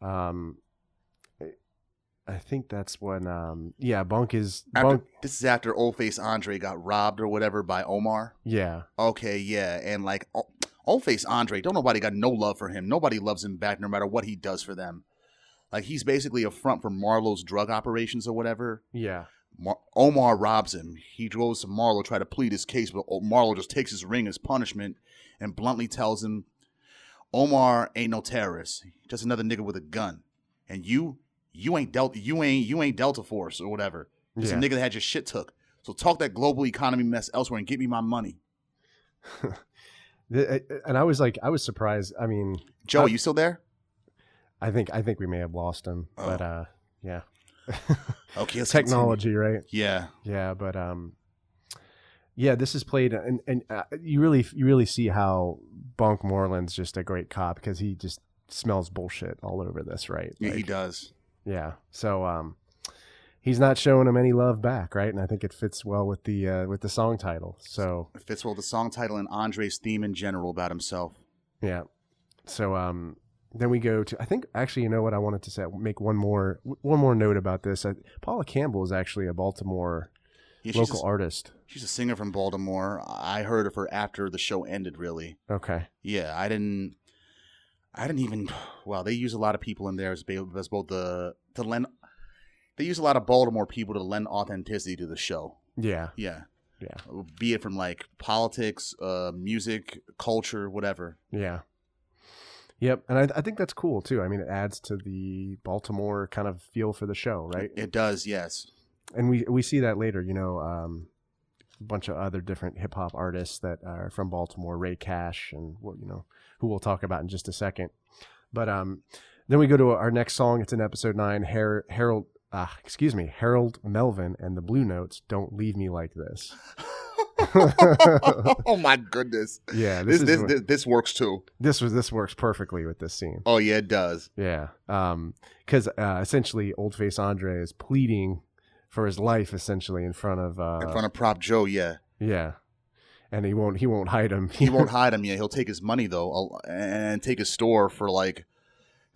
Um, I think that's when. Um, yeah, Bunk is After, Bunk. this is after Old Face Andre got robbed or whatever by Omar. Yeah, Okay, yeah, and like Old Face Andre, don't nobody got no love for him. Nobody loves him back, no matter what he does for them. Like he's basically a front for Marlo's drug operations or whatever. yeah, Mar- Omar robs him. He goes to Marlo try to plead his case, but Marlo just takes his ring as punishment and bluntly tells him, "Omar ain't no terrorist, just another nigga with a gun, and you, you ain't Delta, you ain't you ain't Delta Force or whatever. Just yeah. a nigga that had your shit took. So talk that global economy mess elsewhere and get me my money." And I was like, I was surprised. I mean, Joe, Uh, you still there? I think I think we may have lost him, but Oh. uh, yeah, Okay, technology, right? Yeah, Yeah, but um, yeah, this is played, and and uh, you really you really see how Bunk Moreland's just a great cop because he just smells bullshit all over this, right? yeah, he does. Yeah. So um, he's not showing him any love back, right? And I think it fits well with the uh, with the song title. So It fits well with the song title and Andre's theme in general about himself. yeah. So um, then we go to I think actually you know what I wanted to say make one more one more note about this. I, Paula Campbell is actually a Baltimore Yeah, local a, artist. she's a singer from Baltimore. I heard of her after the show ended. Really, Okay. yeah. I didn't. I didn't even. Well, they use a lot of people in there as, as both the to lend. They use a lot of Baltimore people to lend authenticity to the show. Yeah. Yeah, Yeah. be it from like politics, uh, music, culture, whatever. Yeah. Yep, and I, I think that's cool too. I mean, it adds to the Baltimore kind of feel for the show, right? It does, yes. and we we see that later. You know, um, a bunch of other different hip hop artists that are from Baltimore, Ray Cash, and what you know, who we'll talk about in just a second. But um, then we go to our next song. It's in episode nine. Har- Harold, uh, excuse me, Harold Melvin and the Blue Notes. Don't leave me like this. oh my goodness. Yeah, This this, this, is this this works too. this was this works perfectly with this scene. Oh yeah, it does. Yeah, um, because uh, essentially, Old Face Andre is pleading for his life, essentially in front of uh, In front of Prop Joe, yeah. yeah, and he won't he won't hide him. He won't hide him. Yeah, he'll take his money though, and take his store for like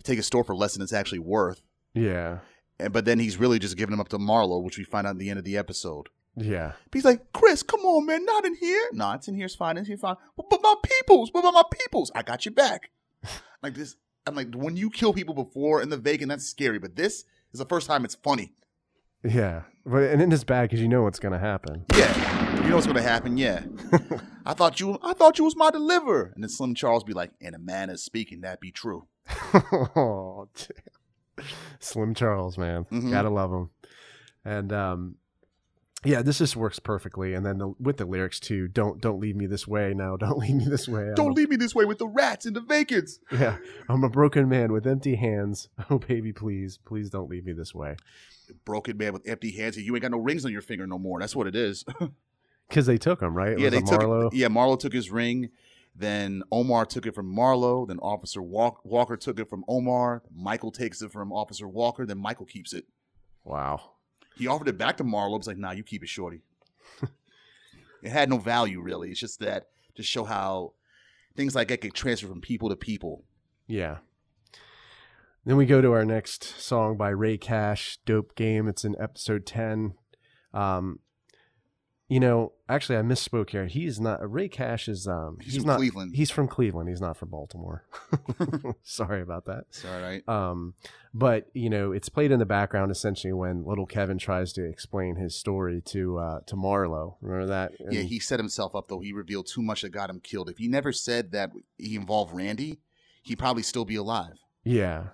take his store for less than it's actually worth. yeah, And but then he's really just giving him up to Marlo, which we find out at the end of the episode. yeah, But he's like, Chris, come on, man, not in here. Nah, it's in here. It's fine. It's here, fine. But, but my peoples, but my peoples, I got you back. like this, I'm like, when you kill people before in the vacant, that's scary. But this is the first time it's funny. yeah. But and in his bag, because you know what's gonna happen. Yeah, you know what's gonna happen. Yeah, I thought you, I thought you was my deliverer. And then Slim Charles be like, and a man is speaking, that be true. oh, damn. Slim Charles, man, Mhm. gotta love him. And um, yeah, this just works perfectly. And then the, with the lyrics too, don't don't leave me this way. now. don't leave me this way. I'm Don't leave me this way with the rats and the vacants. Yeah, I'm a broken man with empty hands. Oh, baby, please, please don't leave me this way. Broken man with empty hands, and you ain't got no rings on your finger no more. That's what it is. Because they took him, right? It yeah, they took. Marlo. Yeah, Marlo took his ring. Then Omar took it from Marlo. Then Officer Walk- Walker took it from Omar. Michael takes it from Officer Walker. Then Michael keeps it. Wow. He offered it back to Marlo. He's like, "Nah, you keep it, shorty." it had no value really. It's just that to show how things like that get transferred from people to people. Yeah. Then we go to our next song by Ray Cash, "Dope Game." It's in episode ten. Um, you know, actually, I misspoke here. He is not. Ray Cash is. Um, He's from not. Cleveland. He's from Cleveland. He's not from Baltimore. Sorry about that. It's all right. Um, but you know, it's played in the background essentially when little Kevin tries to explain his story to uh, to Marlo. Remember that? Yeah, he set himself up though. He revealed too much that got him killed. If he never said that he involved Randy, he'd probably still be alive. yeah.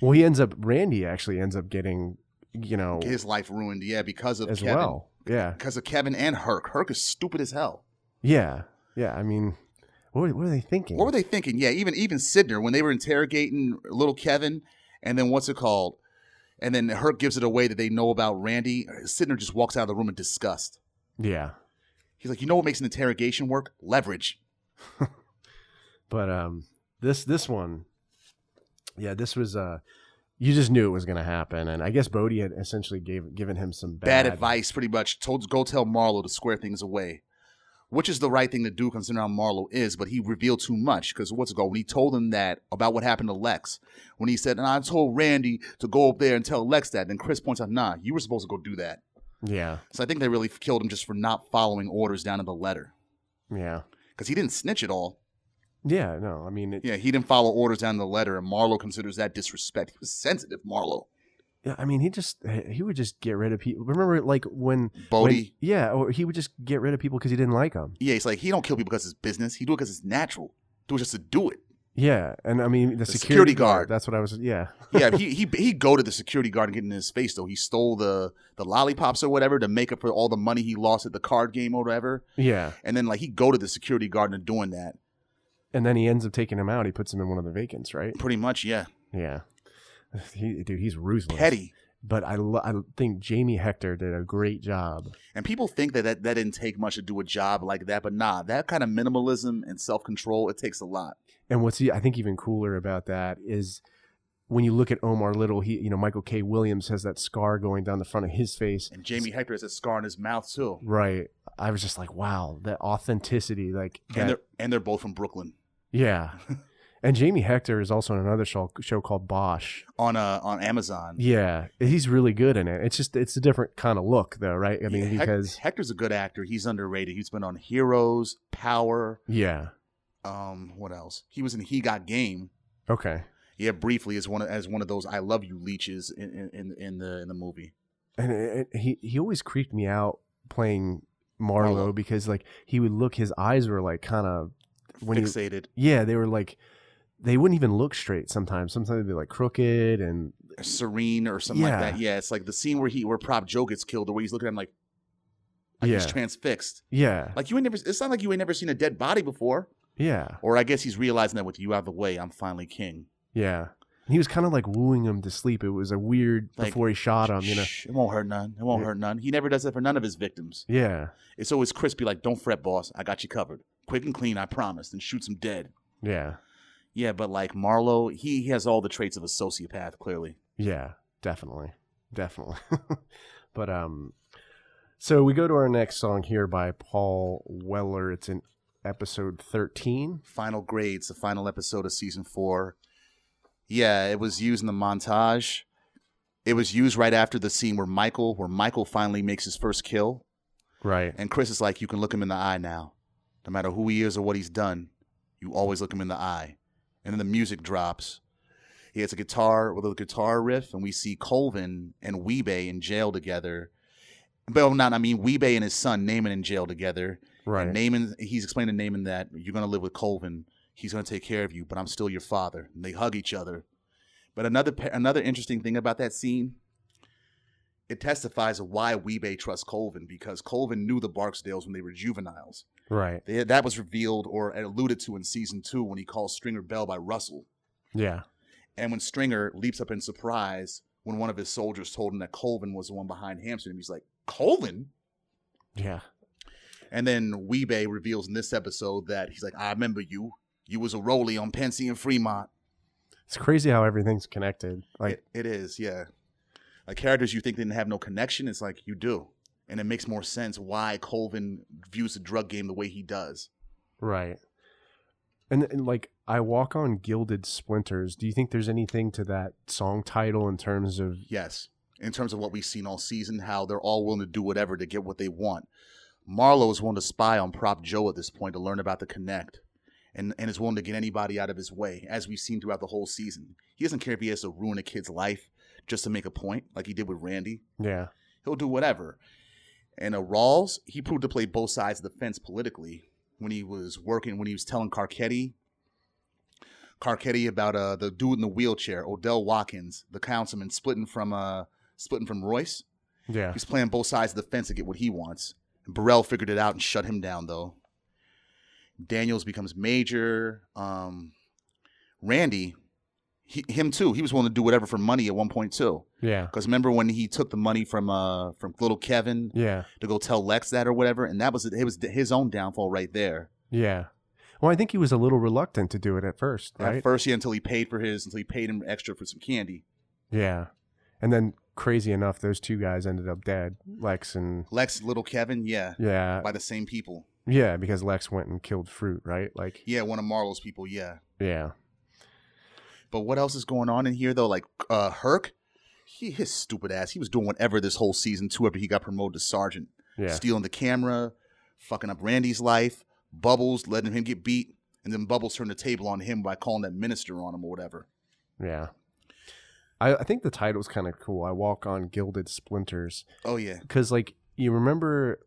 Well, he ends up. Randy actually ends up getting, you know, His life ruined, yeah, because of as Kevin. well. Yeah. Because of Kevin and Herc. Herc is stupid as hell. Yeah. Yeah. I mean, what, were- what are they thinking? What were they thinking? Yeah, even even Sydnor when they were interrogating little Kevin, and then what's it called? And then Herc gives it away that they know about Randy. Sydnor just walks out of the room in disgust. Yeah. He's like, you know what makes an interrogation work? Leverage. But um, this this one, yeah, this was uh, you just knew it was going to happen, and I guess Bodie had essentially gave given him some Bad, bad, advice, pretty much. Told go tell Marlo to square things away, which is the right thing to do considering how Marlo is. But he revealed too much because what's called? When he told him that about what happened to Lex, when he said, "And I told Randy to go up there and tell Lex that," then Chris points out, "Nah, you were supposed to go do that." Yeah. So I think they really killed him just for not following orders down to the letter Yeah. because he didn't snitch at all. Yeah. No, I mean, it, Yeah, he didn't follow orders down the letter, and Marlo considers that disrespect. He was sensitive, Marlo. Yeah, I mean, he just he would just get rid of people. Remember, like when Bodie. when- yeah, or he would just get rid of people because he didn't like them. Yeah, he's like he don't kill people because it's business. He do it because it's natural. Do it just to do it. Yeah, and I mean the, The security, security guard. guard. That's what I was. Yeah, Yeah, he he he go to the security guard and get in his face though. He stole the the lollipops or whatever to make up for all the money he lost at the card game or whatever. yeah, And then like he go to the security guard and doing that. And then he ends up taking him out. He puts him in one of the vacants, right? Pretty much, yeah. Yeah, he, dude, he's ruthless. Petty. but I lo- I think Jamie Hector did a great job. And people think that, that that didn't take much to do a job like that, but nah, that kind of minimalism and self control, it takes a lot. And what's I think even cooler about that is when you look at Omar Little, he you know Michael K. Williams has that scar going down the front of his face. And Jamie Hector has a scar on his mouth too. Right. I was just like, wow, that authenticity, like And that, they're and they're both from Brooklyn. Yeah. and Jamie Hector is also in another show show called Bosch. On uh on Amazon. Yeah, he's really good in it. It's just it's a different kind of look though, right? I mean, Yeah, because Hector's a good actor. He's underrated. He's been on Heroes, Power, yeah, um, what else? He was in He Got Game. okay. Yeah, briefly as one of, as one of those I love you leeches in in, in the in the movie. and it, it- he he always creeped me out playing Marlo Marlo. because like he would look, his eyes were like kind of when he, Fixated, yeah, they were like they wouldn't even look straight. Sometimes, sometimes they'd be like crooked and serene, or something Yeah. like that. Yeah, it's like the scene where he where Prop Joe gets killed, or where he's looking at him like, like yeah, he's transfixed. yeah, Like you ain't never. It's not like you ain't never seen a dead body before. yeah, Or I guess he's realizing that with you out of the way, I'm finally king. yeah. He was kind of like wooing him to sleep. It was a weird Like, before he shot him, you know. It won't hurt none. It won't Yeah. hurt none. He never does that for none of his victims. Yeah, It's always crispy, like, don't fret, boss. I got you covered. Quick and clean, I promise. And shoots him dead. yeah, Yeah, but like Marlo, he, he has all the traits of a sociopath, clearly. yeah. Definitely, definitely. but um, so we go to our next song here by Paul Weller. It's in episode thirteen. Final grades, the final episode of season four. Yeah, it was used in the montage. It was used right after the scene where Michael, where Michael finally makes his first kill. Right. And Chris is like, you can look him in the eye now. No matter who he is or what he's done, you always look him in the eye. And then the music drops. He has a guitar with a guitar riff, and we see Colvin and Wee-Bey in jail together. Well, not I mean Wee-Bey and his son Namond in jail together. Right. And Namond, he's explaining to Namond that you're gonna live with Colvin. He's gonna take care of you, but I'm still your father. And they hug each other. But another another interesting thing about that scene, it testifies of why Wee-Bey trusts Colvin because Colvin knew the Barksdales when they were juveniles. Right. They, that was revealed or alluded to in season two when he calls Stringer Bell by Russell. Yeah. And when Stringer leaps up in surprise when one of his soldiers told him that Colvin was the one behind Hamsterdam, he's like, Colvin? Yeah. And then Wee-Bey reveals in this episode that he's like, I remember you. You was a rollie on Pennsy and Fremont. It's crazy how everything's connected. Like, it, it is, yeah. Like characters you think didn't have no connection, it's like you do. And it makes more sense why Colvin views the drug game the way he does. right. And, and like, I walk on gilded splinters. Do you think there's anything to that song title in terms of Yes. In terms of what we've seen all season, how they're all willing to do whatever to get what they want. Marlo is willing to spy on Prop Joe at this point to learn about the Connect. And, and is willing to get anybody out of his way, as we've seen throughout the whole season. He doesn't care if he has to ruin a kid's life just to make a point, like he did with Randy. yeah, He'll do whatever. And uh, Rawls, he proved to play both sides of the fence politically when he was working, when he was telling Carcetti, Carcetti about uh, the dude in the wheelchair, Odell Watkins, the councilman, splitting from uh, splitting from Royce. yeah, He's playing both sides of the fence to get what he wants. And Burrell figured it out and shut him down, though. Daniels becomes major. Um, Randy, he, him too. He was willing to do whatever for money at one point too. yeah, Because remember when he took the money from uh from little Kevin yeah, to go tell Lex that or whatever, and that was it was his own downfall right there. yeah. Well, I think he was a little reluctant to do it at first, right? At first, yeah, until he paid for his, until he paid him extra for some candy. yeah. And then, crazy enough, those two guys ended up dead. Lex and Lex, little Kevin, yeah, yeah, by the same people. yeah, because Lex went and killed Fruit, right? Like, Yeah, one of Marlo's people, yeah. yeah, But what else is going on in here though? Like uh Herc, he his stupid ass. He was doing whatever this whole season two after he got promoted to sergeant, yeah, stealing the camera, fucking up Randy's life. Bubbles letting him get beat, and then Bubbles turned the table on him by calling that minister on him or whatever. yeah. I, I think the title's kind of cool. I walk on gilded splinters. Oh yeah, because like you remember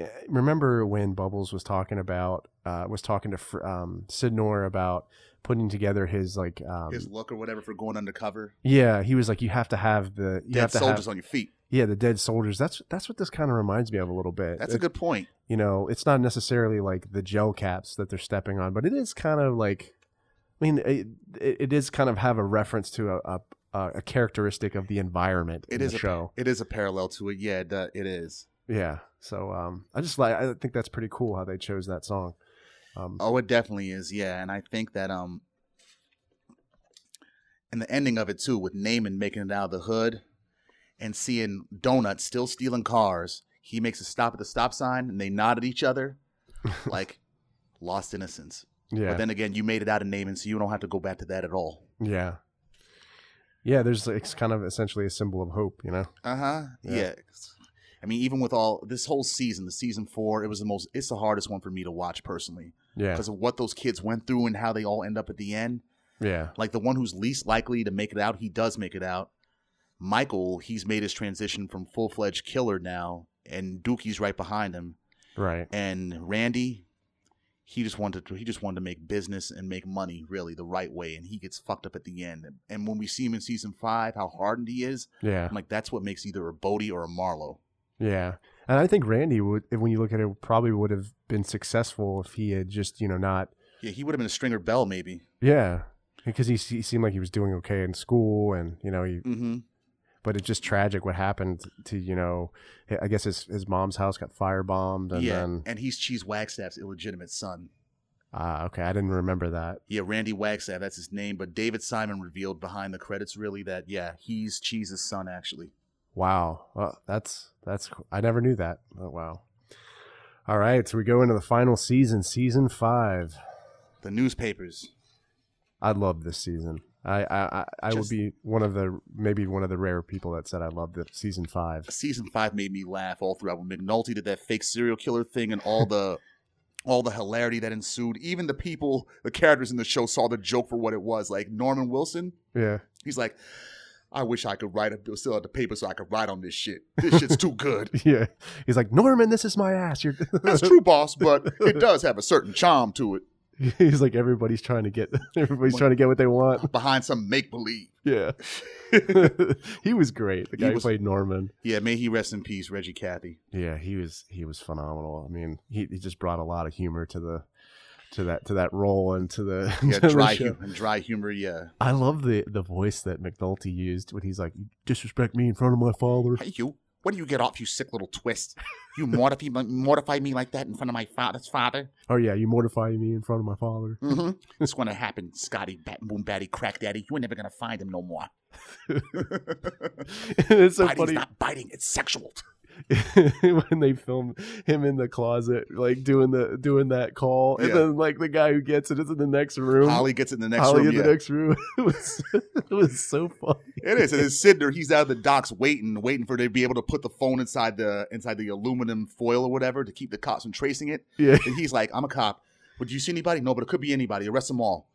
eh, remember when bubbles was talking about uh was talking to um sydnor about putting together his like um his look or whatever for going undercover. yeah he was like you have to have the you Dead have to soldiers have on your feet. yeah the dead soldiers that's that's what this kind of reminds me of a little bit That's a good point. you know it's not necessarily like the gel caps that they're stepping on but it is kind of like i mean it, it it is kind of have a reference to a a, a characteristic of the environment It in is the a show It is a parallel to it. Yeah, that it is. Yeah. So um, I just like I think that's pretty cool how they chose that song. Um, Oh, it definitely is. Yeah, and I think that um, and the ending of it too, with Namond making it out of the hood and seeing Donut still stealing cars. He makes a stop at the stop sign, and they nod at each other, like lost innocence. Yeah. But then again, you made it out of Namond, so you don't have to go back to that at all. yeah. Yeah, there's like, it's kind of essentially a symbol of hope, you know. Uh huh. Yeah. Yeah. I mean, even with all this whole season, the season four, it was the most. It's the hardest one for me to watch personally Yeah. because of what those kids went through and how they all end up at the end. Yeah. Like the one who's least likely to make it out, he does make it out. Michael, he's made his transition from full fledged killer now, and Dukie's right behind him. Right. And Randy, he just wanted to he just wanted to make business and make money really the right way, and he gets fucked up at the end. And when we see him in season five, how hardened he is, Yeah. I'm like that's what makes either a Bodie or a Marlo. Yeah. And I think Randy would when you look at it probably would have been successful if he had just, you know, not Yeah, he would have been a Stringer Bell maybe. yeah, because he, he seemed like he was doing okay in school and, you know, he Mm-hmm. but it's just tragic what happened to, you know, I guess his his mom's house got firebombed and yeah, then and he's Cheese Wagstaff's illegitimate son. ah okay, I didn't remember that. Yeah, Randy Wagstaff, that's his name. But David Simon revealed behind the credits, really, that yeah, he's Cheese's son, actually. Wow. Well, that's that's. I never knew that. Oh, wow. All right, so we go into the final season, season 5. The newspapers. I love this season. I I I, I would be one of the maybe one of the rare people that said I loved the season five. Season five made me laugh all throughout. When McNulty did that fake serial killer thing and all the all the hilarity that ensued. Even the people, the characters in the show saw the joke for what it was. Like Norman Wilson, Yeah, he's like, I wish I could write a still at the paper so I could write on this shit. This shit's too good. yeah. He's like Norman, this is my ass. You're. That's true, boss, but it does have a certain charm to it. He's like everybody's trying to get everybody's trying to get what they want. Behind some make believe. Yeah, he was great. The He guy who played Norman. Yeah, may he rest in peace, Reggie Cathy. Yeah, he was he was phenomenal. I mean, he, he just brought a lot of humor to the to that to that role and to the, Yeah, to the dry show. humor, dry humor. Yeah. I love the the voice that McNulty used when he's like, "You disrespect me in front of my father." Hey, you. When do you get off, you sick little twist? You mortify, mortify me like that in front of my father's father? Oh yeah, you mortify me in front of my father. Mm-hmm. It's going to happen, Scotty Bat Boom Batty Crack Daddy. You ain't never going to find him no more. it's so Biting's funny not biting, it's sexual. when they film him in the closet, like doing the doing that call, and Yeah. then like the guy who gets it is in the next room. Holly gets in the next Holly room. in yeah. the next room. It was it was so funny. It is. And it's there. He's out of the docks waiting, waiting for to be able to put the phone inside the inside the aluminum foil or whatever to keep the cops from tracing it. Yeah, And he's like, I'm a cop. Would you see anybody? No, but it could be anybody. Arrest them all.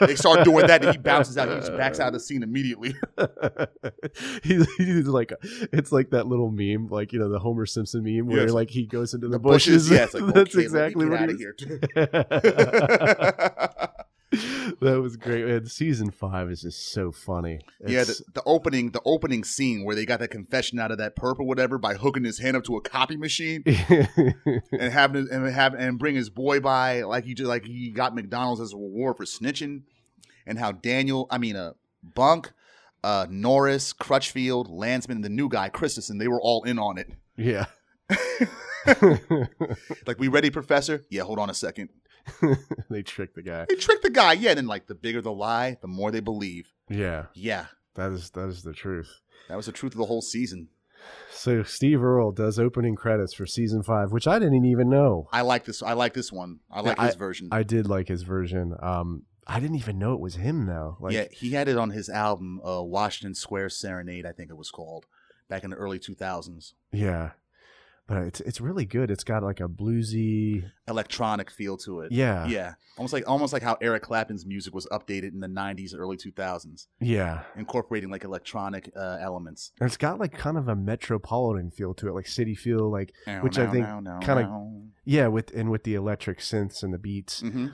they start doing that, and he bounces out. He just backs out of the scene immediately. he's, he's like it's like that little meme, like you know the Homer Simpson meme where Yes. like he goes into the, The bushes, bushes. yeah, like, That's okay, exactly what me he get out of here. that was great. Man, season five is just so funny. yeah, the, the opening, the opening scene where they got that confession out of that perp or whatever by hooking his hand up to a copy machine and having and have and bring his boy by like he just like he got McDonald's as a reward for snitching, and how Daniel, I mean, uh, Bunk, uh, Norris, Crutchfield, Landsman, the new guy Christensen, they were all in on it. yeah. Like, we ready, Professor? Yeah, hold on a second. they tricked the guy. They tricked the guy. Yeah, and then like the bigger the lie, the more they believe. Yeah, Yeah, that is that is the truth. that was the truth of the whole season. So Steve Earle does opening credits for season five, which I didn't even know. I like this. I like this one. I like Yeah, his version. I did like his version. Um, I didn't even know it was him though. Like, yeah, he had it on his album, uh, Washington Square Serenade, I think it was called, back in the early 2000s. yeah, but it's it's really good. It's got like a bluesy, Electronic feel to it. yeah, Yeah, almost like almost like how Eric Clapton's music was updated in the '90s, early 2000s, yeah. incorporating like electronic uh, elements. And it's got like kind of a metropolitan feel to it, like city feel, like Which I think kinda- yeah, with and with the electric synths and the beats, hmm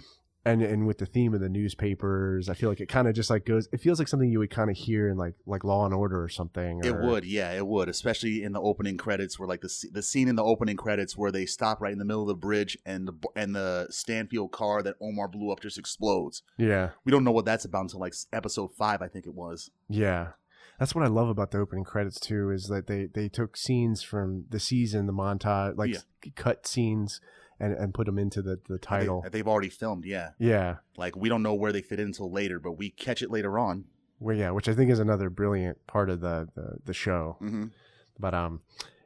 and and with the theme of the newspapers, I feel like it kind of just like goes. It feels like something you would kind of hear in like like Law and Order or something. It would, yeah, it would, especially in the opening credits, where like the the scene in the opening credits where they stop right in the middle of the bridge and the and the Stanfield car that Omar blew up just explodes. Yeah, We don't know what that's about until like episode five, I think it was. yeah. That's what I love about the opening credits too. Is that they they took scenes from the season, the montage, like Yeah. cut scenes, and and put them into the the That they- title. they've already filmed. Yeah, Yeah, like we don't know where they fit in until later, but we catch it later on. well, yeah, which I think is another brilliant part of the the, the show. hmm But um,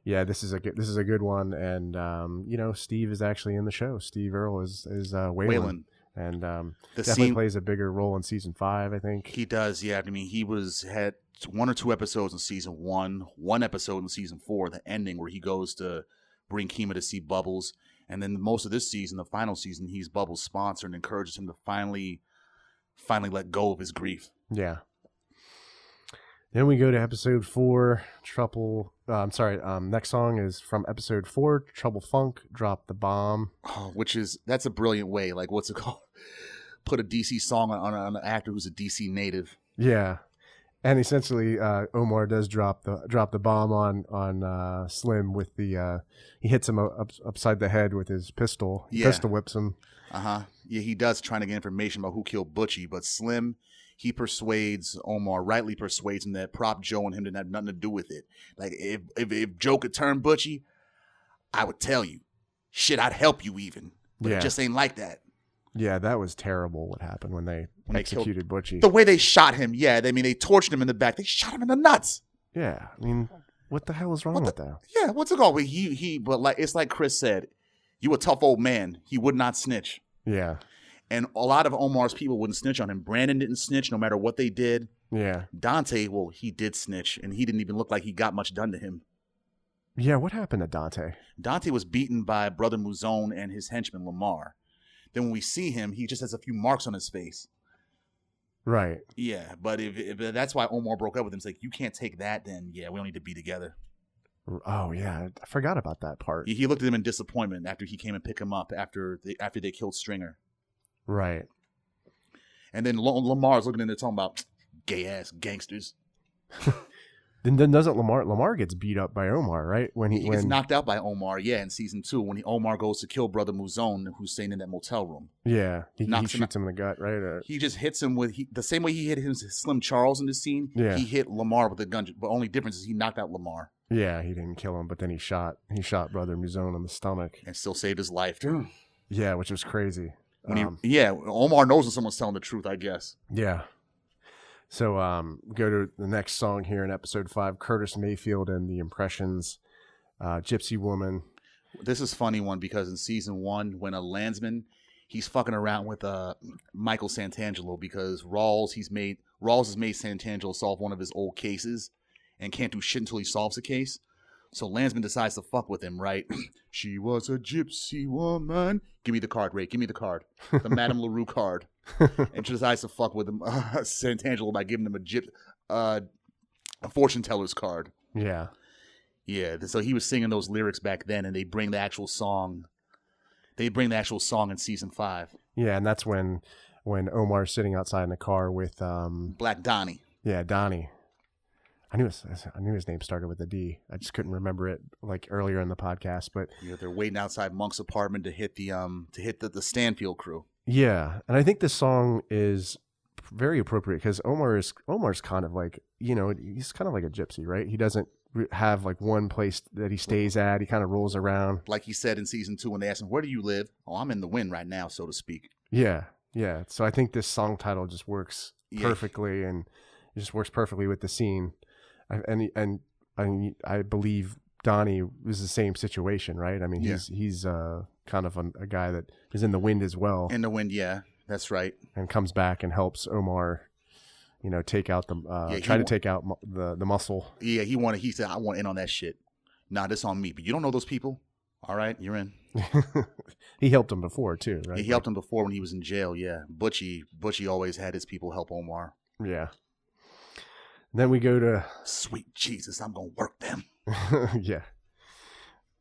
yeah, this is a good this is a good one, and um, you know, Steve is actually in the show. Steve Earle is is uh, Waylon, Waylon. and um, definitely scene plays a bigger role in season five, I think. he does, yeah. I mean, he was had one or two episodes in season one, one episode in season four, the ending where he goes to bring Kima to see Bubbles, and then most of this season, the final season, he's Bubbles' sponsor and encourages him to finally, finally let go of his grief. Yeah. Then we go to episode four, Trouble. Uh, I'm sorry. Um, next song is from episode four, Trouble Funk. Drop the bomb. Oh, which is that's a brilliant way. Like, what's it called? Put a DC song on, on, on an actor who's a DC native. Yeah, and essentially, uh, Omar does drop the drop the bomb on on uh, Slim with the uh, he hits him up, upside the head with his pistol. He Yeah. Pistol whips him. Uh huh. Yeah, he does trying to get information about who killed Butchie, but Slim, he persuades Omar, rightly persuades him that Prop Joe and him didn't have nothing to do with it. Like if if, if Joe could turn Butchie, I would tell you, shit, I'd help you even. But Yeah. it just ain't like that. Yeah, that was terrible. What happened when they When they killed- executed Butchie? The way they shot him, yeah, they I mean they tortured him in the back. They shot him in the nuts. yeah, I mean, what the hell is wrong What with that? Yeah, what's it called? He he, but like it's like Chris said, you a tough old man. He would not snitch. Yeah, And a lot of Omar's people wouldn't snitch on him. Brandon didn't snitch no matter what they did. yeah, Dante, well, he did snitch, and he didn't even look like he got much done to him. yeah. What happened to Dante? Dante was beaten by Brother Mouzone and his henchman Lamar. Then when we see him, he just has a few marks on his face. Right. Yeah, but if, if uh, that's why Omar broke up with him, it's like you can't take that. Then yeah, we don't need to be together. Oh yeah, I forgot about that part. He, looked at him in disappointment after he came and picked him up after they after they killed Stringer. Right. And then Lamar's looking in there talking about gay ass gangsters. Then, then doesn't Lamar Lamar gets beat up by Omar, right? When he, He when gets knocked out by Omar, yeah, in season two when he, Omar goes to kill Brother Mouzone, who's staying in that motel room. yeah, he, he knocks him shoots him in the gut, right? Or, He just hits him with he, the same way he hit him Slim Charles in the scene. Yeah. he hit Lamar with a gun, but only difference is he knocked out Lamar yeah, he didn't kill him, but then he shot he shot brother Mouzone in the stomach. and still saved his life. Too yeah, which was crazy. When he, Um, yeah, Omar knows when someone's telling the truth. I guess. yeah. So um, go to the next song here in episode five. Curtis Mayfield and the Impressions, uh, Gypsy Woman. This is funny one because in season one, when a landsman, he's fucking around with uh Michael Santangelo because Rawls he's made Rawls has made Santangelo solve one of his old cases and can't do shit until he solves the case. So Landsman decides to fuck with him, right? she was a gypsy woman. Give me the card, Ray. Give me the card. The Madame LaRue card. And she decides to fuck with him, uh, Santangelo, by giving him a gyp, uh, a fortune teller's card. Yeah, Yeah, so he was singing those lyrics back then, and they bring the actual song. They bring the actual song in season five. yeah, and that's when when Omar's sitting outside in the car with um, Black Donnie. yeah Donnie. I knew his I knew his name started with a D. I just couldn't remember it like earlier in the podcast, but You know, they're waiting outside Monk's apartment to hit the um to hit the, the Stanfield crew. Yeah, and I think this song is very appropriate because Omar is Omar's kind of like you know he's kind of like a gypsy, right? He doesn't have like one place that he stays at. He kind of rolls around. Like he said in season two when they asked him, "Where do you live?" Oh, I'm in the wind right now, so to speak. Yeah, yeah. So I think this song title just works Yeah. perfectly, and it just works perfectly with the scene. And and I I believe Donnie was the same situation, right? I mean, Yeah. he's he's uh, kind of a, a guy that is in the wind as well. In the wind, yeah, that's right. and comes back and helps Omar, you know, take out the uh, Yeah, try to wa- take out mu- the the muscle. Yeah, he wanted. He said, "I want in on that shit." Nah, this on me. But you don't know those people. All right, you're in. he helped him before too, right? He helped him before when he was in jail. Yeah, Butchie. Butchie always had his people help Omar. yeah. Then we go to Sweet Jesus, I'm gonna work them. yeah.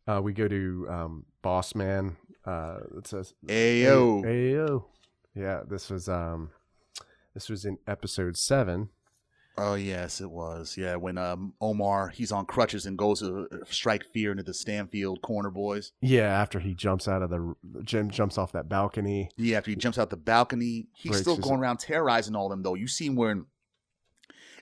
Uh, we go to um, Boss Man. Uh, it says Ayo. Ayo. Yeah, this was um, this was in episode seven. Oh yes, it was. Yeah, when um Omar he's on crutches and goes to uh, strike fear into the Stanfield corner boys. Yeah, after he jumps out of the Jim jumps off that balcony. Yeah, after he jumps out the balcony, he's Breaks still going around terrorizing all them though. You see him wearing.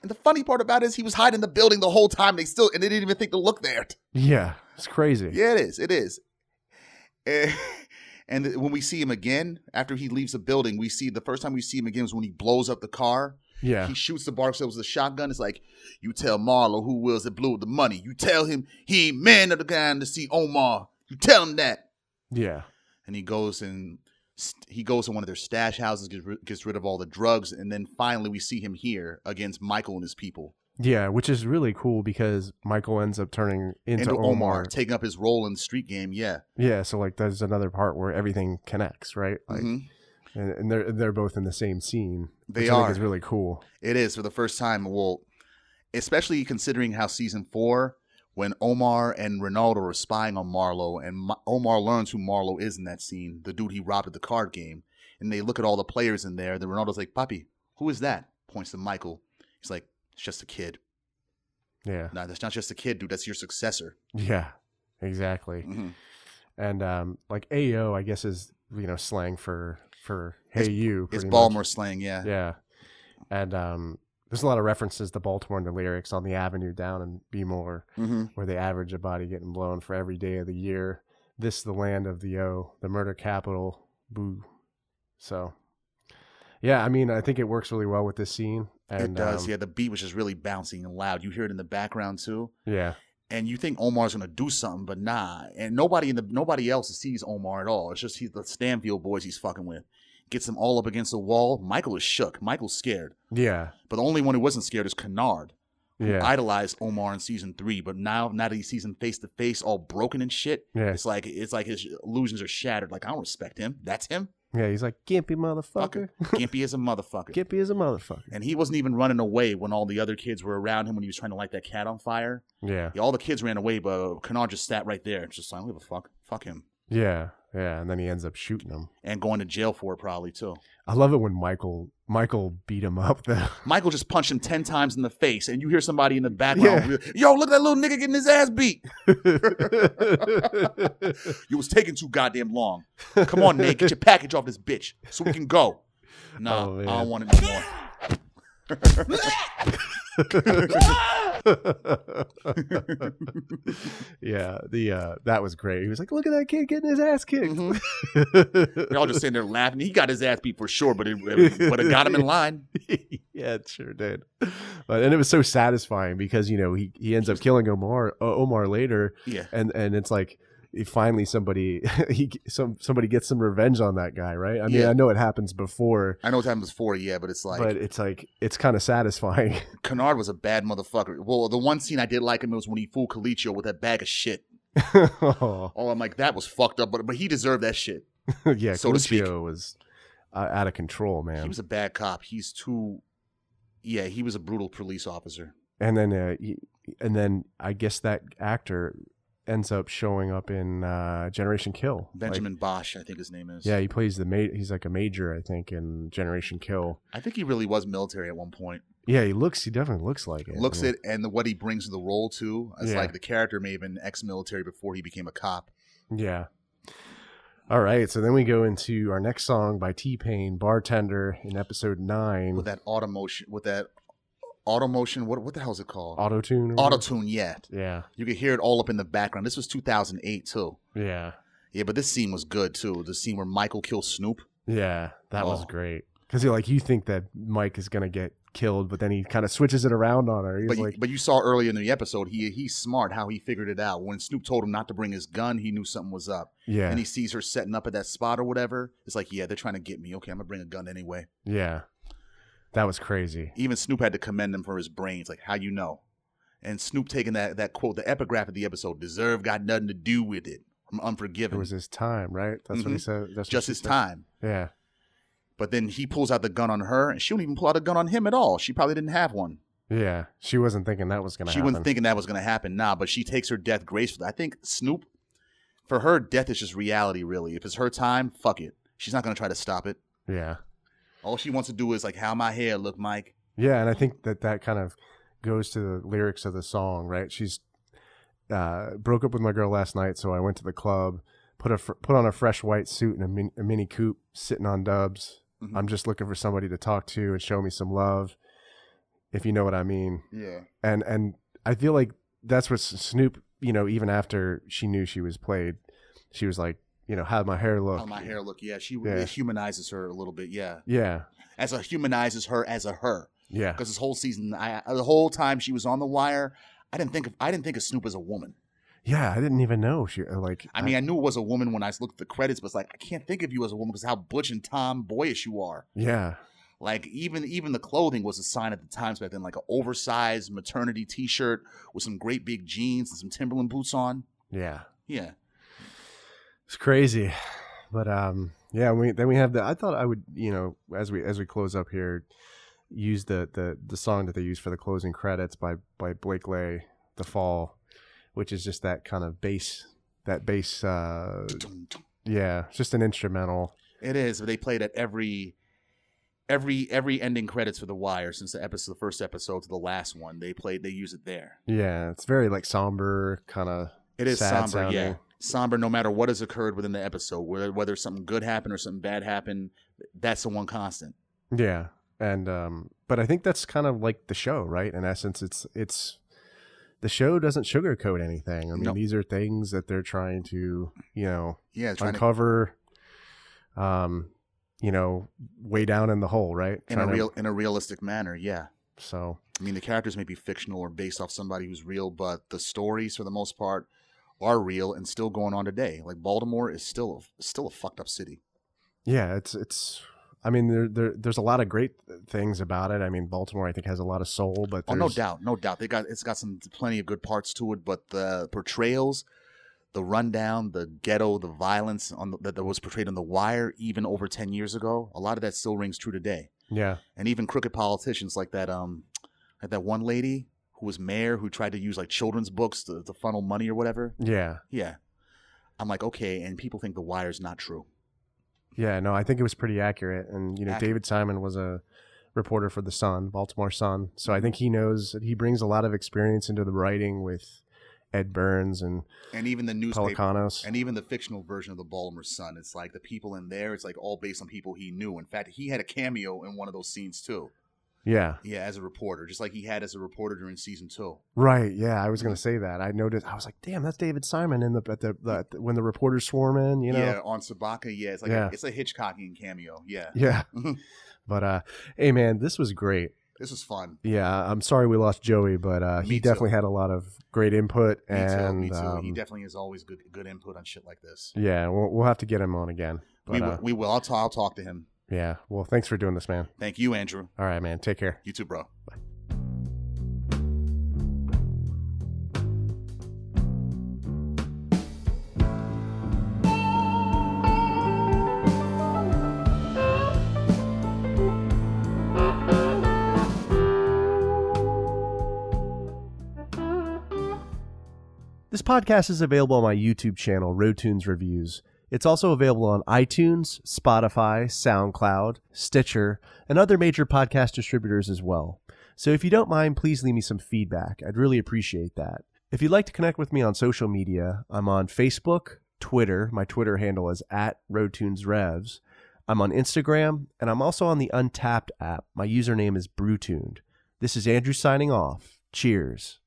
And the funny part about it is he was hiding in the building the whole time. They still and they didn't even think to look there. Yeah, it's crazy. Yeah, it is. It is. Eh, And when we see him again after he leaves the building, we see the first time we see him again is when he blows up the car. Yeah. He shoots the Barksdale with a shotgun. It's like, you tell Marlo who wills that blew the money. You tell him he ain't man of the guy to see Omar. You tell him that. Yeah. And he goes and st- he goes to one of their stash houses, gets, ri- gets rid of all the drugs, and then finally we see him here against Michael and his people. Yeah, which is really cool because Michael ends up turning into, Into Omar. Omar, taking up his role in the street game. Yeah. Yeah, so like there's another part where everything connects, right? Like, Mhm. and, and they're they're both in the same scene. They which I think are. is really cool. It is for the first time. Well, especially considering how season four, when Omar and Renaldo are spying on Marlo, and Ma- Omar learns who Marlo is in that scene, the dude he robbed at the card game, and they look at all the players in there. Then Renaldo's like, "Papi, who is that?" Points to Michael. He's like, "It's just a kid. Yeah, No, that's not just a kid, dude. That's your successor." yeah, exactly. hmm And um, like Ayo, I guess is you know slang for for hey It's- you. It's. Baltimore slang, yeah. Yeah, and um, there's a lot of references to Baltimore in the lyrics on the avenue down in Bmore, hmm where they average a body getting blown for every day of the year. This the land of the O, the murder capital. Boo. So, yeah, I mean, I think it works really well with this scene. And, it does. um, yeah, the beat was just really bouncing and loud. You hear it in the background too. yeah, and you think Omar's gonna do something, but nah. And nobody in the nobody else sees Omar at all. It's just he's the Stanfield boys he's fucking with. Gets them all up against the wall. Michael is shook. Michael's scared. yeah, But the only one who wasn't scared is Kennard. who yeah, Idolized Omar in season three, but now now that he sees him face to face, all broken and shit, yeah, it's like it's like his illusions are shattered. Like I don't respect him. That's him. yeah. He's like gimpy motherfucker. Gimpy is a motherfucker. Gimpy is a motherfucker. And he wasn't even running away when all the other kids were around him when he was trying to light that cat on fire. Yeah, Yeah, all the kids ran away, but Kennard just sat right there. Just like, I don't give a fuck. Fuck him. yeah, yeah. And then he ends up shooting him. And going to jail for it probably too. I love it when Michael Michael beat him up though. Michael just punched him 10 times in the face, and you hear somebody in the background, yo, look at that little nigga getting his ass beat. You was taking too goddamn long. Come on, Nate, get your package off this bitch so we can go. Nah, Oh, I don't want it no more. yeah, the uh that was great. He was like, "Look at that kid getting his ass kicked." Mhm. They're all just sitting there laughing. He got his ass beat for sure, but it, but it got him in line. yeah, it sure did. But and it was so satisfying because you know he he ends up killing Omar uh, Omar later, Yeah. and and it's like he- finally somebody he some somebody gets some revenge on that guy, right? I mean, Yeah. I know it happens before, I know it was for, yeah, but it's like but it's like it's kind of satisfying. Kennard was a bad motherfucker. Well, the one scene I did like him was when he fooled Colicchio with that bag of shit. oh, Oh, I'm like, that was fucked up, but but he deserved that shit. yeah, so to speak. Colicchio was uh, out of control, man. He was a bad cop. He's too. Yeah, he was a brutal police officer. and then uh, he, and then I guess that actor ends up showing up in uh, Generation Kill. Like, Benjamin Busch, I think his name is. yeah, he plays the ma- He's like a major, I think, in Generation Kill. I think he really was military at one point. Yeah, he looks. He definitely looks like it. Looks yeah. it, and the, what he brings to the role too. It's Yeah. like the character may have been ex-military before he became a cop. Yeah. All right, so then we go into our next song by T Pain, "Bartender" in episode nine. With that auto motion, with that automotion, what what the hell is it called? Auto tune. Auto tune, yeah. Yeah, You could hear it all up in the background. This was 2008 too. yeah, Yeah, but this scene was good too. The scene where Michael kills Snoop. yeah. That was Oh. great because like you think that Mike is gonna get killed, but then he kind of switches it around on her. He's But you, but you saw earlier in the episode, he he's smart how he figured it out. When Snoop told him not to bring his gun, he knew something was up. yeah, And he sees her setting up at that spot or whatever. It's like, yeah, they're trying to get me. Okay, I'm gonna bring a gun anyway. yeah. That was crazy. Even Snoop had to commend him for his brains. Like, how you know? And Snoop taking that that quote, the epigraph of the episode, deserve got nothing to do with it. I'm It was his time, right? That's what he Mhm. said. That's just his said. time. Yeah, But then he pulls out the gun on her, and she don't even pull out a gun on him at all. She probably didn't have one. yeah. She wasn't thinking that was gonna She happen. wasn't thinking that was going to happen now, but she takes her death gracefully. I think Snoop, for her, death is just reality, really. If it's her time, fuck it. She's not going to try to stop it. yeah, All she wants to do is like, how my hair look, Mike. yeah. And I think that that kind of goes to the lyrics of the song, right? She's uh, broke up with my girl last night, so I went to the club, put a fr- put on a fresh white suit and a, min- a mini coupe, sitting on dubs. Mhm. I'm just looking for somebody to talk to and show me some love, if you know what I mean. Yeah. and and I feel like that's what Snoop, you know, even after she knew she was played, she was like, you know, how'd my hair look? How my hair look. Yeah. She Yeah. humanizes her a little bit. Yeah. Yeah, As a humanizes her as a her. Yeah. Because this whole season, I the whole time she was on the wire, I didn't think of I didn't think of Snoop as a woman. Yeah, I didn't even know she uh, like. I mean, I knew it was a woman when I looked at the credits, but it's like I can't think of you as a woman because how butch and tomboyish you are. yeah, Like even even the clothing was a sign at the times back then, like an oversized maternity T-shirt with some great big jeans and some Timberland boots on. yeah, Yeah, it's crazy, but um, yeah. We then we have the. I thought I would, you know, as we as we close up here, use the the the song that they use for the closing credits by by Blake Leyh, "The Fall," which is just that kind of bass, that bass. uh Yeah, it's just an instrumental. it is. They played at every every every ending credits for The Wire since the episode, the first episode to the last one. They played. They use it there. Yeah, it's very like somber, kind of. It is Sad somber, yeah. Somber, no matter what has occurred within the episode, whether whether something good happened or something bad happened, that's the one constant. Yeah, and um, but I think that's kind of like the show, right? In essence, it's it's the show doesn't sugarcoat anything. I mean, No. these are things that they're trying to, you know, Yeah, trying to uncover. Um, you know, way down in the hole, right? in a Trying to- real in a realistic manner. Yeah, So I mean the characters may be fictional or based off somebody who's real, but the stories for the most part are real and still going on today. Like Baltimore is still a, still a fucked up city. yeah, it's it's. I mean, there, there there's a lot of great things about it. I mean, Baltimore, I think, has a lot of soul, but Oh, no doubt, no doubt. They got it's got some plenty of good parts to it, but the portrayals, the rundown, the ghetto, the violence on the, that, that was portrayed on The Wire even over ten years ago, a lot of that still rings true today. Yeah, And even crooked politicians like that, um, like that one lady who was mayor who tried to use like children's books to, to funnel money or whatever. yeah, Yeah, I'm like, okay, and people think The Wire's not true. yeah. No, I think it was pretty accurate. And you know, Accurate. David Simon was a reporter for the Sun, Baltimore Sun. So I think he knows that he brings a lot of experience into the writing with Ed Burns and And even the newspaper. Pelecanos. And even the fictional version of the Baltimore Sun, it's like the people in there, it's like all based on people he knew. In fact, he had a cameo in one of those scenes too. Yeah, Yeah, as a reporter, just like he had as a reporter during season two. right. Yeah, I was gonna say that. I noticed. I was like, damn, that's David Simon in the at the, the when the reporters swarm in. You know. yeah, on Sobotka. Yeah, it's like Yeah. A, it's a Hitchcockian cameo. Yeah, Yeah. But uh, hey, man, this was great. this was fun. Yeah, I'm sorry we lost Joey, but uh, he too. definitely had a lot of great input, Me and too. Me too. um, he definitely is always good good input on shit like this. yeah, we'll, we'll have to get him on again. But we will. uh, we will. I'll, t- I'll talk to him. Yeah, well, thanks for doing this, man. Thank you, Andrew. All right, man, take care. You too, bro. Bye. This podcast is available on my YouTube channel, RoadTunes Reviews. It's also available on iTunes, Spotify, SoundCloud, Stitcher, and other major podcast distributors as well. So if you don't mind, please leave me some feedback. I'd really appreciate that. If you'd like to connect with me on social media, I'm on Facebook, Twitter. My Twitter handle is at RoadTunesRevs. I'm on Instagram, and I'm also on the Untappd app. My username is BrewTuned. This is Andrew signing off. Cheers.